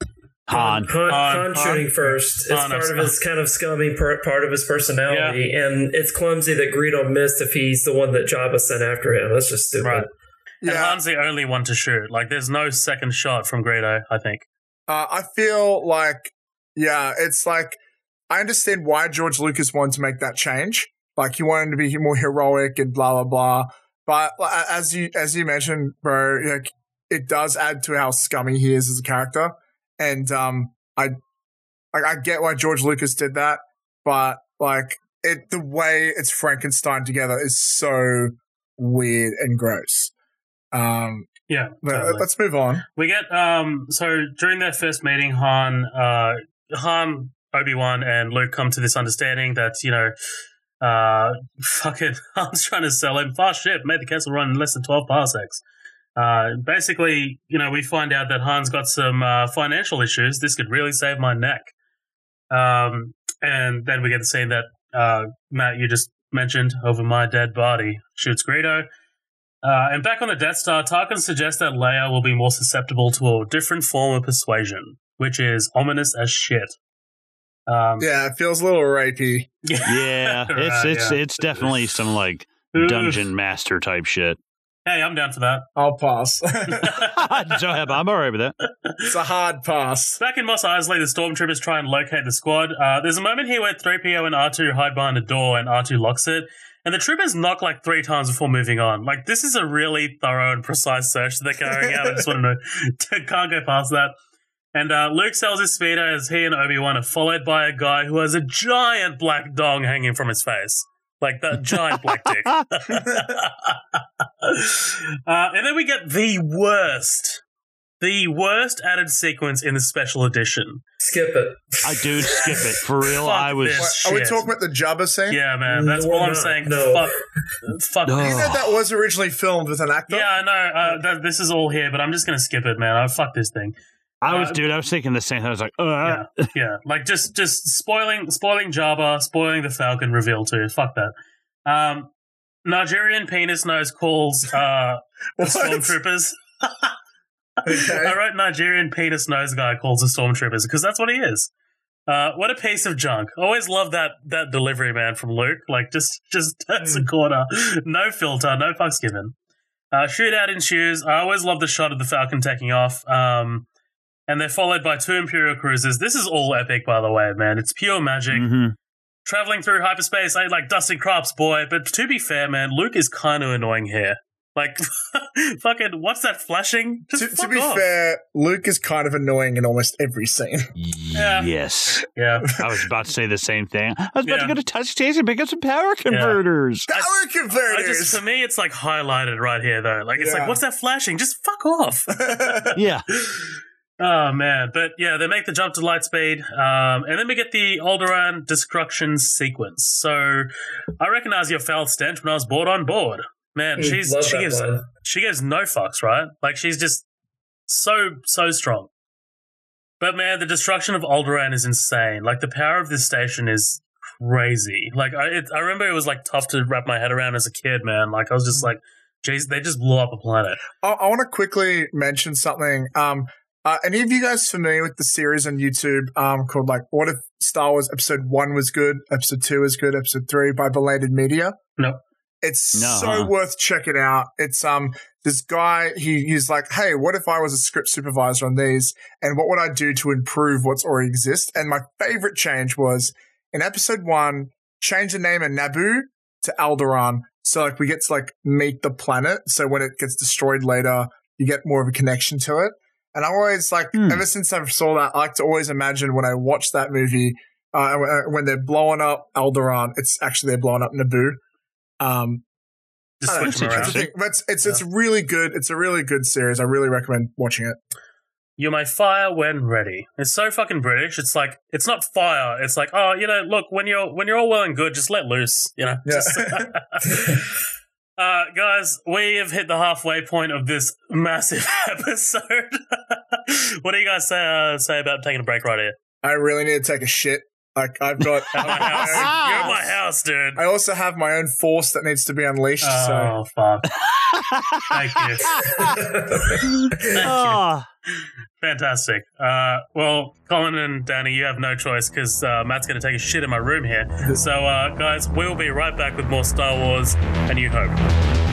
Han. Han, Han, Han Han. shooting first. It's Han, part of his kind of scummy per- part of his personality, and it's clumsy that Greedo missed if he's the one that Jabba sent after him. That's just stupid. Right. And Han's the only one to shoot. Like, there's no second shot from Greedo, I think. uh, I feel like, yeah, it's like I understand why George Lucas wanted to make that change. Like he wanted to be more heroic and blah blah blah. But as you as you mentioned, bro, like it does add to how scummy he is as a character. And um, I I, I get why George Lucas did that, but like it, the way it's Frankenstein together is so weird and gross. Um, Yeah. totally. let's move on. We get um so during their first meeting, Han uh Han, Obi Wan and Luke come to this understanding that, you know, uh fucking Han's trying to sell him fast ship, made the Kessel run in less than twelve parsecs. Uh basically, you know, we find out that Han's got some uh financial issues. This could really save my neck. Um and then we get the scene that uh Matt you just mentioned over my dead body shoots Greedo. Uh, and back on the Death Star, Tarkin suggests that Leia will be more susceptible to a different form of persuasion, which is ominous as shit. Um, Yeah, it feels a little rapey. Yeah, it's Right, it's yeah. it's definitely some like dungeon master type shit. Hey, I'm down for that. I'll pass. so I'm all right with that. it's a hard pass. Back in Mos Eisley, the stormtroopers try and locate the squad. Uh, there's a moment here where 3PO and R2 hide behind a door and R2 locks it. And the troopers knock like three times before moving on. Like, this is a really thorough and precise search that they're carrying out. I just want to know. Can't go past that. And uh, Luke sells his speeder as he and Obi Wan are followed by a guy who has a giant black dong hanging from his face. Like that giant black dick. uh, and then we get the worst, the worst added sequence in the special edition. Skip it. I do skip it for real. Fuck I was this. Are we Shit. talking about the Jabba scene? Yeah, man, that's No, all I'm not. saying. No. Fuck, fuck. No. You this. know that was originally filmed with an actor? Yeah, I know. Uh, that, this is all here, but I'm just gonna skip it, man. I fuck this thing. I was Uh, dude. I was thinking the same. thing. I was like, uh, Yeah, yeah. Like just, just spoiling, spoiling Jabba, spoiling the Falcon reveal too. Fuck that. Um, Nigerian penis nose calls uh, the What? stormtroopers. Okay. I wrote Nigerian penis nose guy calls the stormtroopers because that's what he is. Uh, what a piece of junk! Always love that that delivery man from Luke. Like just just turns a corner, no filter, no fucks given. Uh, shootout ensues. I always love the shot of the Falcon taking off. Um, and they're followed by two Imperial cruisers. This is all epic, by the way, man. It's pure magic. mhm. Traveling through hyperspace ain't like dusting crops, boy. But to be fair, man, Luke is kind of annoying here. Like, fucking, what's that flashing? Just To, to be off. fair, Luke is kind of annoying in almost every scene. Yeah. yes. Yeah. I was about to say the same thing. I was about Yeah. to go to Tosche Station and pick up some power converters. Power I converters! just, for me, it's like highlighted right here, though. Like, it's Yeah. like, what's that flashing? Just fuck off. Yeah. oh, man. But yeah, they make the jump to Lightspeed. Um, and then we get the Alderaan destruction sequence. So I recognize your foul stench when I was brought on board. Man, Mm, she's she gives line. she gives no fucks, right? Like she's just so so strong. But man, the destruction of Alderaan is insane. Like the power of this station is crazy. Like I, it, I remember it was like tough to wrap my head around as a kid, man. Like I was just like, geez, they just blew up a planet. I, I want to quickly mention something. Um, uh, any of you guys familiar with the series on YouTube um, called like What If Star Wars Episode One was good, Episode Two was good, Episode Three by Belated Media? No. It's No, so huh? worth checking out. It's um this guy he he's like, hey, what if I was a script supervisor on these, and what would I do to improve what's already exist? And my favorite change was in Episode One, change the name of Naboo to Alderaan, so like we get to like meet the planet. So when it gets destroyed later, you get more of a connection to it. And I always like, Hmm. ever since I saw that, I like to always imagine when I watch that movie, uh, when- when they're blowing up Alderaan, it's actually they're blowing up Naboo. Um, Just know, switch them around. interesting. it's it's it's really good. It's a really good series. I really recommend watching it. You're my fire when ready. It's so fucking British. It's like it's not fire. It's like oh, you know, look when you're when you're all well and good, just let loose. You know. Yeah. Uh, guys, we have hit the halfway point of this massive episode. what do you guys say uh, say about taking a break right here? I really need to take a shit. Like I've got. At my house. You're at my house, dude. I also have my own force that needs to be unleashed. so Oh fuck! Thank you. Thank you. Ah. Fantastic. Uh, well, Colin and Danny, you have no choice because uh, Matt's going to take a shit in my room here. So, uh, guys, we'll be right back with more Star Wars A New Hope.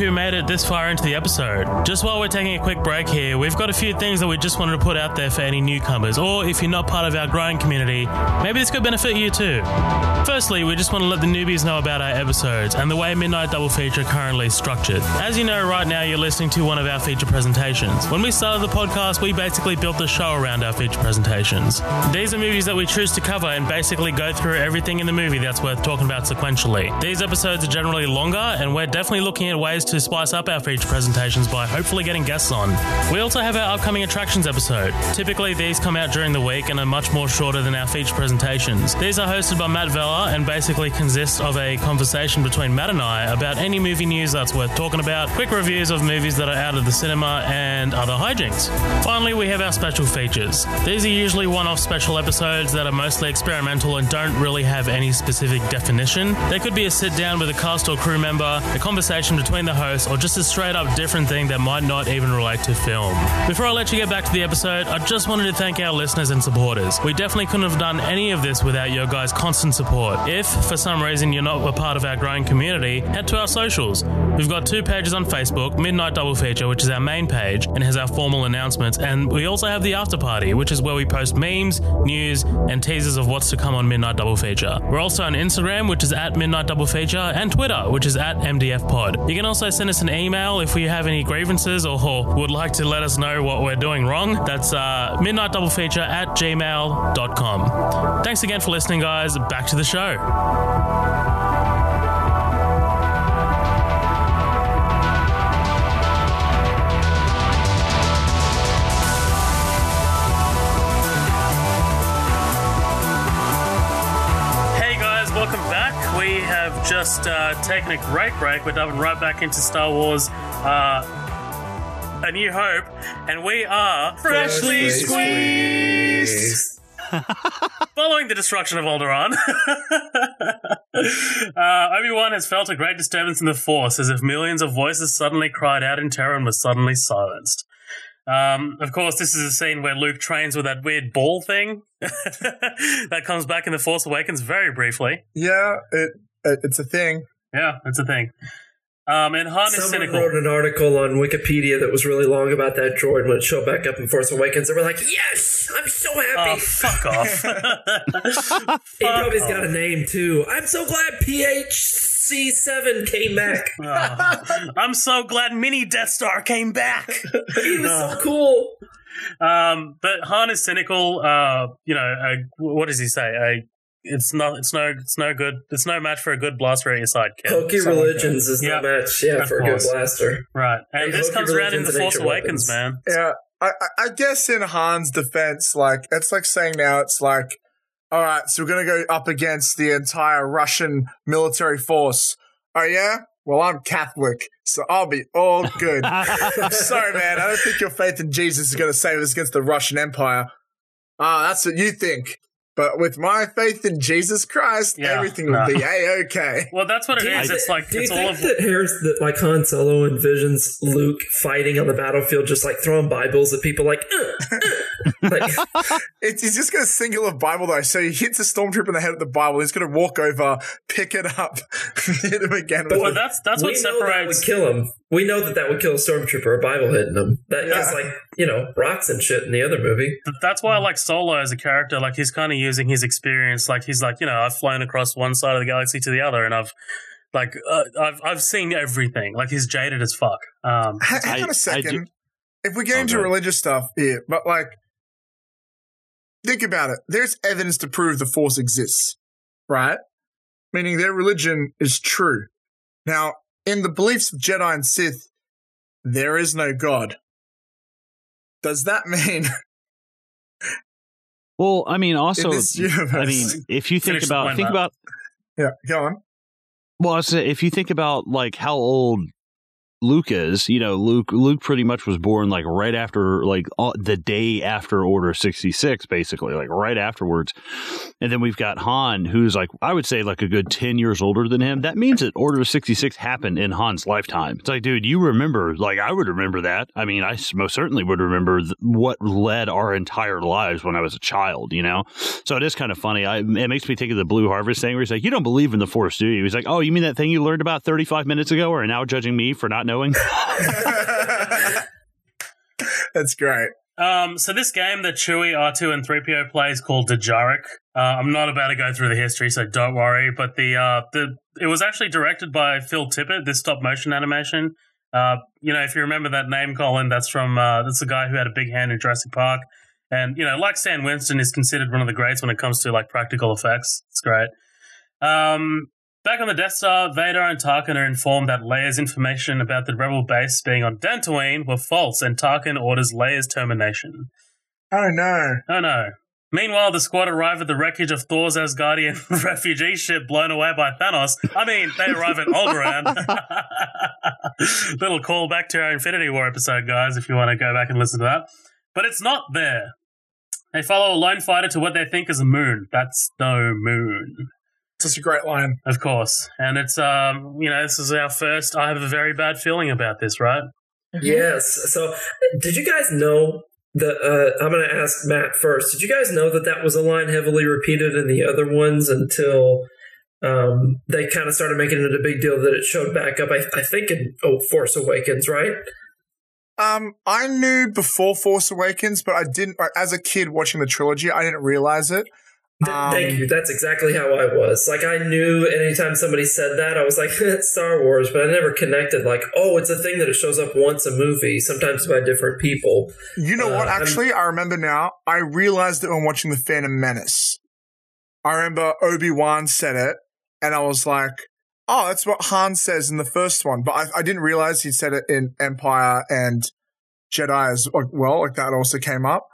Who made it this far into the episode. Just while we're taking a quick break here, we've got a few things that we just wanted to put out there for any newcomers, or if you're not part of our growing community, maybe this could benefit you too. Firstly, we just want to let the newbies know about our episodes and the way Midnight Double Feature currently is structured. As you know, right now you're listening to one of our feature presentations. When we started the podcast, we basically built the show around our feature presentations. These are movies that we choose to cover and basically go through everything in the movie that's worth talking about sequentially. These episodes are generally longer, and we're definitely looking at ways to spice up our feature presentations by hopefully getting guests on. We also have our upcoming attractions episode. Typically, these come out during the week and are much more shorter than our feature presentations. These are hosted by Matt Vella and basically consist of a conversation between Matt and I about any movie news that's worth talking about, quick reviews of movies that are out of the cinema, and other hijinks. Finally, we have our special features. These are usually one off special episodes that are mostly experimental and don't really have any specific definition. They could be a sit down with a cast or crew member, a conversation between the hosts, or just a straight up different thing that might not even relate to film. Before I let you get back to the episode, I just wanted to thank our listeners and supporters. We definitely couldn't have done any of this without your guys' constant support. If, for some reason, you're not a part of our growing community, head to our socials. We've got two pages on Facebook Midnight Double Feature, which is our main page and has our formal announcements, and we also have the After Party, which is where we post memes, news, and teasers of what's to come on Midnight Double Feature. We're also on Instagram, which is at Midnight Double Feature, and Twitter, which is at MDF Pod. You can also send us an email if you have any grievances or would like to let us know what we're doing wrong. That's uh, Midnight Double Feature at gmail.com. Thanks again for listening, guys. Back to the show. Just uh, taken a great break. We're diving right back into Star Wars uh, A New Hope, and we are freshly squeezed. Following the destruction of Alderaan, uh, Obi Wan has felt a great disturbance in the Force, as if millions of voices suddenly cried out in terror and were suddenly silenced. Um, of course, this is a scene where Luke trains with that weird ball thing that comes back in The Force Awakens very briefly. yeah, it it's a thing. Yeah, it's a thing. Um, and Han is Someone cynical. wrote an article on Wikipedia that was really long about that droid when it showed back up in Force Awakens. They were like, "Yes, I'm so Oh, happy." fuck off. he probably's off. got a name too. I'm so glad PHC7 came back. Oh, I'm so glad Mini Death Star came back. he was so cool. Um, but Han is cynical. Uh, you know, uh, what does he say? Uh, it's not. It's no. It's no good. It's no match for a good blaster at your side, kid. Hokey Something like religions is Yeah, no match, yeah, of for a good blaster. Right, and Hey, this Hokey comes around in the Force ancient Awakens, man. Yeah, I, I, I guess in Han's defense, like it's like saying now it's like, all right, so we're gonna go up against the entire Russian military force. Oh yeah, well I'm Catholic, so I'll be all good. Sorry, man. I don't think your faith in Jesus is gonna save us against the Russian Empire. Ah, that's what you think. But with my faith in Jesus Christ, Yeah, everything will be a okay. Well, that's what it Do is. thi- It's like do you it's all think of. that Harris, that like Han Solo envisions Luke fighting on the battlefield, just like throwing Bibles at people, like, "Uh, uh." like It's, he's just going to singular Bible though. So he hits a stormtrooper in the head with the Bible. He's going to walk over, pick it up, hit him again. With Well, it. that's that's we what know that would separates. kill him. We know that that would kill a stormtrooper, a Bible hitting him. That because Yeah. like you know rocks and shit in the other movie. That's why I like Solo as a character. Like he's kind of using his experience. Like he's like, you know, I've flown across one side of the galaxy to the other, and I've like uh, I've I've seen everything. Like he's jaded as fuck. Um, Ha- hang I- on I a second. do- if we get Oh, into go religious stuff here, but like, think about it. There's evidence to prove the Force exists, right? Meaning their religion is true. Now, in the beliefs of Jedi and Sith, there is no God. Does that mean Well, I mean, also, universe? I mean, if you think about think about yeah, go on. well, I was if you think about like how old Luke is, you know, Luke Luke pretty much was born like right after like the day after Order 66 basically, like right afterwards. And then we've got Han who's like I would say like a good 10 years older than him. That means that Order 66 happened in Han's lifetime. It's like, dude, you remember like I would remember that. I mean, I most certainly would remember th- what led our entire lives when I was a child, you know. So it is kind of funny. I, it makes me think of the Blue Harvest thing where he's like, "You don't believe in the Force, do you?" He's like, "Oh, you mean that thing you learned about 35 minutes ago, or are now judging me for not knowing?" That's great. Um, so this game that Chewie, R2, and 3PO play is called Dejarik. Uh, I'm not about to go through the history, so don't worry. But the uh, the it was actually directed by Phil Tippett. This stop motion animation. Uh, you know, if you remember that name, Colin, that's from uh, that's the guy who had a big hand in Jurassic Park. And you know, like Stan Winston is considered one of the greats when it comes to like practical effects. It's great. Um, back on the Death Star, Vader and Tarkin are informed that Leia's information about the rebel base being on Dantooine were false, and Tarkin orders Leia's termination. Oh no. Oh no. Meanwhile, the squad arrive at the wreckage of Thor's Asgardian refugee ship blown away by Thanos. I mean, they arrive at Alderaan. Little callback to our Infinity War episode, guys, if you want to go back and listen to that. But it's not there. They follow a lone fighter to what they think is a moon. That's no moon. Such a great line. Of course. And it's, um, you know, this is our first. I have a very bad feeling about this, right? Yes. So, did you guys know that? Uh, I'm going to ask Matt first. Did you guys know that that was a line heavily repeated in the other ones until um, they kind of started making it a big deal that it showed back up? I, I think in oh, Force Awakens, right? Um, I knew before Force Awakens, but I didn't. As a kid watching the trilogy, I didn't realize it. Um, Thank you. That's exactly how I was. Like I knew anytime somebody said that, I was like, it's Star Wars, but I never connected. Like, oh, it's a thing that it shows up once a movie, sometimes by different people. You know Uh, what? I'm- Actually, I remember now. I realized it when watching the Phantom Menace. I remember Obi Wan said it, and I was like, "Oh, that's what Han says in the first one." But I, I didn't realize he said it in Empire and Jedi as well. Like that also came up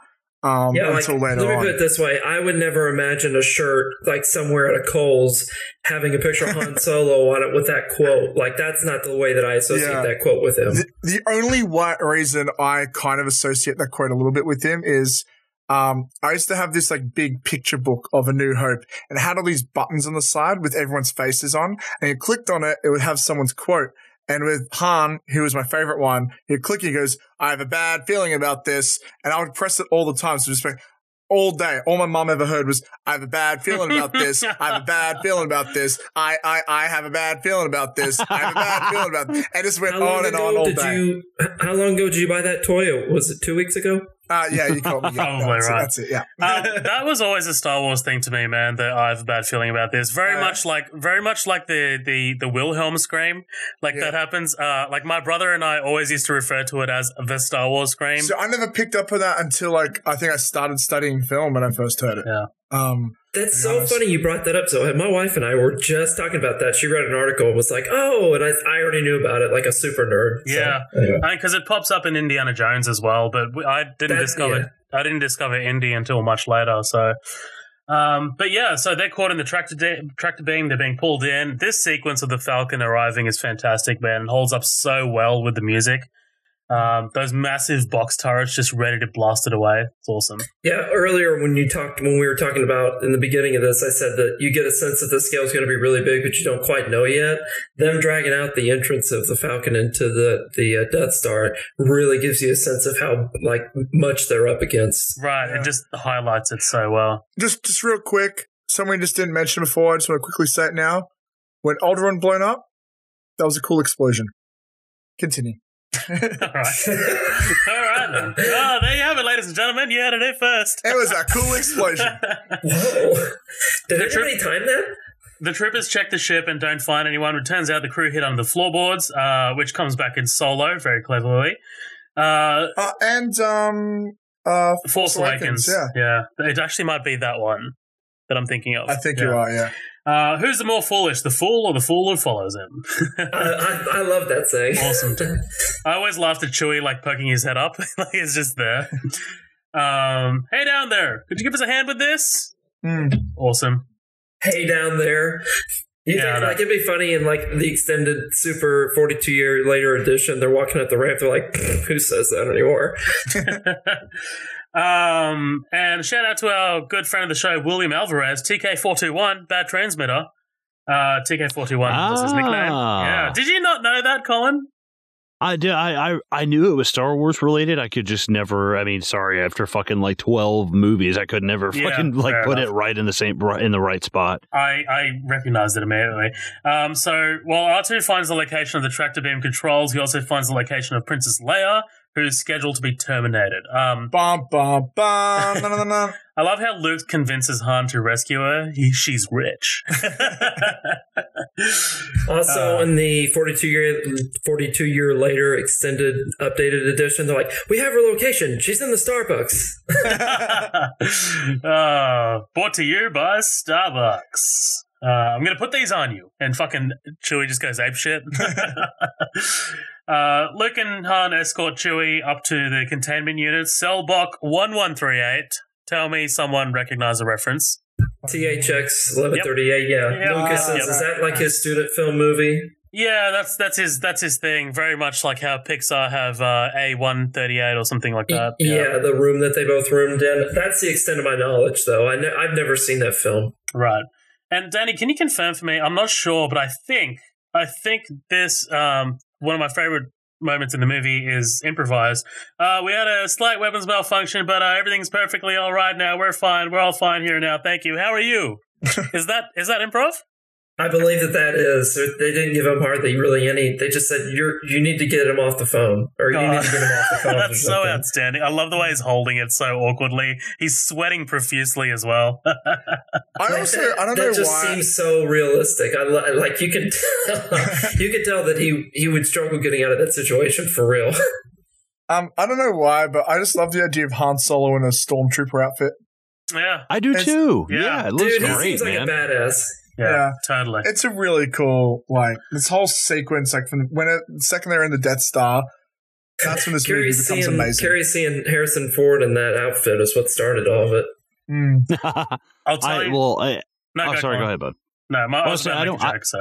um, Yeah, like until let later me on. put it this way: I would never imagine a shirt like somewhere at a Kohl's having a picture of Han Solo on it with that quote. Like that's not the way that I associate Yeah. that quote with him. The, the only reason I kind of associate that quote a little bit with him is um, I used to have this like big picture book of A New Hope and it had all these buttons on the side with everyone's faces on. And you clicked on it, it would have someone's quote. And with Han, who was my favorite one, he'd click, he goes, I have a bad feeling about this. And I would press it all the time. So just like, all day, all my mom ever heard was, I have a bad feeling about this. I have a bad feeling about this. I, I, I have a bad feeling about this. I have a bad feeling about this. And just went on and on all did day. you? How long ago did you buy that toy? Was it two weeks ago? Uh, yeah, you caught me. Yeah, Probably that's, right. It, that's it. Yeah. um, that was always a Star Wars thing to me, man. That I have a bad feeling about this. Very Uh, much like, very much like the the the Wilhelm scream, like Yeah. that happens. Uh, like my brother and I always used to refer to it as the Star Wars scream. So I never picked up on that until like I think I started studying film when I first heard it. Yeah. Um. That's so honest. funny you brought that up. So my wife and I were just talking about that. She read an article and was like, "Oh," and I, I already knew about it, like a super nerd. So, Yeah. anyway. I mean, because it pops up in Indiana Jones as well, but we- I didn't That- discover I didn't discover Indy until much later. So, um, but yeah, so they're caught in the tractor de- tractor beam. They're being pulled in. This sequence of the Falcon arriving is fantastic, man. It holds up so well with the music. Um, those massive box turrets just ready to blast it away. It's awesome. Yeah, earlier when you talked when we were talking about in the beginning of this, I said that you get a sense that the scale is going to be really big, but you don't quite know yet. Them dragging out the entrance of the Falcon into the the uh, Death Star really gives you a sense of how like much they're up against. Right. Yeah. It just highlights it so well. Just, just real quick. Someone just didn't mention before. I just want to quickly say it now. When Alderaan blown up, that was a cool explosion. Continue. All right. All right then. Oh, there you have it, ladies and gentlemen. You heard it here first. It was a cool explosion. Whoa! Did The trip- anybody time that? The troopers check the ship and don't find anyone. It turns out the crew hid under the floorboards, uh, which comes back in solo very cleverly. Uh, Uh, and um, Uh, Force, Awakens. Yeah, yeah. It actually might be that one that I'm thinking of. I think Yeah. you are. Yeah. Uh, who's the more foolish, the fool or the fool who follows him? I, I, I love that saying. awesome. dude. I always laughed at Chewie like poking his head up, like it's just there. Um, hey down there, could you give us a hand with this? Hmm. Awesome. hey down there. You Yeah, think know. like it'd be funny in like the extended Super 42 year later edition? They're walking up the ramp. They're like, "Who says that anymore?" um, and shout out to our good friend of the show, William Alvarez, TK421, bad transmitter. Uh, TK421 was his nickname. Ah. Yeah. Did you not know that, Colin? I did. I, I I knew it was Star Wars related. I could just never. I mean, sorry. After fucking like twelve movies, I could never Yeah, fucking like put enough. it right in the same right in the right spot. I, I recognized it immediately. Um, so while R2 finds the location of the tractor beam controls, he also finds the location of Princess Leia, who's scheduled to be terminated. Um, Bum, bum, bum. no, no, no, no. I love how Luke convinces Han to rescue her. He, she's rich. Also, Uh. in the 42 year 42 year later extended updated edition, they're like, "We have her location. She's in the Starbucks." uh, brought to you by Starbucks. Uh, I'm gonna put these on you, and fucking Chewie just goes ape shit. uh, Luke and Han escort Chewie up to the containment unit. Cell block one one three eight. Tell me someone recognize a reference. THX 1138. Yeah, Yep. Lucas says, Yep. "Is that like his student film movie?" Yeah, that's that's his that's his thing. Very much like how Pixar have uh, A one thirty eight or something like that. yeah. the room that they both roomed in. That's the extent of my knowledge, though. I ne- I've never seen that film. Right. And Danny, can you confirm for me? I'm not sure, but I think I think this um one of my favorite moments in the movie is improvised. Uh, we had a slight weapons malfunction, but uh, everything's perfectly all right now. We're fine. We're all fine here now. Thank you. How are you? is that is that improv? I believe that that is. They didn't give him hardly really any. They just said you're you need to get him off the phone, or you need to get him off the phone. That's so outstanding. I love the way he's holding it so awkwardly. He's sweating profusely as well. I also, I don't that know that just why. seems so realistic. I li- like you can tell, you could tell that he he would struggle getting out of that situation for real. Um, I don't know why, but I just love the idea of Han Solo in a stormtrooper outfit. yeah. I do It's- too. yeah. Yeah, it looks Dude, he great, seems like man. a badass. Yeah. Yeah. Totally. It's a really cool, like this whole sequence. Like from when it, the second they're in the Death Star, that's when this movie becomes seeing amazing. Carrie seeing Harrison Ford in that outfit is what started all of it. Mm. I'll tell I, you. well, I, no, oh, sorry. Colin. Go ahead, bud. No, my, I was Also, I don't- a I- joke, so.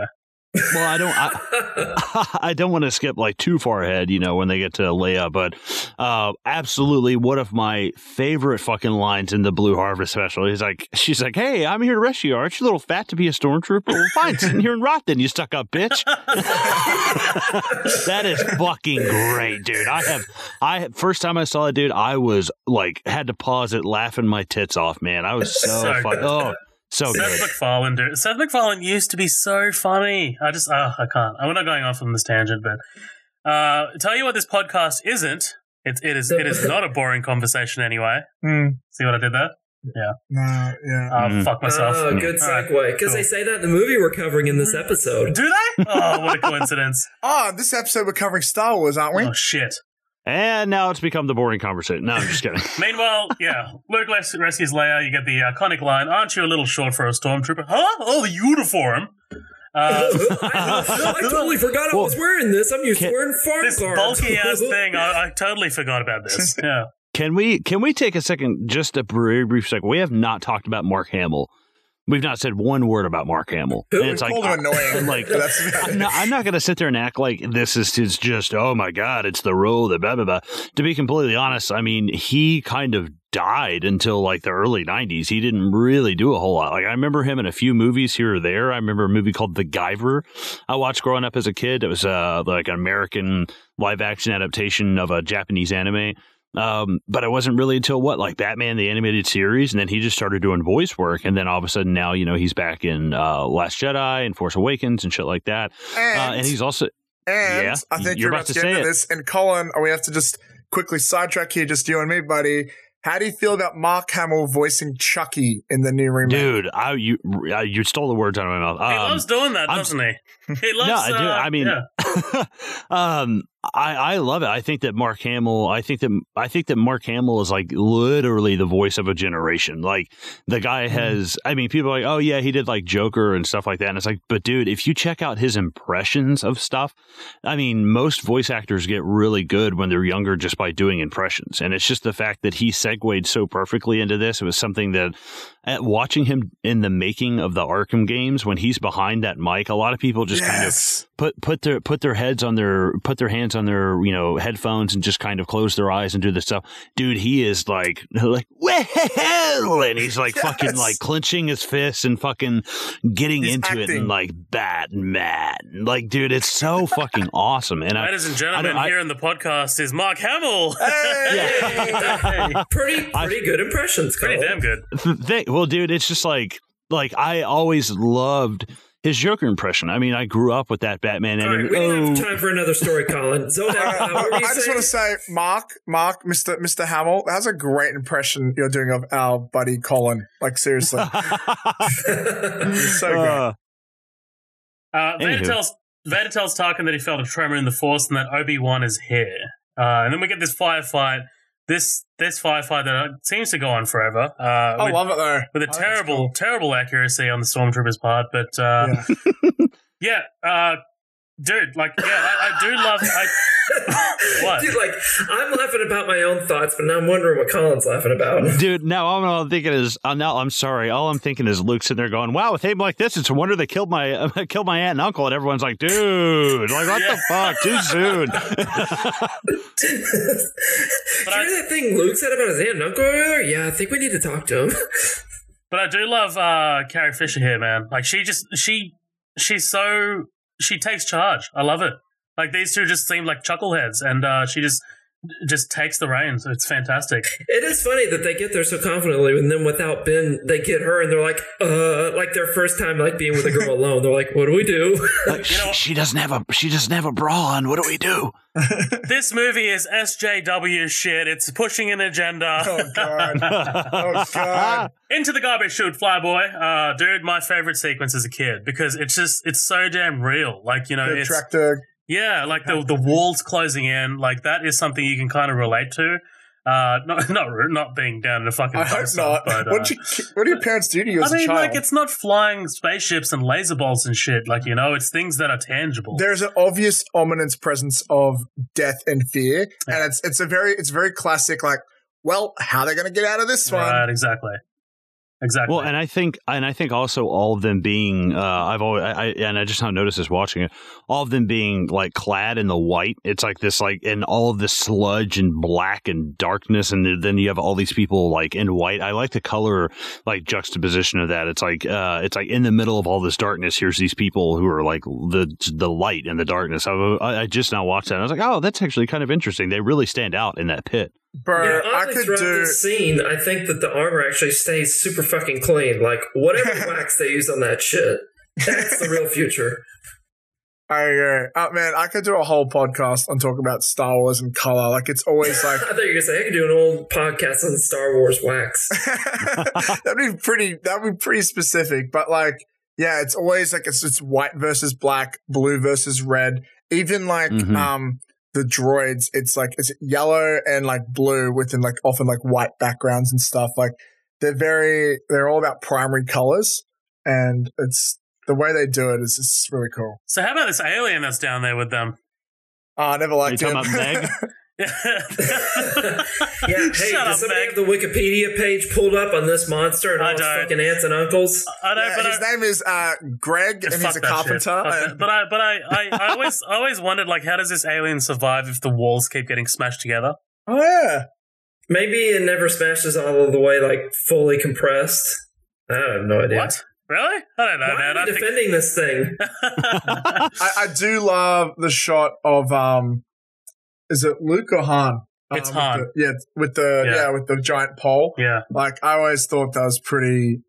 Well, I don't. I, I don't want to skip like too far ahead, you know, when they get to Leia, but uh, absolutely one of my favorite fucking lines in the Blue Harvest special. He's like, she's like, "Hey, I'm here to rescue you. Aren't you a little fat to be a stormtrooper? Well, fine, sitting here and rot then, you stuck up bitch." that is fucking great, dude. I have, I first time I saw it, dude, I was like, had to pause it, laughing my tits off, man. I was so, So fucking, oh, so Seth good. MacFarlane, dude. Seth MacFarlane used to be so funny. I just, oh, I can't. We're not going off on this tangent, but uh, tell you what, this podcast isn't. It, it is. It is not a boring conversation anyway. Mm. See what I did there? Yeah. No, yeah. Uh, Mm. Fuck myself. Oh, good All right, segue. Because cool. they say that in the movie we're covering in this episode. Do they? Oh, what a coincidence! Ah, this episode we're covering Star Wars, aren't we? Oh shit. And now it's become the boring conversation. No, I'm just kidding. Meanwhile, yeah, Luke res- rescues Leia. You get the iconic line, "Aren't you a little short for a stormtrooper?" Huh? Oh, the uniform. Uh, I, I totally forgot I was wearing this. I'm used to wearing farm this guards. bulky ass thing. I, I totally forgot about this. Yeah. Can we can we take a second, just a very brief second? We have not talked about Mark Hamill. We've not said one word about Mark Hamill. And it's like, Called annoying. I'm like, I'm not, I'm not going to sit there and act like this is his just, oh my God, it's the role that blah, blah, blah. To be completely honest, I mean, he kind of died until like the early 90s. He didn't really do a whole lot. Like, I remember him in a few movies here or there. I remember a movie called The Guyver I watched growing up as a kid. It was uh, like an American live action adaptation of a Japanese anime. Um, but it wasn't really until what, like Batman the animated series, and then he just started doing voice work, and then all of a sudden now, you know, he's back in uh, Last Jedi and Force Awakens and shit like that. and, Uh, and he's also and Yeah, I think you're you're, about about to to get say into it. this. And Colin, we have to just quickly sidetrack here, just you and me, buddy. How do you feel about Mark Hamill voicing Chucky in the new remake? dude. I you uh, you stole the words out of my mouth. He Um, loves doing that, I'm- doesn't he? He loves. no, dude, uh, I mean, yeah. um, I I love it. I think that Mark Hamill. I think that I think that Mark Hamill is like literally the voice of a generation. Like the guy has. I mean, people are like, oh yeah, he did like Joker and stuff like that. And it's like, but dude, if you check out his impressions of stuff, I mean, most voice actors get really good when they're younger just by doing impressions. And it's just the fact that he segued so perfectly into this. It was something that at watching him in the making of the Arkham games when he's behind that mic, a lot of people just kind of yes. put put their put their heads on their put their hands on their you know headphones and just kind of close their eyes and do this stuff. Dude, he is like like well, and he's like fucking like clenching his fists and fucking getting He's into it and like bad and mad. Like, dude, it's so fucking awesome. And I, Ladies and gentlemen, I- I- here in the podcast is Mark Hamill. Hey! pretty I- pretty good impressions, Pretty Colin. damn good. th- th- well, dude, it's just like like I always loved his Joker impression. I mean, I grew up with that Batman All and right, we don't have time for another story, Colin. Zodak, uh, what you I just want to say, Mark, Mark, Mr. Mr. Hamill, that was a great impression you're doing of our buddy Colin. Like seriously, so great. uh, Uh, Vader Anywho. tells Vader tells Tarkin that he felt a tremor in the Force and that Obi Wan is here. Uh, and then we get this firefight. This this firefight that seems to go on forever. Uh, I with, love it though. with a I think it's terrible cool. terrible accuracy on the stormtroopers part. But uh, Yeah. yeah, uh, dude, like yeah, I, I do love. I, What? Dude, like I'm laughing about my own thoughts, but now I'm wondering what Colin's laughing about. dude, now all I'm thinking is, uh, now I'm sorry. All I'm thinking is luke's in there going, "Wow, with him like this, it's a wonder they killed my uh, killed my aunt and uncle." And everyone's like, "Dude, like what the fuck? Too soon." But I- Hear that thing Luke said about his aunt and uncle earlier? Yeah, I think we need to talk to him. But I do love uh, Carrie Fisher here, man. Like she just she she's so she takes charge. I love it. Like these two just seem like chuckleheads, and uh, she just just takes the reins. It's fantastic. It is funny that they get there so confidently, and then without Ben, they get her, and they're like, uh, like their first time like being with a girl alone. They're like, what do we do? Like, she, she doesn't have a she doesn't have a bra on. What do we do? this movie is SJW shit. It's pushing an agenda. Oh god. Oh god. Into the garbage chute, Flyboy. Uh, dude, my favorite sequence as a kid because it's just it's so damn real. Like you know, The it's tractor. Yeah, like the the walls closing in, like that is something you can kind of relate to. Uh, not not not being down in a fucking. I hope not. But, uh, what, did you, what do your parents do to you I as a mean, child? like it's not flying spaceships and laser balls and shit. Like you know, it's things that are tangible. There's an obvious ominous presence of death and fear, and it's it's a very it's very classic. Like, well, how are they going to get out of this one? Right, exactly, exactly. Well, and I think, and I think also all of them being, uh, I've always, I, and I just now noticed this watching it, all of them being like clad in the white. It's like this, like, and all of this sludge and black and darkness, and then you have all these people like in white. I like the color, like juxtaposition of that. It's like, uh, it's like in the middle of all this darkness. Here's these people who are like the the light and the darkness. I, I just now watched that. I was like, oh, that's actually kind of interesting. They really stand out in that pit. Bro, Yeah, I could throughout do. this scene, I think that the armor actually stays super fucking clean. Like whatever wax they use on that shit, that's the real future. I agree. Oh, man, I could do a whole podcast on talking about Star Wars and color. Like, it's always like I thought you were gonna say I could do an old podcast on Star Wars wax. that'd be pretty. That'd be pretty specific. But like, yeah, it's always like it's it's white versus black, blue versus red. Even like Mhm. um the droids, it's like it's yellow and like blue within like often like white backgrounds and stuff. Like they're very they're all about primary colors, and it's the way they do it is just really cool. so how about this alien that's down there with them? Oh, I never liked you him. about Meg? Yeah, hey, Shut does up, somebody Meg. have the Wikipedia page pulled up on this monster and I all his don't. fucking aunts and uncles? I know, Yeah, but his I, name is uh, Greg, and Fuck he's a that carpenter. shit. Fuck and- But I, but I, I, I always, I always wondered, like, how does this alien survive if the walls keep getting smashed together? oh yeah, Maybe it never smashes all of the way, like fully compressed. I have no idea. What? Really? I don't know, Why man. are I we think. defending this thing? I, I do love the shot of um, is it Luke or Han? It's Um, Han. With the, yeah, with the Yeah. yeah. with the giant pole. yeah, Like I always thought that was pretty.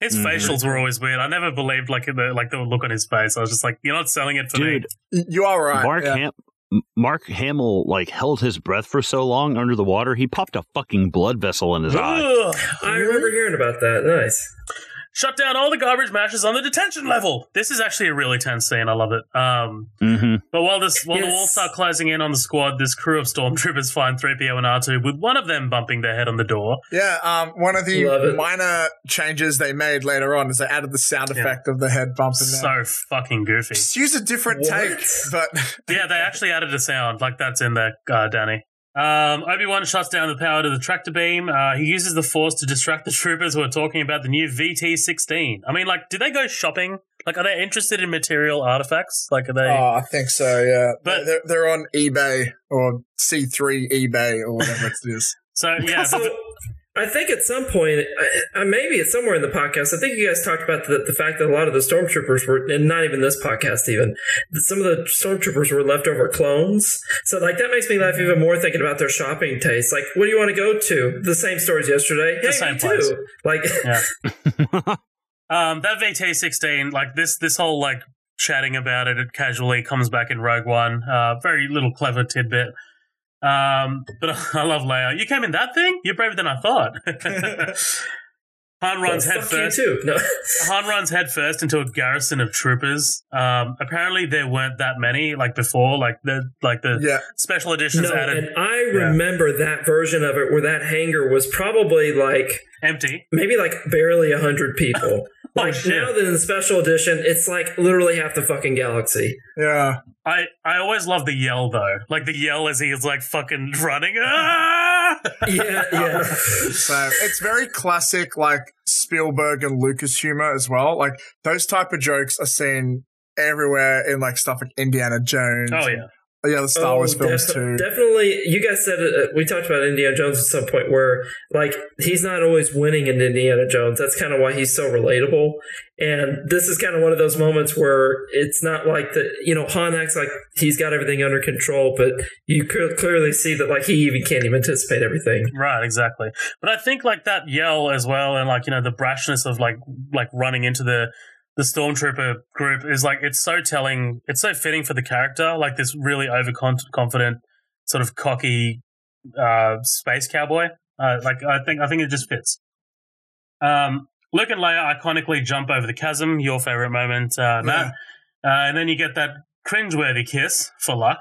his Mhm. facials were always weird. I never believed like the like the look on his face. I was just like, you're not selling it for Dude, me. y- You are right. Mark yeah. Ham- Mark Hamill like held his breath for so long under the water, he popped a fucking blood vessel in his eye. I remember hearing about that. Nice. Shut down all the garbage mashers on the detention level. This is actually a really tense scene. I love it. Um, hmm but while this while the walls start closing in on the squad, this crew of stormtroopers find 3PO and R2 with one of them bumping their head on the door. Yeah, um, one of the minor changes they made later on is they added the sound Yeah. effect of the head bump in there. So fucking goofy. Just use a different What? take, but yeah, they actually added a sound like that's in there, uh, Danny. Um, Obi Wan shuts down the power to the tractor beam. Uh, he uses the Force to distract the troopers who are talking about the new VT sixteen. I mean, like, do they go shopping? Like, are they interested in material artifacts? Like, are they? oh, I think so. Yeah, But- they're, they're on eBay or C3 eBay or whatever it is. so yeah, but- I think at some point, uh, uh, maybe it's somewhere in the podcast. I think you guys talked about the, the fact that a lot of the stormtroopers were, and not even this podcast, even that some of the stormtroopers were leftover clones. So like that makes me laugh even more thinking about their shopping tastes. Like, what do you want to go to? The same stores yesterday. The hey, same place. too. Like, yeah. um, that VT sixteen, like this, this whole like chatting about it, it casually comes back in Rogue One. Uh, very little clever tidbit. Um, but I love Leia. You came in that thing. You're braver than I thought. Han runs well, head first. too. No. Han runs head first into a garrison of troopers. Um, apparently there weren't that many like before. Like the like the Yeah, special editions No, added and I remember that version of it where that hangar was probably like empty. maybe like barely a hundred people. Oh, Like shit. now that in the special edition, it's like literally half the fucking galaxy. yeah. I, I always love the yell though. Like the yell as he's like fucking running. Ah! Yeah, yeah. So it's very classic, like Spielberg and Lucas humor as well. Like those type of jokes are seen everywhere in like stuff like Indiana Jones. Oh yeah. The other Star Wars Oh, films defi- too. Definitely, you guys said. Uh, we talked about Indiana Jones at some point where, like, he's not always winning in Indiana Jones. That's kind of why he's so relatable. And this is kind of one of those moments where it's not like the, you know, Han acts like he's got everything under control, but you could clearly see that, like, he even can't even anticipate everything. Right, exactly. But I think like that yell as well, and like you know the brashness of like like running into the the stormtrooper group is like it's so telling. It's so fitting for the character, like this really overconfident, sort of cocky uh, space cowboy. Uh, like I think I think it just fits. Um, Luke and Leia iconically jump over the chasm. Your favorite moment, uh, Matt. Uh, and then you get that cringeworthy kiss for luck.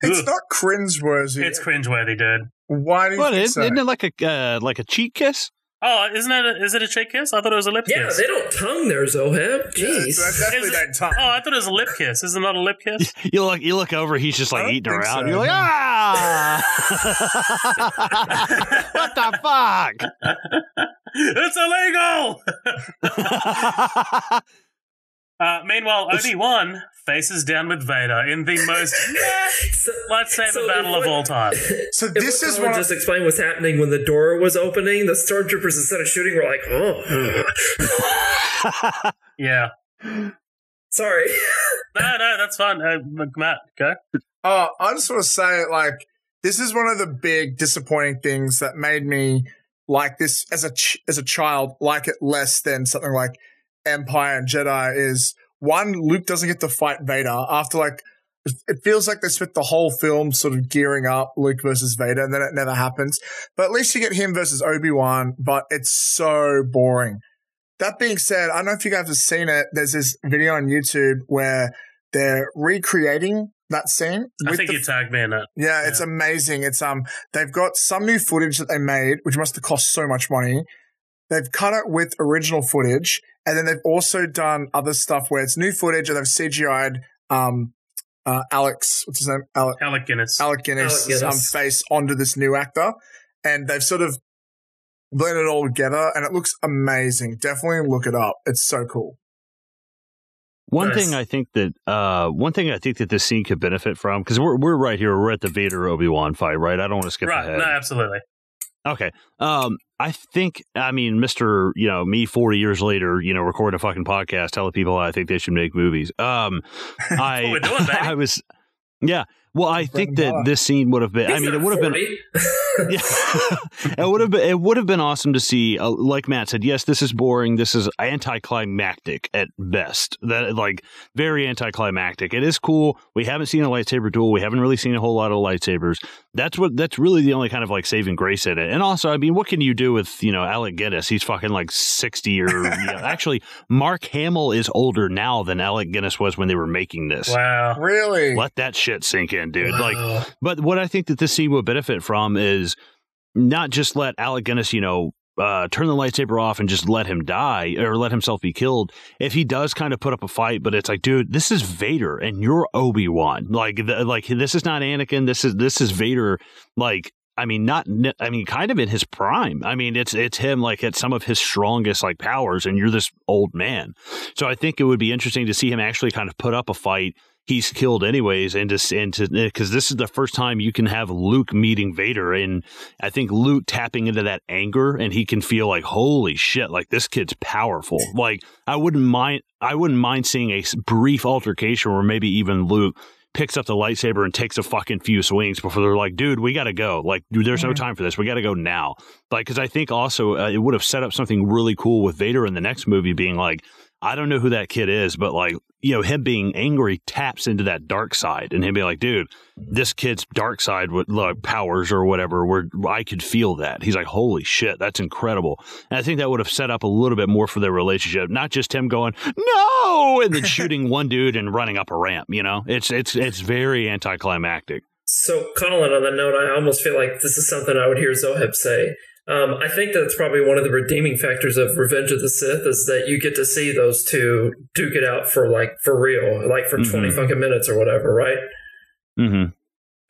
It's Ugh. not cringeworthy. It's cringeworthy, dude. Why do you What think is? so? Isn't it like a uh, like a cheek kiss? Oh, isn't it? A, is it a cheek kiss? I thought it was a lip Yeah, kiss. Yeah, they don't tongue there, Zoheb. Yeah, Jeez. so I definitely Is it- don't tongue. Oh, I thought it was a lip kiss. Is it not a lip kiss? You look you look over, he's just like eating around. so, you're like, ah! what the fuck? it's illegal. Uh, meanwhile, Obi Wan faces down with Vader in the most So- lightsaber so battle if of all time. So this is Colin one. just explain what's happening when the door was opening. The stormtroopers, instead of shooting, were like, "Oh, Yeah. sorry." No, no, that's fine. Uh, Matt, go. Oh, I just want to say, like, this is one of the big disappointing things that made me like this as a ch- as a child, like it less than something like Empire and Jedi. Is one, Luke doesn't get to fight Vader after like. It feels like they spent the whole film sort of gearing up Luke versus Vader, and then it never happens. But at least you get him versus Obi Wan, but it's so boring. That being said, I don't know if you guys have seen it. There's this video on YouTube where they're recreating that scene. I with think the you tagged me in it. yeah, it's amazing. It's um they've got some new footage that they made, which must have cost so much money. They've cut it with original footage, and then they've also done other stuff where it's new footage and they've CGI'd um uh Alex what's his name? Alec Alec Guinness. Alec Guinness, Alec Um, face onto this new actor. And they've sort of blended it all together and it looks amazing. Definitely look it up. It's so cool. One Nice. thing I think that uh, one thing I think that this scene could benefit from because we're we're right here. We're at the Vader Obi Wan fight, right? I don't want to skip right. ahead. No, absolutely. Okay. Um, I think, I mean, Mr. You know, me 40 years later, you know, recording a fucking podcast telling people I think they should make movies. Um, I, doing. I was, yeah. Well, I think that this scene would have been, I mean, it would have been, yeah, it would have been it would have been awesome to see. Uh, like Matt said, yes, this is boring. This is anticlimactic at best. That like very anticlimactic. It is cool. We haven't seen a lightsaber duel. We haven't really seen a whole lot of lightsabers. That's what. That's really the only kind of like saving grace in it. And also, I mean, what can you do with you know Alec Guinness? He's fucking like sixty or you know, actually, Mark Hamill is older now than Alec Guinness was when they were making this. Wow. Really? Let that shit sink in, dude. Wow. Like, but what I think that this scene will benefit from is not just let Alec Guinness, you know, uh, turn the lightsaber off and just let him die or let himself be killed. If he does kind of put up a fight, but it's like, dude, this is Vader and you're Obi Wan. Like, the, like this is not Anakin. This is this is Vader. Like, I mean, not. I mean, kind of in his prime. I mean, it's it's him like at some of his strongest like powers, and you're this old man. So I think it would be interesting to see him actually kind of put up a fight he's killed anyways and to and to because this is the first time you can have Luke meeting Vader and I think Luke tapping into that anger and he can feel like holy shit like this kid's powerful like I wouldn't mind I wouldn't mind seeing a brief altercation where maybe even Luke picks up the lightsaber and takes a fucking few swings before they're like, dude, we got to go. Like, dude, there's no time for this. We got to go now. Like, because I think also uh, it would have set up something really cool with Vader in the next movie being like, I don't know who that kid is, but like, you know, him being angry taps into that dark side and him being like, dude, this kid's dark side with like powers or whatever, where I could feel that. He's like, holy shit, that's incredible. And I think that would have set up a little bit more for their relationship, not just him going, no, and then shooting one dude and running up a ramp, you know? It's it's it's very anticlimactic. So, Colin, on that note, I almost feel like this is something I would hear Zoheb say. Um, I think that's probably one of the redeeming factors of Revenge of the Sith is that you get to see those two duke it out for like for real, like for Mhm. 20 fucking minutes or whatever, right? Mm-hmm.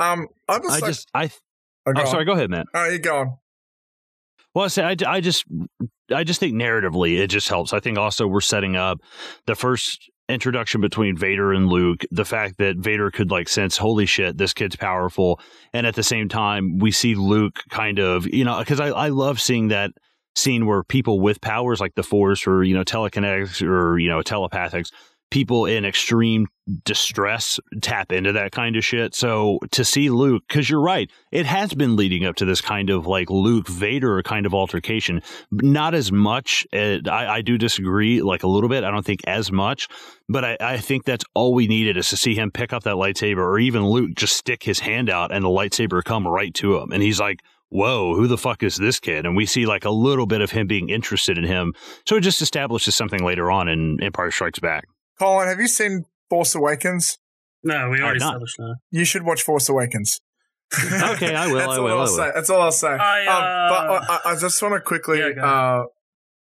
Um, I was I like, just I oh, go oh on. sorry, go ahead, man. All right, you go on. Well, I say I, I just I just think narratively it just helps. I think also we're setting up the first introduction between Vader and Luke, the fact that Vader could like sense, holy shit, this kid's powerful, and at the same time we see Luke kind of you know because I I love seeing that scene where people with powers like the Force or you know telekinetics or you know telepathics people in extreme distress tap into that kind of shit. So to see Luke, because you're right, it has been leading up to this kind of like Luke Vader kind of altercation. but Not as much. I, I do disagree, like a little bit. I don't think as much, but I, I think that's all we needed is to see him pick up that lightsaber, or even Luke just stick his hand out and the lightsaber come right to him, and he's like. Whoa, who the fuck is this kid? And we see like a little bit of him being interested in him. So it just establishes something later on in Empire Strikes Back. Colin, have you seen Force Awakens? No, we already not. established that. You should watch Force Awakens. Okay, I will, That's I all will, I'll I will. say. That's all I'll say. I, um, but uh, I, I just want to quickly Yeah, uh,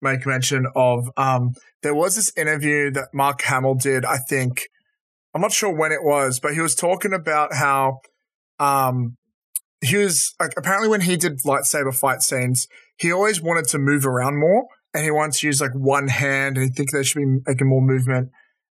make mention of um, there was this interview that Mark Hamill did. I think I'm not sure when it was, but he was talking about how um, he was like apparently when he did lightsaber fight scenes, he always wanted to move around more, and he wanted to use like one hand, and he think they should be making more movement.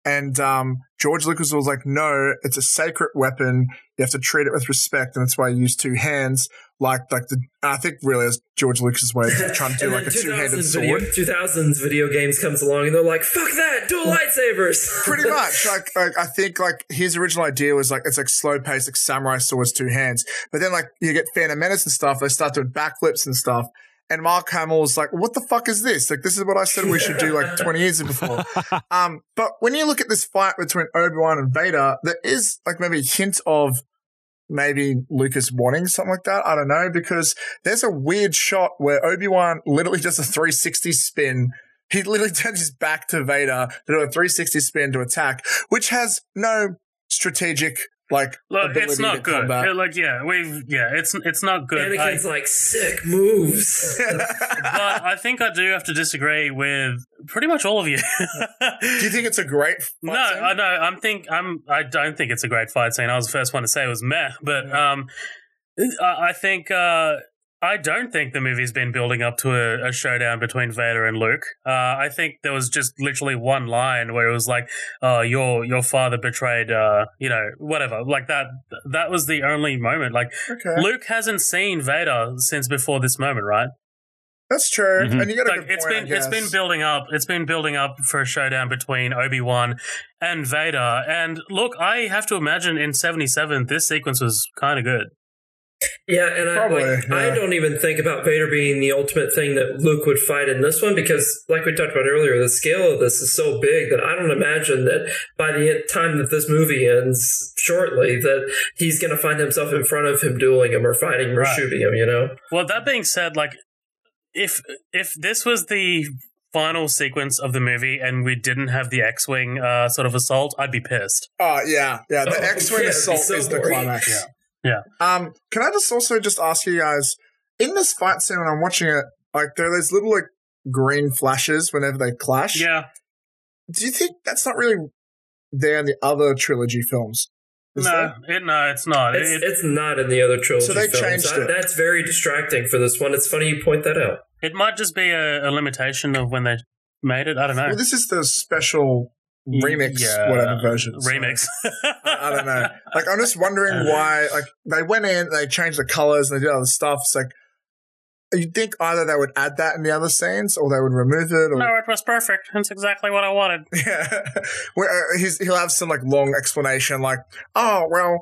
And um, George Lucas was like, "No, it's a sacred weapon. You have to treat it with respect, and that's why you use two hands." Like, like the I think really is George Lucas's way of trying to do like a two-handed sword. 2000s video games comes along and they're like, fuck that, dual lightsabers. Pretty much, like, like I think like his original idea was like it's like slow paced, like samurai swords, two hands. But then like you get Phantom Menace and stuff, they start doing backflips and stuff. And Mark Hamill's like, what the fuck is this? Like, this is what I said we should do like 20 years before. Um, but when you look at this fight between Obi-Wan and Vader, there is like maybe a hint of maybe Lucas wanting something like that. I don't know, because there's a weird shot where Obi-Wan literally does a 360 spin. He literally turns his back to Vader to do a 360 spin to attack, which has no strategic like Look, it's not good. combat. Like, yeah, we've, yeah, it's it's not good. I, Anakin's like, sick moves. but I think I do have to disagree with pretty much all of you. Do you think it's a great fight no, scene? I no, I'm think I'm. I don't think it's a great fight scene. I was the first one to say it was meh, but um, I, I think uh, I don't think the movie's been building up to a, a showdown between Vader and Luke. Uh, I think there was just literally one line where it was like, "Oh, your your father betrayed," uh, you know, whatever. Like that. That was the only moment. Like okay. Luke hasn't seen Vader since before this moment, right? That's true. Mhm. And you got a like good it's point, been I it's been building up it's been building up for a showdown between obi-wan and vader and look i have to imagine in 77 this sequence was kind of good Yeah, and I, Probably, like, I don't even think about Vader being the ultimate thing that Luke would fight in this one because, like we talked about earlier, the scale of this is so big that I don't imagine that by the time that this movie ends shortly, that he's going to find himself in front of him dueling him or fighting him or Right. shooting him. You know? Well, that being said, like if if this was the final sequence of the movie and we didn't have the X-wing uh, sort of assault, I'd be pissed. Oh yeah, yeah. The Oh, X-wing yeah, assault so is the climax. Yeah. Yeah. Um, can I just also just ask you guys in this fight scene when I'm watching it, like there are those little like green flashes whenever they clash. Yeah, Do you think that's not really there in the other trilogy films? Is no, it, no, it's not. It's, It, it's not in the other trilogy So they films. changed That- it. That's very distracting for this one. It's funny you point that out. it might just be a, a limitation of when they made it. I don't know. Well, this is the special remix, Yeah, whatever version. Remix. I, I don't know. Like, I'm just wondering why. Like, they went in, they changed the colors, and they did other stuff. It's like you'd think either they would add that in the other scenes, or they would remove it, or no, it was perfect. That's exactly what I wanted. yeah, Where, uh, he's, he'll have some like long explanation, like, oh well,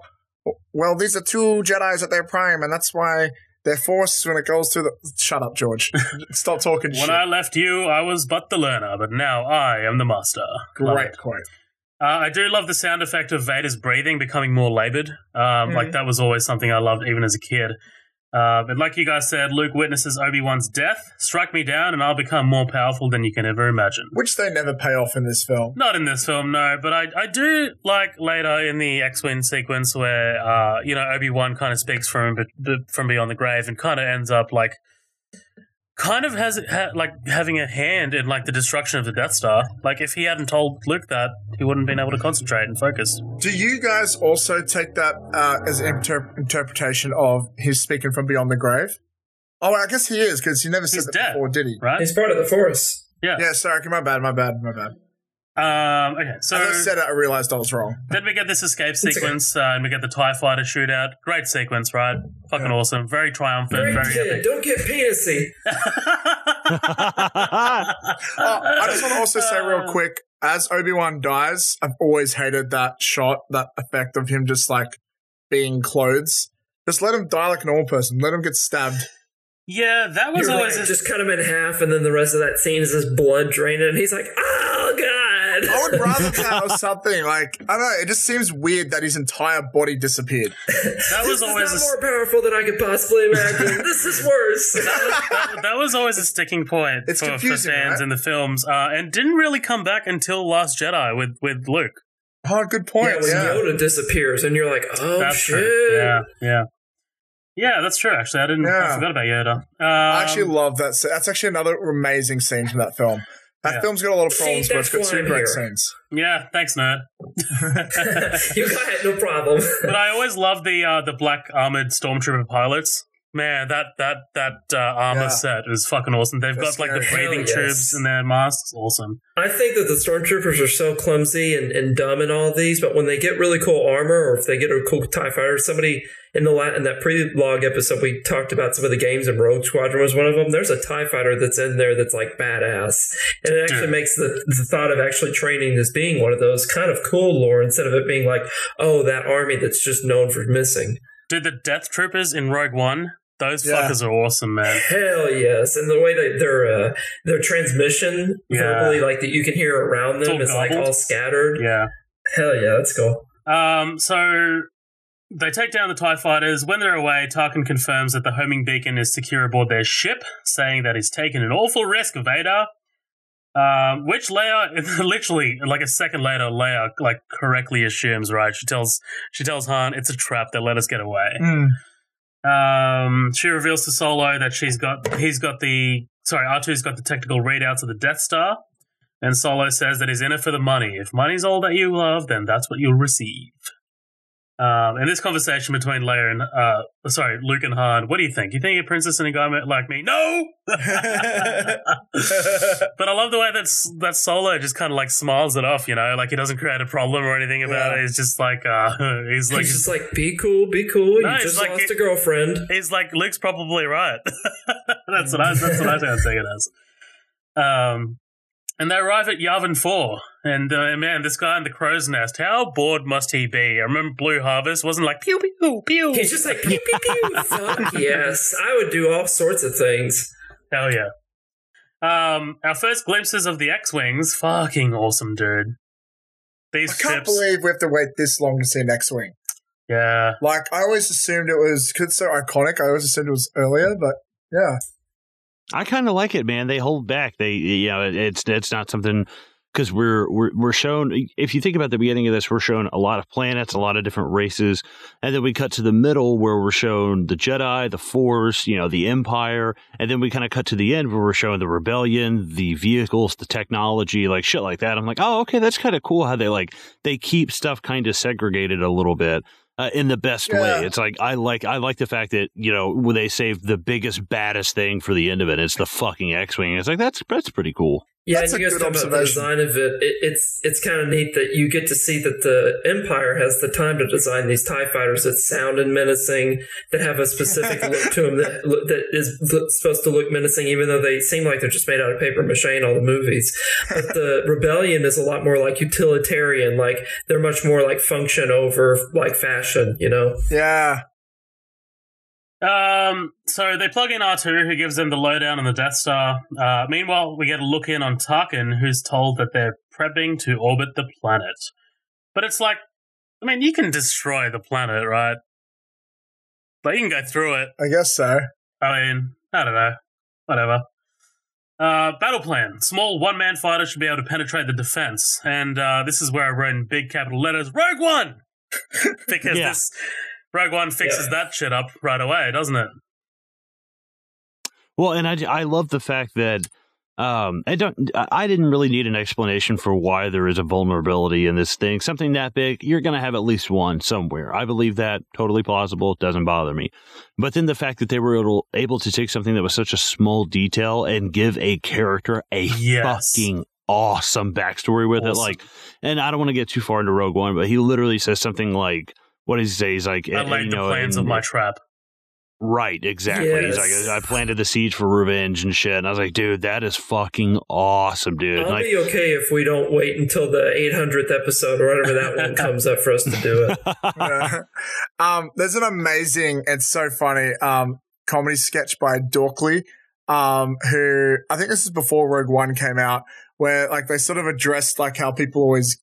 well, these are two Jedi's at their prime, and that's why their force when it goes through the. Shut up, George. Stop talking When shit. I left you, I was but the learner, but now I am the master. Love Great it. quote. Uh, I do love the sound effect of Vader's breathing becoming more labored. Um. Like that was always something I loved even as a kid. Uh, but like you guys said, Luke witnesses Obi Wan's death. Strike me down, and I'll become more powerful than you can ever imagine. Which they never pay off in this film. Not in this film, no, but I, I do like later in the X Wing sequence where uh, you know Obi Wan kind of speaks from from beyond the grave and kind of ends up like kind of has ha, like having a hand in like the destruction of the Death Star. Like if he hadn't told Luke that, he wouldn't have been able to concentrate and focus. Do you guys also take that uh, as an inter- interpretation of his speaking from beyond the grave? Oh, I guess he is because he never said He's that dead. before, did he? Right? He's part of the Force. Yeah, Yeah. sorry, okay, my bad, my bad, my bad. Um, okay, so As I said it, I realized I was wrong. then we get this escape sequence, uh, and we get the Tie Fighter shootout. Great sequence, right? Fucking Yeah. awesome, very triumphant, Great very epic. don't get penisy. Oh, I just want to also say real quick, as Obi Wan dies, I've always hated that shot, that effect of him just like being clothes. Just let him die like a normal person. Let him get stabbed. Yeah, that was You're always right. a- Just cut him in half, and then the rest of that scene is his blood draining, and he's like, "Oh God!" I would rather that or something like I don't know. It just seems weird that his entire body disappeared. that was this always is a, more powerful than I could possibly imagine. this is worse. that, that was always a sticking point It's for, for confusing, fans right? in the films, uh, and didn't really come back until Last Jedi with with Luke. Oh, good point. yeah, point. when Yeah, Yoda disappears, and you're like, "Oh that's shit!" true. Yeah, yeah, yeah. That's true. Actually, I didn't. I forgot about Yoda. Um, I actually love that. scene. That's actually another amazing scene from that film. That Yeah. film's got a lot of See, problems, but it's got that's two great scenes. yeah. Thanks, nerd. you got it, no problem. but I always love the uh, the black armored stormtrooper pilots. Man, that that that uh, armor Yeah. set is fucking awesome. They've That's got like the breathing Hell yes. tubes in their masks. Awesome. I think that the stormtroopers are so clumsy and, and dumb in all of these, but when they get really cool armor or if they get a cool TIE fighter, somebody in the la- in that pre-log episode we talked about some of the games and Rogue Squadron was one of them. There's a TIE fighter that's in there that's like badass. And it actually Dude. makes the, the thought of actually training as being one of those kind of cool lore instead of it being like, oh, that army that's just known for missing. Dude, the Death Troopers in Rogue One, those Yeah. fuckers are awesome, man. Hell yes, and the way that their uh, their transmission Yeah. verbally, like that you can hear around them, is like all scattered. Yeah. Hell yeah, that's cool. Um, so they take down the TIE fighters. When they're away, Tarkin confirms that the homing beacon is secure aboard their ship, saying that he's taken an awful risk, Vader. Um, which Leia, literally, like a second later, Leia like correctly assumes, right? She tells she tells Han it's a trap. They let us get away. Mm. Um, she reveals to Solo that she's got he's got the sorry R2's got the technical readouts of the Death Star, and Solo says that he's in it for the money. If money's all that you love, then that's what you'll receive. Um, in this conversation between Leia and uh, sorry Luke and Han, what do you think? You think a princess and a guy like me? No. but I love the way that that Solo just kind of like smiles it off. You know, like he doesn't create a problem or anything about Yeah. it. He's just like uh, he's like He's just like, be cool, be cool. No, you just like lost it- a girlfriend. He's like Luke's probably right. that's what I that's what I don't take it as. Um, and they arrive at Yavin Four, And uh, man, this guy in the crow's nest, how bored must he be? I remember Blue Harvest wasn't like pew pew pew. He's just like pew pew pew. Fuck yes, I would do all sorts of things. Hell yeah. Um, our first glimpses of the X-wings, fucking awesome, dude. These I can't ships, believe we have to wait this long to see an X-wing. yeah. Like I always assumed it was because it's so iconic. I always assumed it was earlier, but yeah, I kind of like it, man. They hold back. They, you know, it's it's not something because we're we're we're shown. If you think about the beginning of this, we're shown a lot of planets, a lot of different races, and then we cut to the middle where we're shown the Jedi, the Force, you know, the Empire, and then we kind of cut to the end where we're showing the rebellion, the vehicles, the technology, like shit like that. I'm like, oh, okay, that's kind of cool how they like they keep stuff kind of segregated a little bit uh, in the best Yeah. way. It's like I like I like the fact that you know when they saved the biggest baddest thing for the end of it, it's the fucking X-wing. It's like that's that's pretty cool. Yeah, That's and you guys talk about the design of it. it it's it's kind of neat that you get to see that the Empire has the time to design these Tie fighters that sound and menacing, that have a specific look to them that that is supposed to look menacing, even though they seem like they're just made out of paper mache in all the movies. But the Rebellion is a lot more like utilitarian. Like they're much more like function over like fashion. You know? yeah. Um, so they plug in R2, who gives them the lowdown on the Death Star. Uh, meanwhile, we get a look in on Tarkin, who's told that they're prepping to orbit the planet. But it's like, I mean, you can destroy the planet, right? But you can go through it. I guess so. I mean, I don't know. Whatever. Uh, battle plan. Small one man fighter should be able to penetrate the defense. And uh, this is where I wrote in big capital letters Rogue One! because Yeah. this Rogue One fixes Yeah. that shit up right away, doesn't it? Well, and I, I love the fact that um, I don't I I didn't really need an explanation for why there is a vulnerability in this thing. Something that big, you're going to have at least one somewhere. I believe that totally plausible. It Doesn't bother me. But then the fact that they were able, able to take something that was such a small detail and give a character a Yes. fucking awesome backstory with it, like, and I don't want to get too far into Rogue One, but he literally says something like. What does he say? He's like, I eh, laid you the know, plans of my trap. Right, exactly. He's like, I planted the seeds for revenge and shit. And I was like, dude, that is fucking awesome, dude. I'll Like, be okay if we don't wait until the 800th episode or whatever that one comes up for us to do it. Yeah. um, there's an amazing, and so funny, um, comedy sketch by Dorkly, um, who I think this is before Rogue One came out, where like they sort of addressed like how people always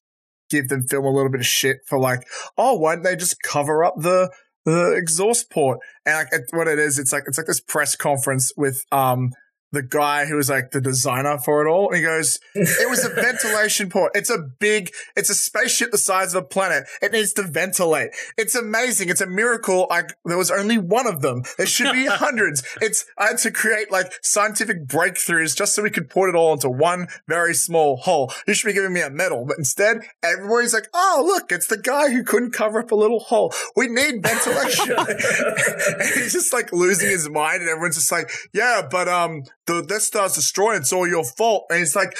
give them film a little bit of shit for like, oh, why don't they just cover up the the exhaust port? And like what it is, it's like it's like this press conference with um the guy who was like the designer for it all. He goes, it was a ventilation port. It's a big, it's a spaceship the size of a planet. It needs to ventilate. It's amazing. It's a miracle. Like there was only one of them. There should be hundreds. It's, I had to create like scientific breakthroughs just so we could put it all into one very small hole. You should be giving me a medal, but instead everybody's like, oh, look, it's the guy who couldn't cover up a little hole. We need ventilation. and he's just like losing his mind and everyone's just like, yeah, but, um, the Death Star's destroyed. It's all your fault. And he's like,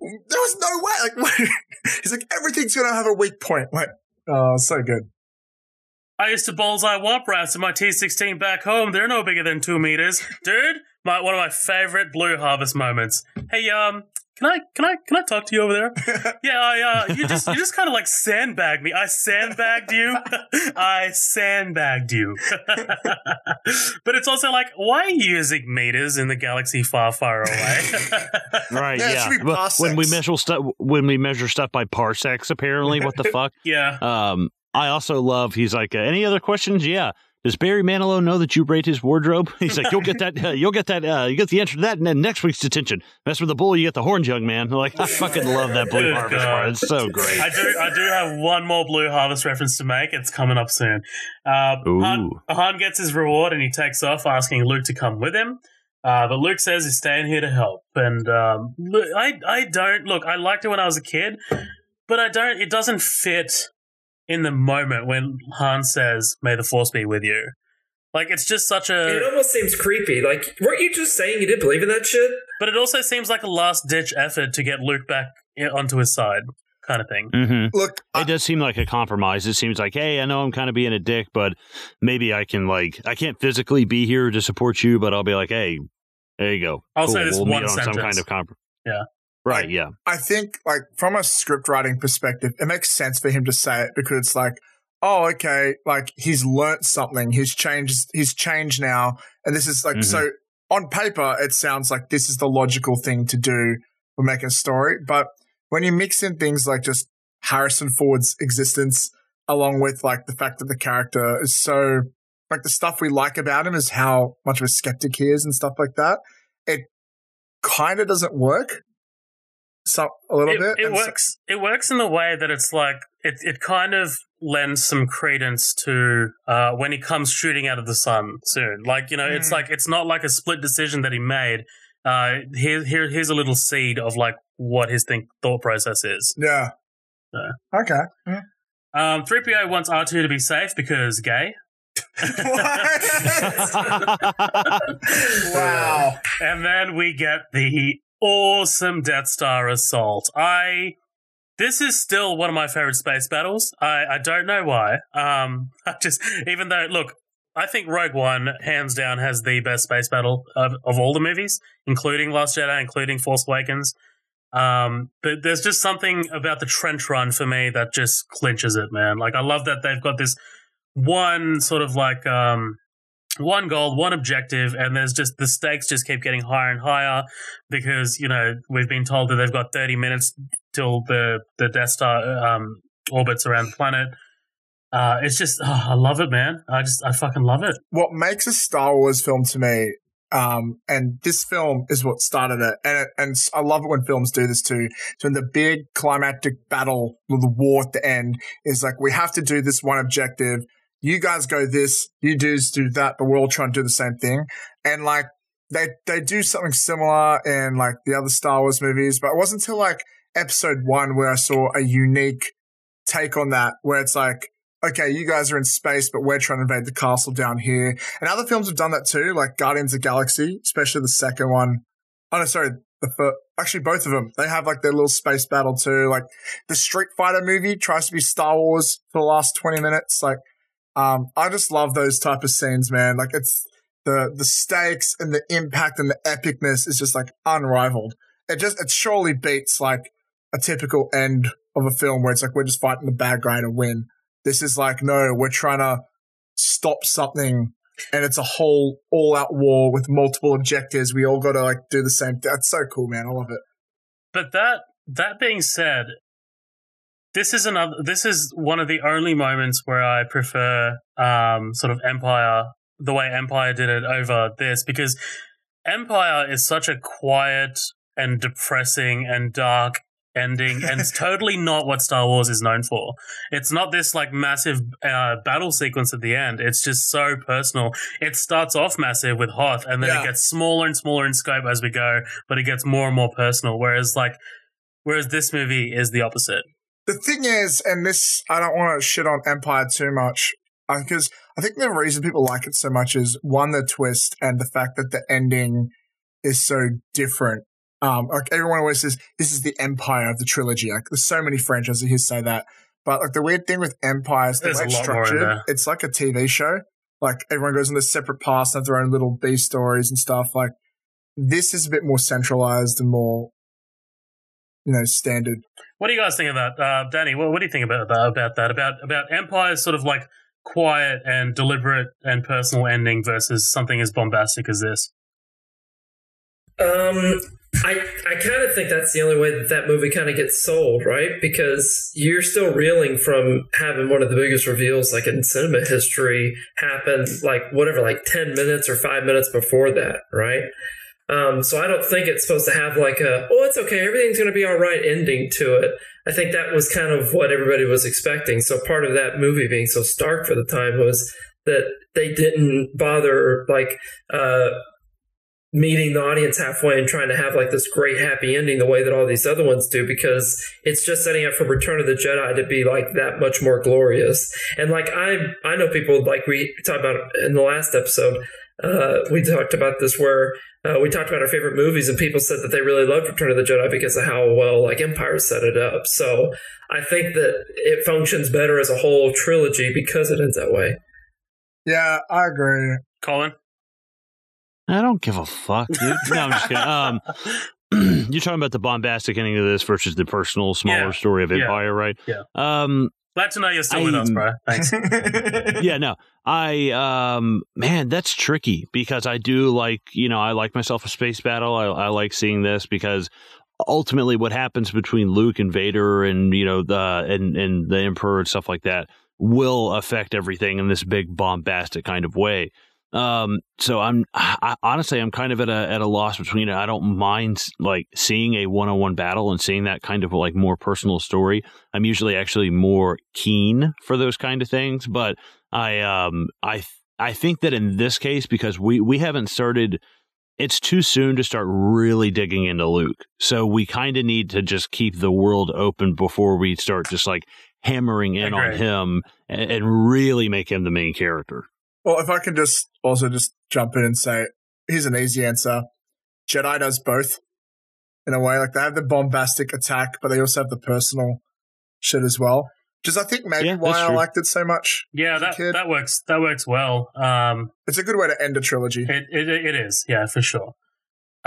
there was no way. Like, he's like, everything's gonna have a weak point. Like, oh, so good. I used to bullseye womp rats in my T16 back home. They're no bigger than two meters. Dude, my, one of my favorite Blue Harvest moments. Hey, um, can I, can I, can I talk to you over there? yeah, I, uh, you just, you just kind of like sandbagged me. I sandbagged you. I sandbagged you. but it's also like, why are you using meters in the galaxy far, far away? right, Yeah, yeah. should be Well, when we measure stuff, when we measure stuff by parsecs, apparently, what the fuck? yeah. Um, I also love. He's like, uh, any other questions? Yeah. Does Barry Manilow know that you rate his wardrobe? He's like, you'll get that. Uh, you'll get that. Uh, you get the answer to that, and then next week's detention. Mess with the bull, you get the horns, young man. Like, I fucking love that Blue Harvest part. It's so great. I do. I do have one more Blue Harvest reference to make. It's coming up soon. Uh, Han, Han gets his reward and he takes off, asking Luke to come with him. Uh, but Luke says he's staying here to help. And um, I, I don't look. I liked it when I was a kid, but I don't. It doesn't fit in the moment when Han says, "May the Force be with you." Like it's just such a It almost seems creepy. Like, weren't you just saying you didn't believe in that shit? But it also seems like a last ditch effort to get Luke back onto his side, kind of thing. Mm-hmm. Look, I, It does seem like a compromise. It seems like, hey, I know I'm kind of being a dick, but maybe I can like I can't physically be here to support you, but I'll be like, hey, there you go. I'll say this we'll one meet on some sentence. kind of comp. Yeah. Right, Like, yeah. I think, like, from a script writing perspective, it makes sense for him to say it because it's like, oh, okay, like he's learnt something, he's changed, he's changed now, and this is like, Mhm. so on paper, it sounds like this is the logical thing to do for making a story, but when you mix in things like just Harrison Ford's existence, along with like the fact that the character is so, like the stuff we like about him is how much of a skeptic he is and stuff like that, it kind of doesn't work. So a little it, bit. it And so- works. It works in the way that it's like it. It kind of lends some credence to uh, when he comes shooting out of the sun soon. Like you know, it's Mm. like it's not like a split decision that he made. Uh, here, here, here's a little seed of like what his think thought process is. Yeah. Yeah. Okay. Um, 3PO wants R2 to be safe because gay. wow. And then we get the awesome Death Star assault. I this is still one of my favorite space battles. I, I don't know why. Um, I just even though look, I think Rogue One hands down has the best space battle of, of all the movies, including Last Jedi, including Force Awakens. Um, but there's just something about the trench run for me that just clinches it, man. Like I love that they've got this one sort of like um one goal, one objective, and there's just the stakes just keep getting higher and higher because you know we've been told that they've got 30 minutes till the the Death Star um, orbits around the planet. Uh, it's just oh, I love it, man. I just I fucking love it. What makes a Star Wars film to me, um, and this film is what started it, and it, and I love it when films do this too. So in the big climactic battle, the war at the end is like we have to do this one objective. You guys go this, you dudes do that, but we're all trying to do the same thing. And like they they do something similar in like the other Star Wars movies, but it wasn't until like episode one where I saw a unique take on that, where it's like, okay, you guys are in space, but we're trying to invade the castle down here. And other films have done that too, like Guardians of Galaxy, especially the second one. Oh no, sorry, the first. Actually, both of them. They have like their little space battle too. Like the Street Fighter movie tries to be Star Wars for the last twenty minutes. Like, um, I just love those type of scenes, man. Like it's the the stakes and the impact and the epicness is just like unrivaled. It just it surely beats like a typical end of a film where it's like we're just fighting the bad guy to win. This is like no, we're trying to stop something, and it's a whole all out war with multiple objectives. We all got to like do the same. That's so cool, man. I love it. But that that being said, this is another. This is one of the only moments where I prefer um, sort of Empire the way Empire did it over this because Empire is such a quiet and depressing and dark ending and it's totally not what Star Wars is known for. It's not this like massive uh, battle sequence at the end. It's just so personal. It starts off massive with Hoth and then Yeah. it gets smaller and smaller in scope as we go, but it gets more and more personal whereas like whereas this movie is the opposite. The thing is, and this, I don't want to shit on Empire too much because I think the reason people like it so much is one, the twist and the fact that the ending is so different. Um, like everyone always says, this is the Empire of the trilogy. Like there's so many franchises who say that. But like the weird thing with Empire is the There's way it's lot more in structured. It's like a TV show. Like everyone goes on their separate paths and have their own little B stories and stuff. Like this is a bit more centralized and more, you know, standard. What do you guys think that, uh, Danny? What, what do you think about that? About that? About about Empire's sort of like quiet and deliberate and personal ending versus something as bombastic as this. Um, I I kind of think that's the only way that that movie kind of gets sold, right? Because you're still reeling from having one of the biggest reveals, like in cinema history, happen like whatever, like ten minutes or five minutes before that, right? Um, so I don't think it's supposed to have like a oh, it's okay, everything's going to be all right ending to it. I think that was kind of what everybody was expecting. So part of that movie being so stark for the time was that they didn't bother like uh, meeting the audience halfway and trying to have like this great happy ending the way that all these other ones do because it's just setting up for Return of the Jedi to be like that much more glorious. And like I I know people like we talked about in the last episode, uh, we talked about this where uh, we talked about our favorite movies and people said that they really loved Return of the Jedi because of how well like Empire set it up. So I think that it functions better as a whole trilogy because it ends that way. Yeah, I agree. Colin, I don't give a fuck, dude. No, I'm just kidding. Um, you're talking about the bombastic ending of this versus the personal, smaller Yeah. story of Yeah. Empire, right? Yeah. Um, Glad to know you're still with us, bro. Thanks. yeah, no. I um man, that's tricky because I do like, you know, I like myself a space battle. I, I like seeing this because ultimately what happens between Luke and Vader and, you know, the and and the Emperor and stuff like that will affect everything in this big bombastic kind of way. Um so I'm I, honestly I'm kind of at a at a loss between it. I don't mind like seeing a one-on-one battle and seeing that kind of like more personal story. I'm usually actually more keen for those kind of things, but I um I I think that in this case because we we haven't started it's too soon to start really digging into Luke. So we kind of need to just keep the world open before we start just like hammering in on him and, and really make him the main character. Well, if I can just also just jump in and say, here's an easy answer. Jedi does both in a way. Like they have the bombastic attack, but they also have the personal shit as well. Just I think maybe Yeah, why I true. liked it so much. Yeah, that kid. that works. That works well. Um, It's a good way to end a trilogy. it, it it is. Yeah, for sure.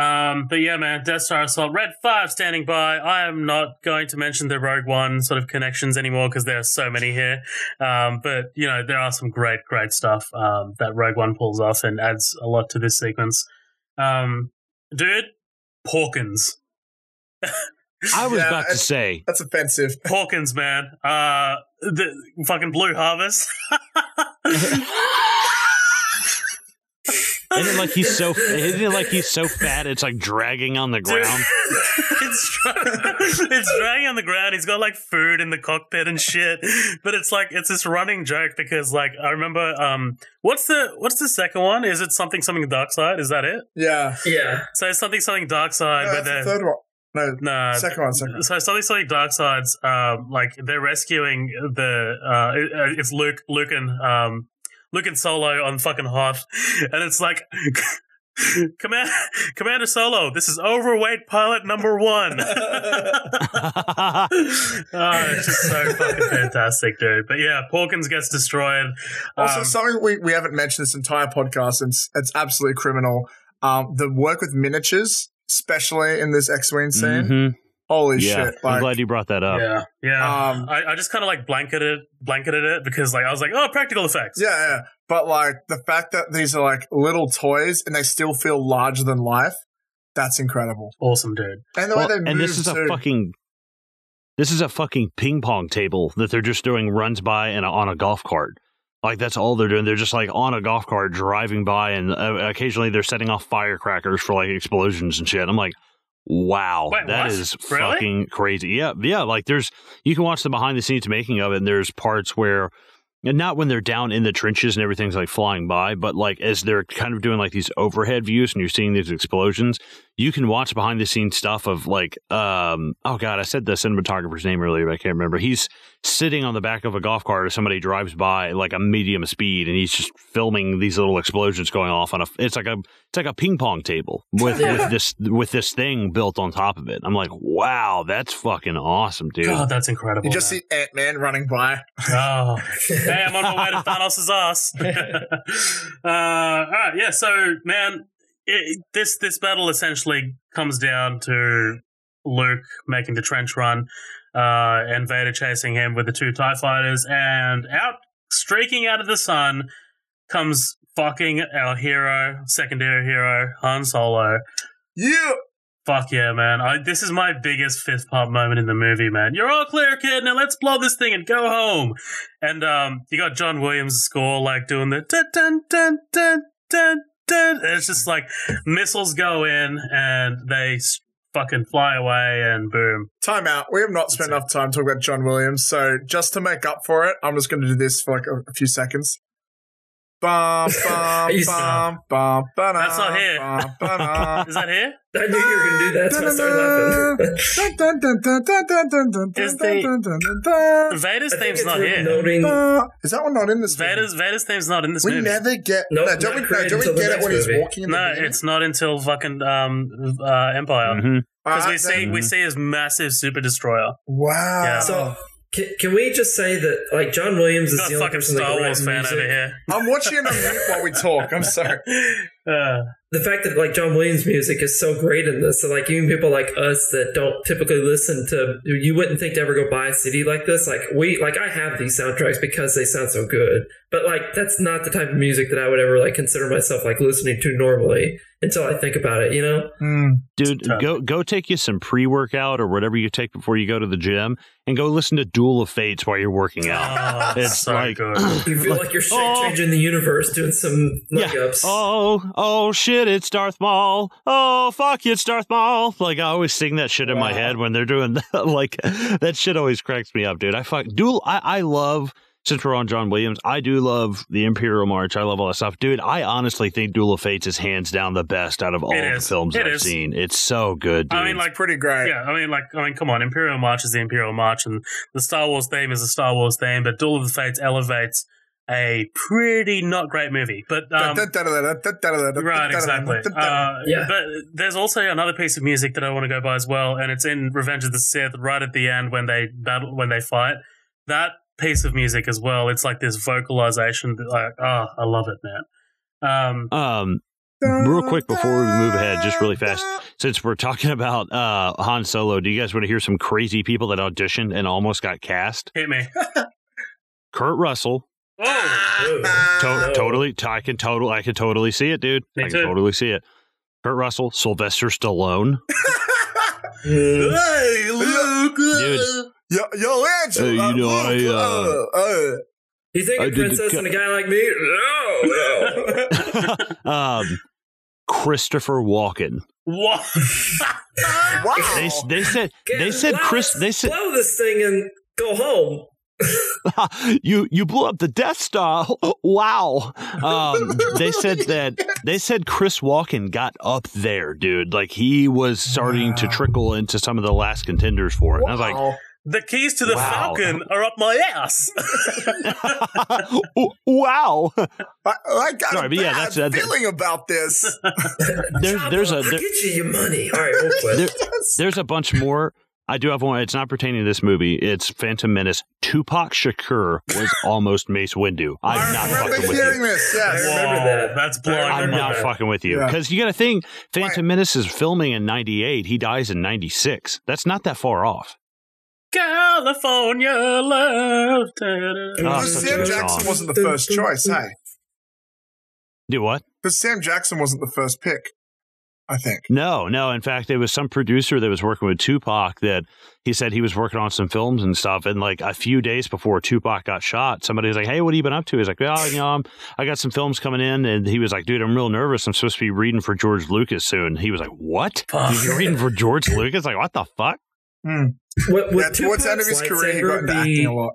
Um, but yeah, man, Death Star Assault, Red Five standing by. I am not going to mention the Rogue One sort of connections anymore because there are so many here. Um, but you know, there are some great, great stuff um, that Rogue One pulls off and adds a lot to this sequence. Um, dude, Porkins, I was Yeah, about to say That's offensive. Porkins, man. Uh, the fucking Blue Harvest. isn't it like he's so isn't it like he's so fat it's like dragging on the ground? it's dra- it's dragging on the ground. He's got like food in the cockpit and shit. But it's like it's this running joke because like I remember um what's the what's the second one? Is it something something dark side? Is that it? Yeah. Yeah. So it's something something dark side No, where that's the third one. No, no second one, second one. so something something dark sides um like they're rescuing the uh it- it's Luke Luke and um Luke and Solo on fucking Hoth and it's like Command, Commander Solo, this is overweight pilot number one. oh, it's just so fucking fantastic, dude. But yeah, Porkins gets destroyed. Also, Um, something we, we haven't mentioned this entire podcast, and it's, it's absolutely criminal. Um, the work with miniatures, especially in this X-wing scene. Mhm. Holy Yeah, shit! I'm glad you brought that up. yeah, yeah. Um, I, I just kind of like blanketed blanketed it because like I was like, oh, practical effects. yeah, yeah. But like the fact that these are like little toys and they still feel larger than life, that's incredible. awesome, dude. And the Well, way they move and this is a fucking this is a fucking ping pong table that they're just doing runs by and on a golf cart. Like that's all they're doing. They're just like on a golf cart driving by, and uh, occasionally they're setting off firecrackers for like explosions and shit. I'm like, wow, Wait, that what? is Really? fucking crazy. Yeah, yeah. Like there's you can watch the behind the scenes making of it, and there's parts where. And not when they're down in the trenches and everything's like flying by, but like as they're kind of doing like these overhead views and you're seeing these explosions, you can watch behind the scenes stuff of like um oh god i said the cinematographer's name earlier but i can't remember he's sitting on the back of a golf cart as somebody drives by at, like a medium speed and he's just filming these little explosions going off on a it's like a it's like a ping pong table with, with this with this thing built on top of it i'm like wow that's fucking awesome dude God, that's incredible. you just man. see Ant Man running by. Oh, hey, I'm on my way to Thanos' ass. uh, all right, yeah. So, man, it, this this battle essentially comes down to Luke making the trench run, uh, and Vader chasing him with the two Tie fighters, and out streaking out of the sun comes fucking our hero, secondary hero, Han Solo. You Fuck yeah, man. I, this is my biggest fist pump moment in the movie, man. You're all clear, kid. Now let's blow this thing and go home. And um, you got John Williams' score, like, doing the dun dun dun dun dun dun. And it's just like missiles go in and they fucking fly away and boom. time out. We have not spent enough time talking about John Williams, so just to make up for it, I'm just going to do this for like a, a few seconds. Bum, bum, bum, bum, ba-da, That's not here. bum, ba-da. Is that here? I knew you were going to do that, so I started laughing. Is the-. Vader's I think theme's not worth here. noting. Uh, Is that one not in this? movie? Vader's Vader's theme's not in this we movie. never get. Nope, no, don't we, no, don't we get it next when he's walking in the no, beginning? it's not until fucking um, uh, Empire. Mhm. Because we Alright, see then- we see his massive super destroyer. Wow. Yeah. So, can, can we just say that, like, John Williams is the only fucking person Star Wars fan music? over here. I'm watching him on mute while we talk. I'm sorry. Uh, the fact that like John Williams music is so great in this, so like even people like us that don't typically listen to, you wouldn't think to ever go buy a CD like this. Like we, like I have these soundtracks because they sound so good, but like that's not the type of music that I would ever like consider myself like listening to normally until I think about it. You know, Mm. Dude, go go take you some pre workout or whatever you take before you go to the gym, and go listen to Duel of Fates while you're working out. oh, It's so like- good. you feel like you're Oh. changing the universe, doing some Yeah. leg ups. Oh, oh shit, it's Darth Maul. Oh, fuck, it's Darth Maul. Like, I always sing that shit in my head when they're doing that. Like, that shit always cracks me up, dude. I fuck, duel, I, I love, since we're on John Williams, I do love the Imperial March. I love all that stuff. Dude, I honestly think Duel of Fates is hands down the best out of all the films It I've is. seen. It's so good, dude. I mean, like, Pretty great. yeah, I mean, like, I mean, come on, Imperial March is the Imperial March, and the Star Wars theme is the Star Wars theme, but Duel of the Fates elevates a pretty not great movie. But um, right, exactly. Uh, Yeah. But there's also another piece of music that I want to go by as well, and it's in Revenge of the Sith, right at the end when they battle, when they fight. That piece of music as well. It's like this vocalization. that, Like, oh, I love it, man. Um, um, real quick before we move ahead, just really fast, since we're talking about uh, Han Solo, do you guys want to hear some crazy people that auditioned and almost got cast? hit me. Kurt Russell, Oh, To- No. Totally, I can totally, I can totally see it, dude. Me I too. can totally see it. Kurt Russell, Sylvester Stallone, Mm. hey, Luke. Dude. Yo, yo, Angela. Uh, you know, I, uh, uh, You think I a did the princess and a guy like me? No, no. um, Christopher Walken. What? wow. They, they said they said Well, Chris. They said blow this thing and go home. you you blew up the Death Star. Wow. Um, they said that they said Chris Walken got up there, dude. Like he was starting to trickle into some of the last contenders for it. And I was like, the keys to the Wow. Falcon are up my ass. wow. I, I got Sorry, a but yeah, bad that's- uh, feeling about this. There's there's a I'll there- get you your money. All right, we'll quit. There- there's a bunch more. I do have one. It's not pertaining to this movie. It's Phantom Menace. Tupac Shakur was almost Mace Windu. I'm not remember fucking with hearing you. this. I remember Whoa, that. That's blowing I'm not mind. fucking with you Yeah. because you got to think Phantom Menace is filming in '98. He dies in '96. That's not that far off. California love. Oh, ah, Because such a Sam Jackson song. wasn't the first choice, hey? Do what? Because Sam Jackson wasn't the first pick, I think. No, no. In fact, there was some producer that was working with Tupac that he said he was working on some films and stuff. And like a few days before Tupac got shot, somebody was like, "Hey, what have you been up to?" He's like, "Oh, you know, I'm, I got some films coming in." And he was like, "Dude, I'm real nervous. I'm supposed to be reading for George Lucas soon." He was like, "What? Fuck. You're reading for George Lucas? Like, what the fuck?" Hmm. Would, would Yeah, towards the end of his career, he got lightsaber into be- acting a lot.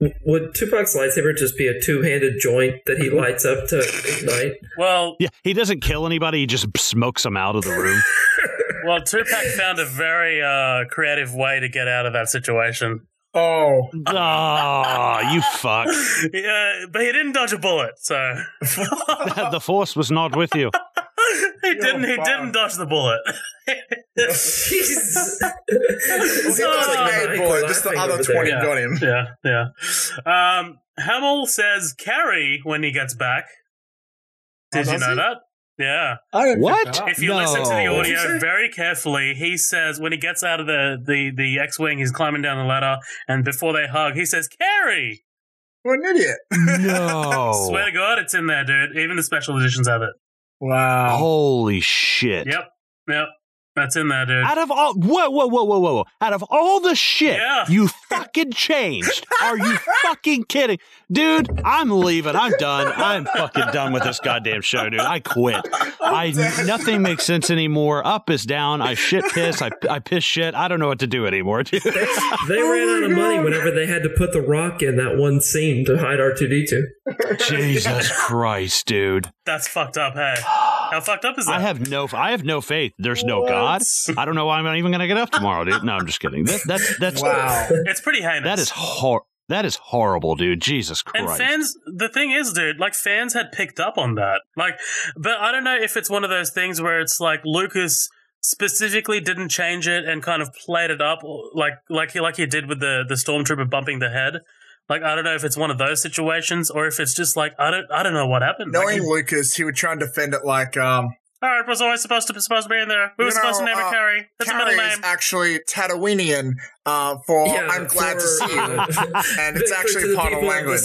Would Tupac's lightsaber just be a two-handed joint that he lights up to ignite? Well, Yeah, he doesn't kill anybody. He just smokes them out of the room. well, Tupac found a very uh, creative way to get out of that situation. Oh. oh, you fuck! Yeah, but he didn't dodge a bullet, so the force was not with you. He didn't. He didn't dodge the bullet. Jesus. He was a made bullet, just the other 20 there. got him. yeah, yeah. Um, Hamill says Carrie when he gets back. Oh, Did you know he? that? Yeah. I didn't What? pick that up. If you No. listen to the audio very carefully, he says when he gets out of the, the, the X Wing, he's climbing down the ladder, and before they hug, he says, Carrie! What an idiot. No. Swear to God, it's in there, dude. Even the special editions have it. Wow. Holy shit. Yep. Yep. That's in there, dude. Out of all, whoa, whoa, whoa, whoa, whoa, whoa. Out of all the shit Yeah. you fucking changed, are you fucking kidding? Dude, I'm leaving. I'm done. I'm fucking done with this goddamn show, dude. I quit. I nothing makes sense anymore. Up is down. I shit piss. I, I piss shit. I don't know what to do anymore, dude. They ran out of money whenever they had to put the rock in that one scene to hide R2D2. Jesus Christ, dude. That's fucked up, hey. How fucked up is that? I have no, I have no faith. There's no God. I don't know why I'm not even going to get up tomorrow, dude. No, I'm just kidding. That, that's that's Wow. It's pretty heinous. that is hor- That is horrible, dude. Jesus Christ. And fans, the thing is, dude, like fans had picked up on that. Like, but I don't know if it's one of those things where it's like Lucas specifically didn't change it and kind of played it up like like he like he did with the the stormtrooper bumping the head, Like I don't know if it's one of those situations or if it's just like I don't I don't know what happened. Knowing like, Lucas, he would try and defend it like um, oh, it was always supposed to be supposed to be in there. We You were supposed to know, name it uh, Carrie. That's a middle Carrie is name. actually Tatooinean uh, for Yeah, I'm glad to see you. And it's actually to the part of people language.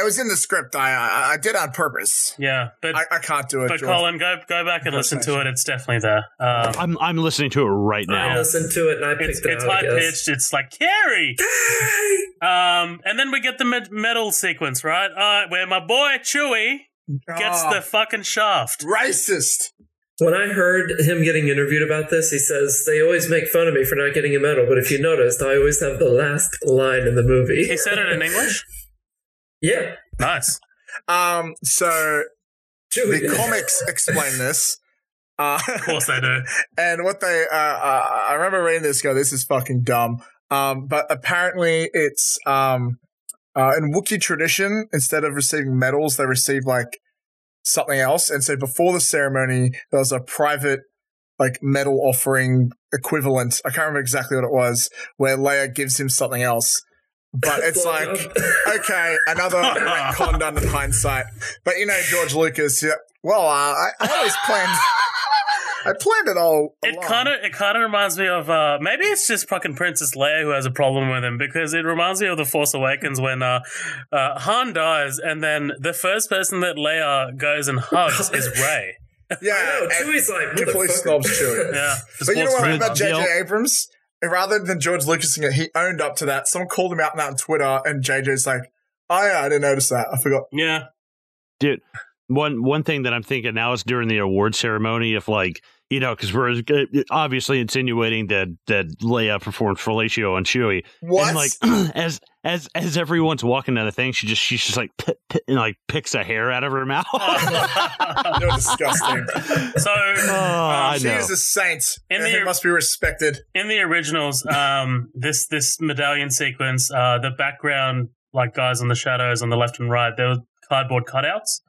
The. It was in the script. I I, I did on purpose. yeah, but I, I can't do it. but George. Colin, go go back and listen to it. It's definitely there. Um, I'm I'm listening to it right I now. listened to it and I picked it's it it's high pitched. It's like Carrie. Um, and then we get the med- metal sequence, right? Uh, where my boy Chewie gets Oh, the fucking shaft. racist. When I heard him getting interviewed about this, he says they always make fun of me for not getting a medal, but if you noticed, I always have the last line in the movie. He said it in English. yeah, Nice. Um, so the comics explain this. Uh, Of course they do. and what they, uh, uh, I remember reading this. Go, this is fucking dumb. Um, but apparently it's um, uh, in Wookiee tradition. Instead of receiving medals, they receive like something else. And so before the ceremony, there was a private like medal offering equivalent. I can't remember exactly what it was, where Leia gives him something else. But it's like okay, another retcon done in hindsight. But you know, George Lucas. Yeah, well, uh, I, I always planned. I planned it all. It kind of it kind of reminds me of uh, maybe it's just fucking Princess Leia who has a problem with him because it reminds me of the Force Awakens when uh, uh, Han dies and then the first person that Leia goes and hugs is Rey. yeah. I know, Chewie's like, completely snobs Chewie. Yeah, But you know what about. J.J. Abrams? Rather than George Lucas, he owned up to that. Someone called him out on that on Twitter, and JJ's like, "Oh yeah, I didn't notice that. I forgot." Yeah, dude one one thing that i'm thinking now is during the award ceremony if like you know because we're obviously insinuating that that leia performed fellatio on chewie What? and like as as as everyone's walking down the thing she just she's just like p- p- and like picks a hair out of her mouth You're disgusting. so Oh, I she know. is a saint, In and the- must be respected. in the originals, um, this this medallion sequence, uh, the background like guys on the shadows on the left and right, there were cardboard cutouts.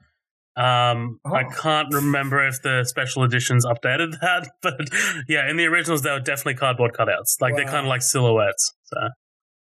Um, I Oh. can't remember if the special editions updated that, but yeah, in the originals they were definitely cardboard cutouts. Like they're kind of like silhouettes. So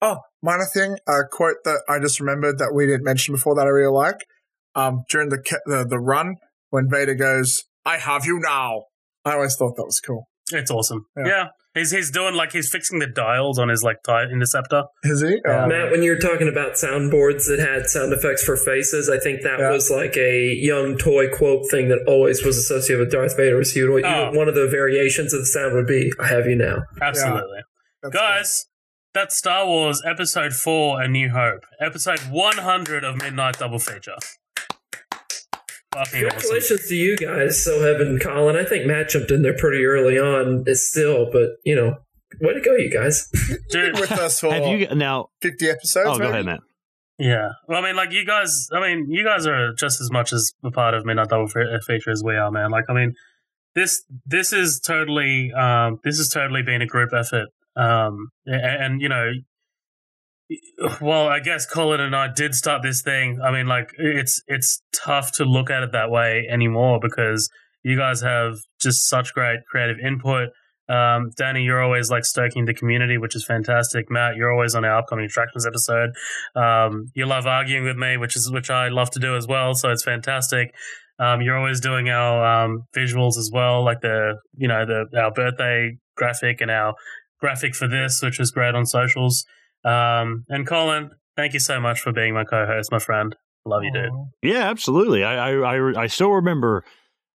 Oh, minor thing, a quote that I just remembered that we didn't mention before that I really like. Um, during the ca- the, the run when Vader goes, "I have you now." I always thought that was cool. it's awesome. Yeah. Yeah. He's he's doing like he's fixing the dials on his like tie interceptor. Is he? Yeah. Um, Matt, when you were talking about soundboards that had sound effects for faces, I think that Yeah. was like a young toy quote thing that always was associated with Darth Vader. Was he would, Oh. one of the variations of the sound would be "I have you now." Absolutely. that's Guys, that's Star Wars Episode 4 A New Hope. Episode 100 of Midnight Double Feature. Fucking awesome. Congratulations to you guys, so Evan Colin. I think Matt jumped in there pretty early on, is still, but you know, way to go, you guys. Been Dude, with us for have you now 50 episodes. oh go ahead matt yeah. Well, I mean, like, you guys, I mean, you guys are just as much as a part of Midnight Double Fe- Feature as we are, man. Like, I mean, this this is totally um this has totally been a group effort um and, and you know well i guess colin and i did start this thing i mean like it's it's tough to look at it that way anymore because you guys have just such great creative input um, Danny, you're always like stoking the community, which is fantastic. Matt, you're always on our upcoming attractions episode. Um, you love arguing with me, which is which I love to do as well. So it's fantastic. Um, you're always doing our um, visuals as well, like the you know the our birthday graphic and our graphic for this, which was great on socials. Um, and Colin, thank you so much for being my co-host, my friend. Love you, dude. Yeah, absolutely. I, I I I still remember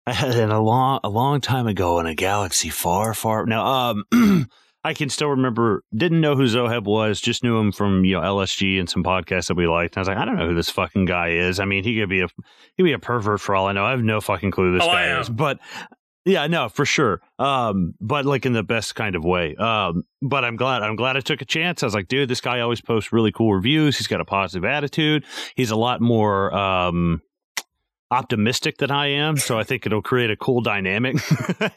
in a long a long time ago in a galaxy far far now. Um, I can still remember. Didn't know who Zoheb was. Just knew him from you know LSG and some podcasts that we liked. And I was like, I don't know who this fucking guy is. I mean, he could be a he could be a pervert for all I know. I have no fucking clue who this Oh, I guy am. is. But yeah, no, for sure. Um, but like in the best kind of way. Um, but I'm glad I'm glad I took a chance. I was like, dude, this guy always posts really cool reviews. He's got a positive attitude. He's a lot more um optimistic than I am, so I think it'll create a cool dynamic.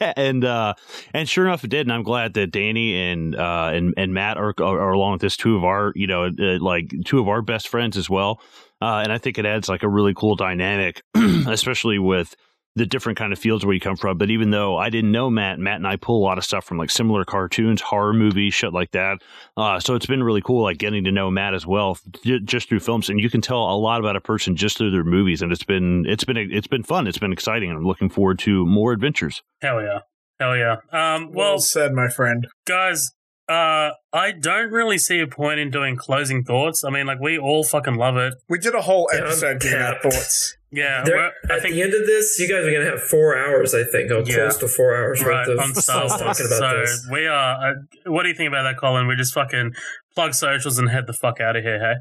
and uh and sure enough it did, and I'm glad that Danny and uh and and Matt are are along with this two of our, you know, uh, like two of our best friends as well. Uh and I think it adds like a really cool dynamic, especially with the different kind of fields where you come from. But even though I didn't know Matt, Matt and I pull a lot of stuff from like similar cartoons, horror movies, shit like that. Uh, so it's been really cool, like getting to know Matt as well, j- just through films, and you can tell a lot about a person just through their movies, and it's been it's been it's been fun, it's been exciting, and I'm looking forward to more adventures. Hell yeah. Hell yeah. Um, well, well said, my friend. guys, uh, I don't really see a point in doing closing thoughts. I mean, like, we all fucking love it. We did a whole Yeah, I'm episode giving our thoughts. Yeah. There- we're- I at think the end of this, you guys are going to have four hours, I think, or Yeah. close to four hours right worth of on Star Wars. talking about So this. we are. Uh, what do you think about that, Colin? We just fucking plug socials and head the fuck out of here, hey?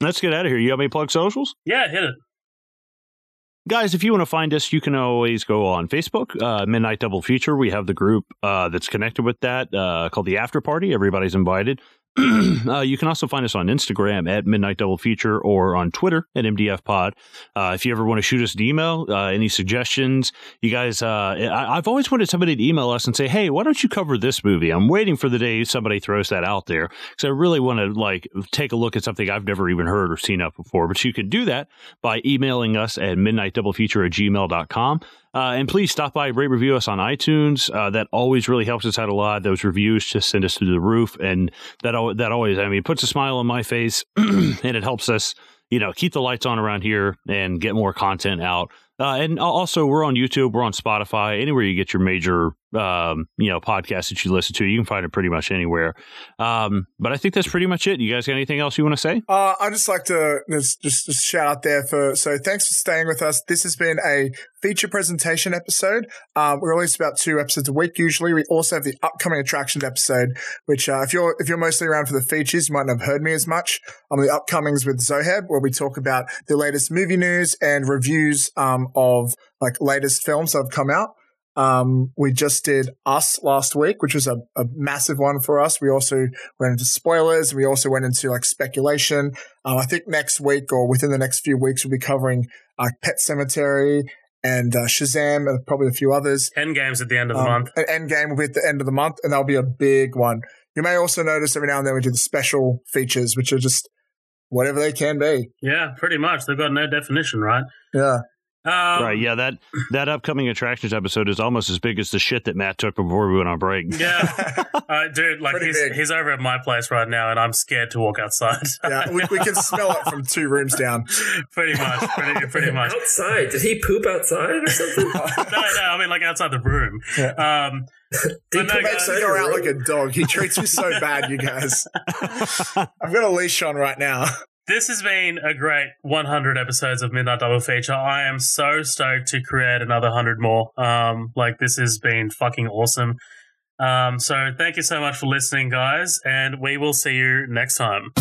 Let's get out of here. You have any plug socials? Yeah, hit it. Guys, if you want to find us, you can always go on Facebook, uh, Midnight Double Feature. We have the group uh, that's connected with that uh, called the After Party. Everybody's invited. uh, you can also find us on Instagram at Midnight Double Feature or on Twitter at MDF Pod. Uh, if you ever want to shoot us an email, uh, any suggestions, you guys, uh, I, I've always wanted somebody to email us and say, "Hey, why don't you cover this movie?" I'm waiting for the day somebody throws that out there because I really want to like take a look at something I've never even heard or seen up before. But you can do that by emailing us at midnightdoublefeature at gmail.com. Uh, and please stop by, rate, review us on iTunes. Uh, that always really helps us out a lot. Those reviews just send us through the roof. And that, al- that always, I mean, puts a smile on my face and it helps us, you know, keep the lights on around here and get more content out. Uh, and also, we're on YouTube, we're on Spotify, anywhere you get your major, um, you know, podcasts that you listen to. You can find it pretty much anywhere. Um, but I think that's pretty much it. You guys got anything else you want to say? Uh, I'd just like to just, just, shout out there for so thanks for staying with us. This has been a feature presentation episode. Um, we release about two episodes a week usually. We also have the upcoming attractions episode, which uh, if you're if you're mostly around for the features, you might not have heard me as much. Um, the upcomings with Zoheb, where we talk about the latest movie news and reviews um, of like latest films that have come out. Um, we just did Us last week, which was a, a massive one for us. We also went into spoilers. We also went into like speculation. Um, I think next week or within the next few weeks, we'll be covering uh, Pet Sematary and uh, Shazam and probably a few others. End games at the end of the Um, month. End game will be at the end of the month, and that'll be a big one. You may also notice every now and then we do the special features, which are just whatever they can be. Yeah, pretty much. They've got no definition, right? Yeah. Um, right. Yeah. That that upcoming attractions episode is almost as big as the shit that Matt took before we went on break. Yeah, uh, dude. Like Pretty he's big. he's over at my place right now, and I'm scared to walk outside. Yeah, we, we can smell it from two rooms down. pretty much, pretty, pretty much. Outside. Did he poop outside or something? No, no, I mean like outside the room. Um, Did But he no, poop guys- Makes outside me go out room? like a dog. He treats me so bad, you guys. I've got a leash on right now. This has been a great 100 episodes of Midnight Double Feature. I am so stoked to create another 100 more. Um, like this has been fucking awesome. Um, so thank you so much for listening, guys, and we will see you next time.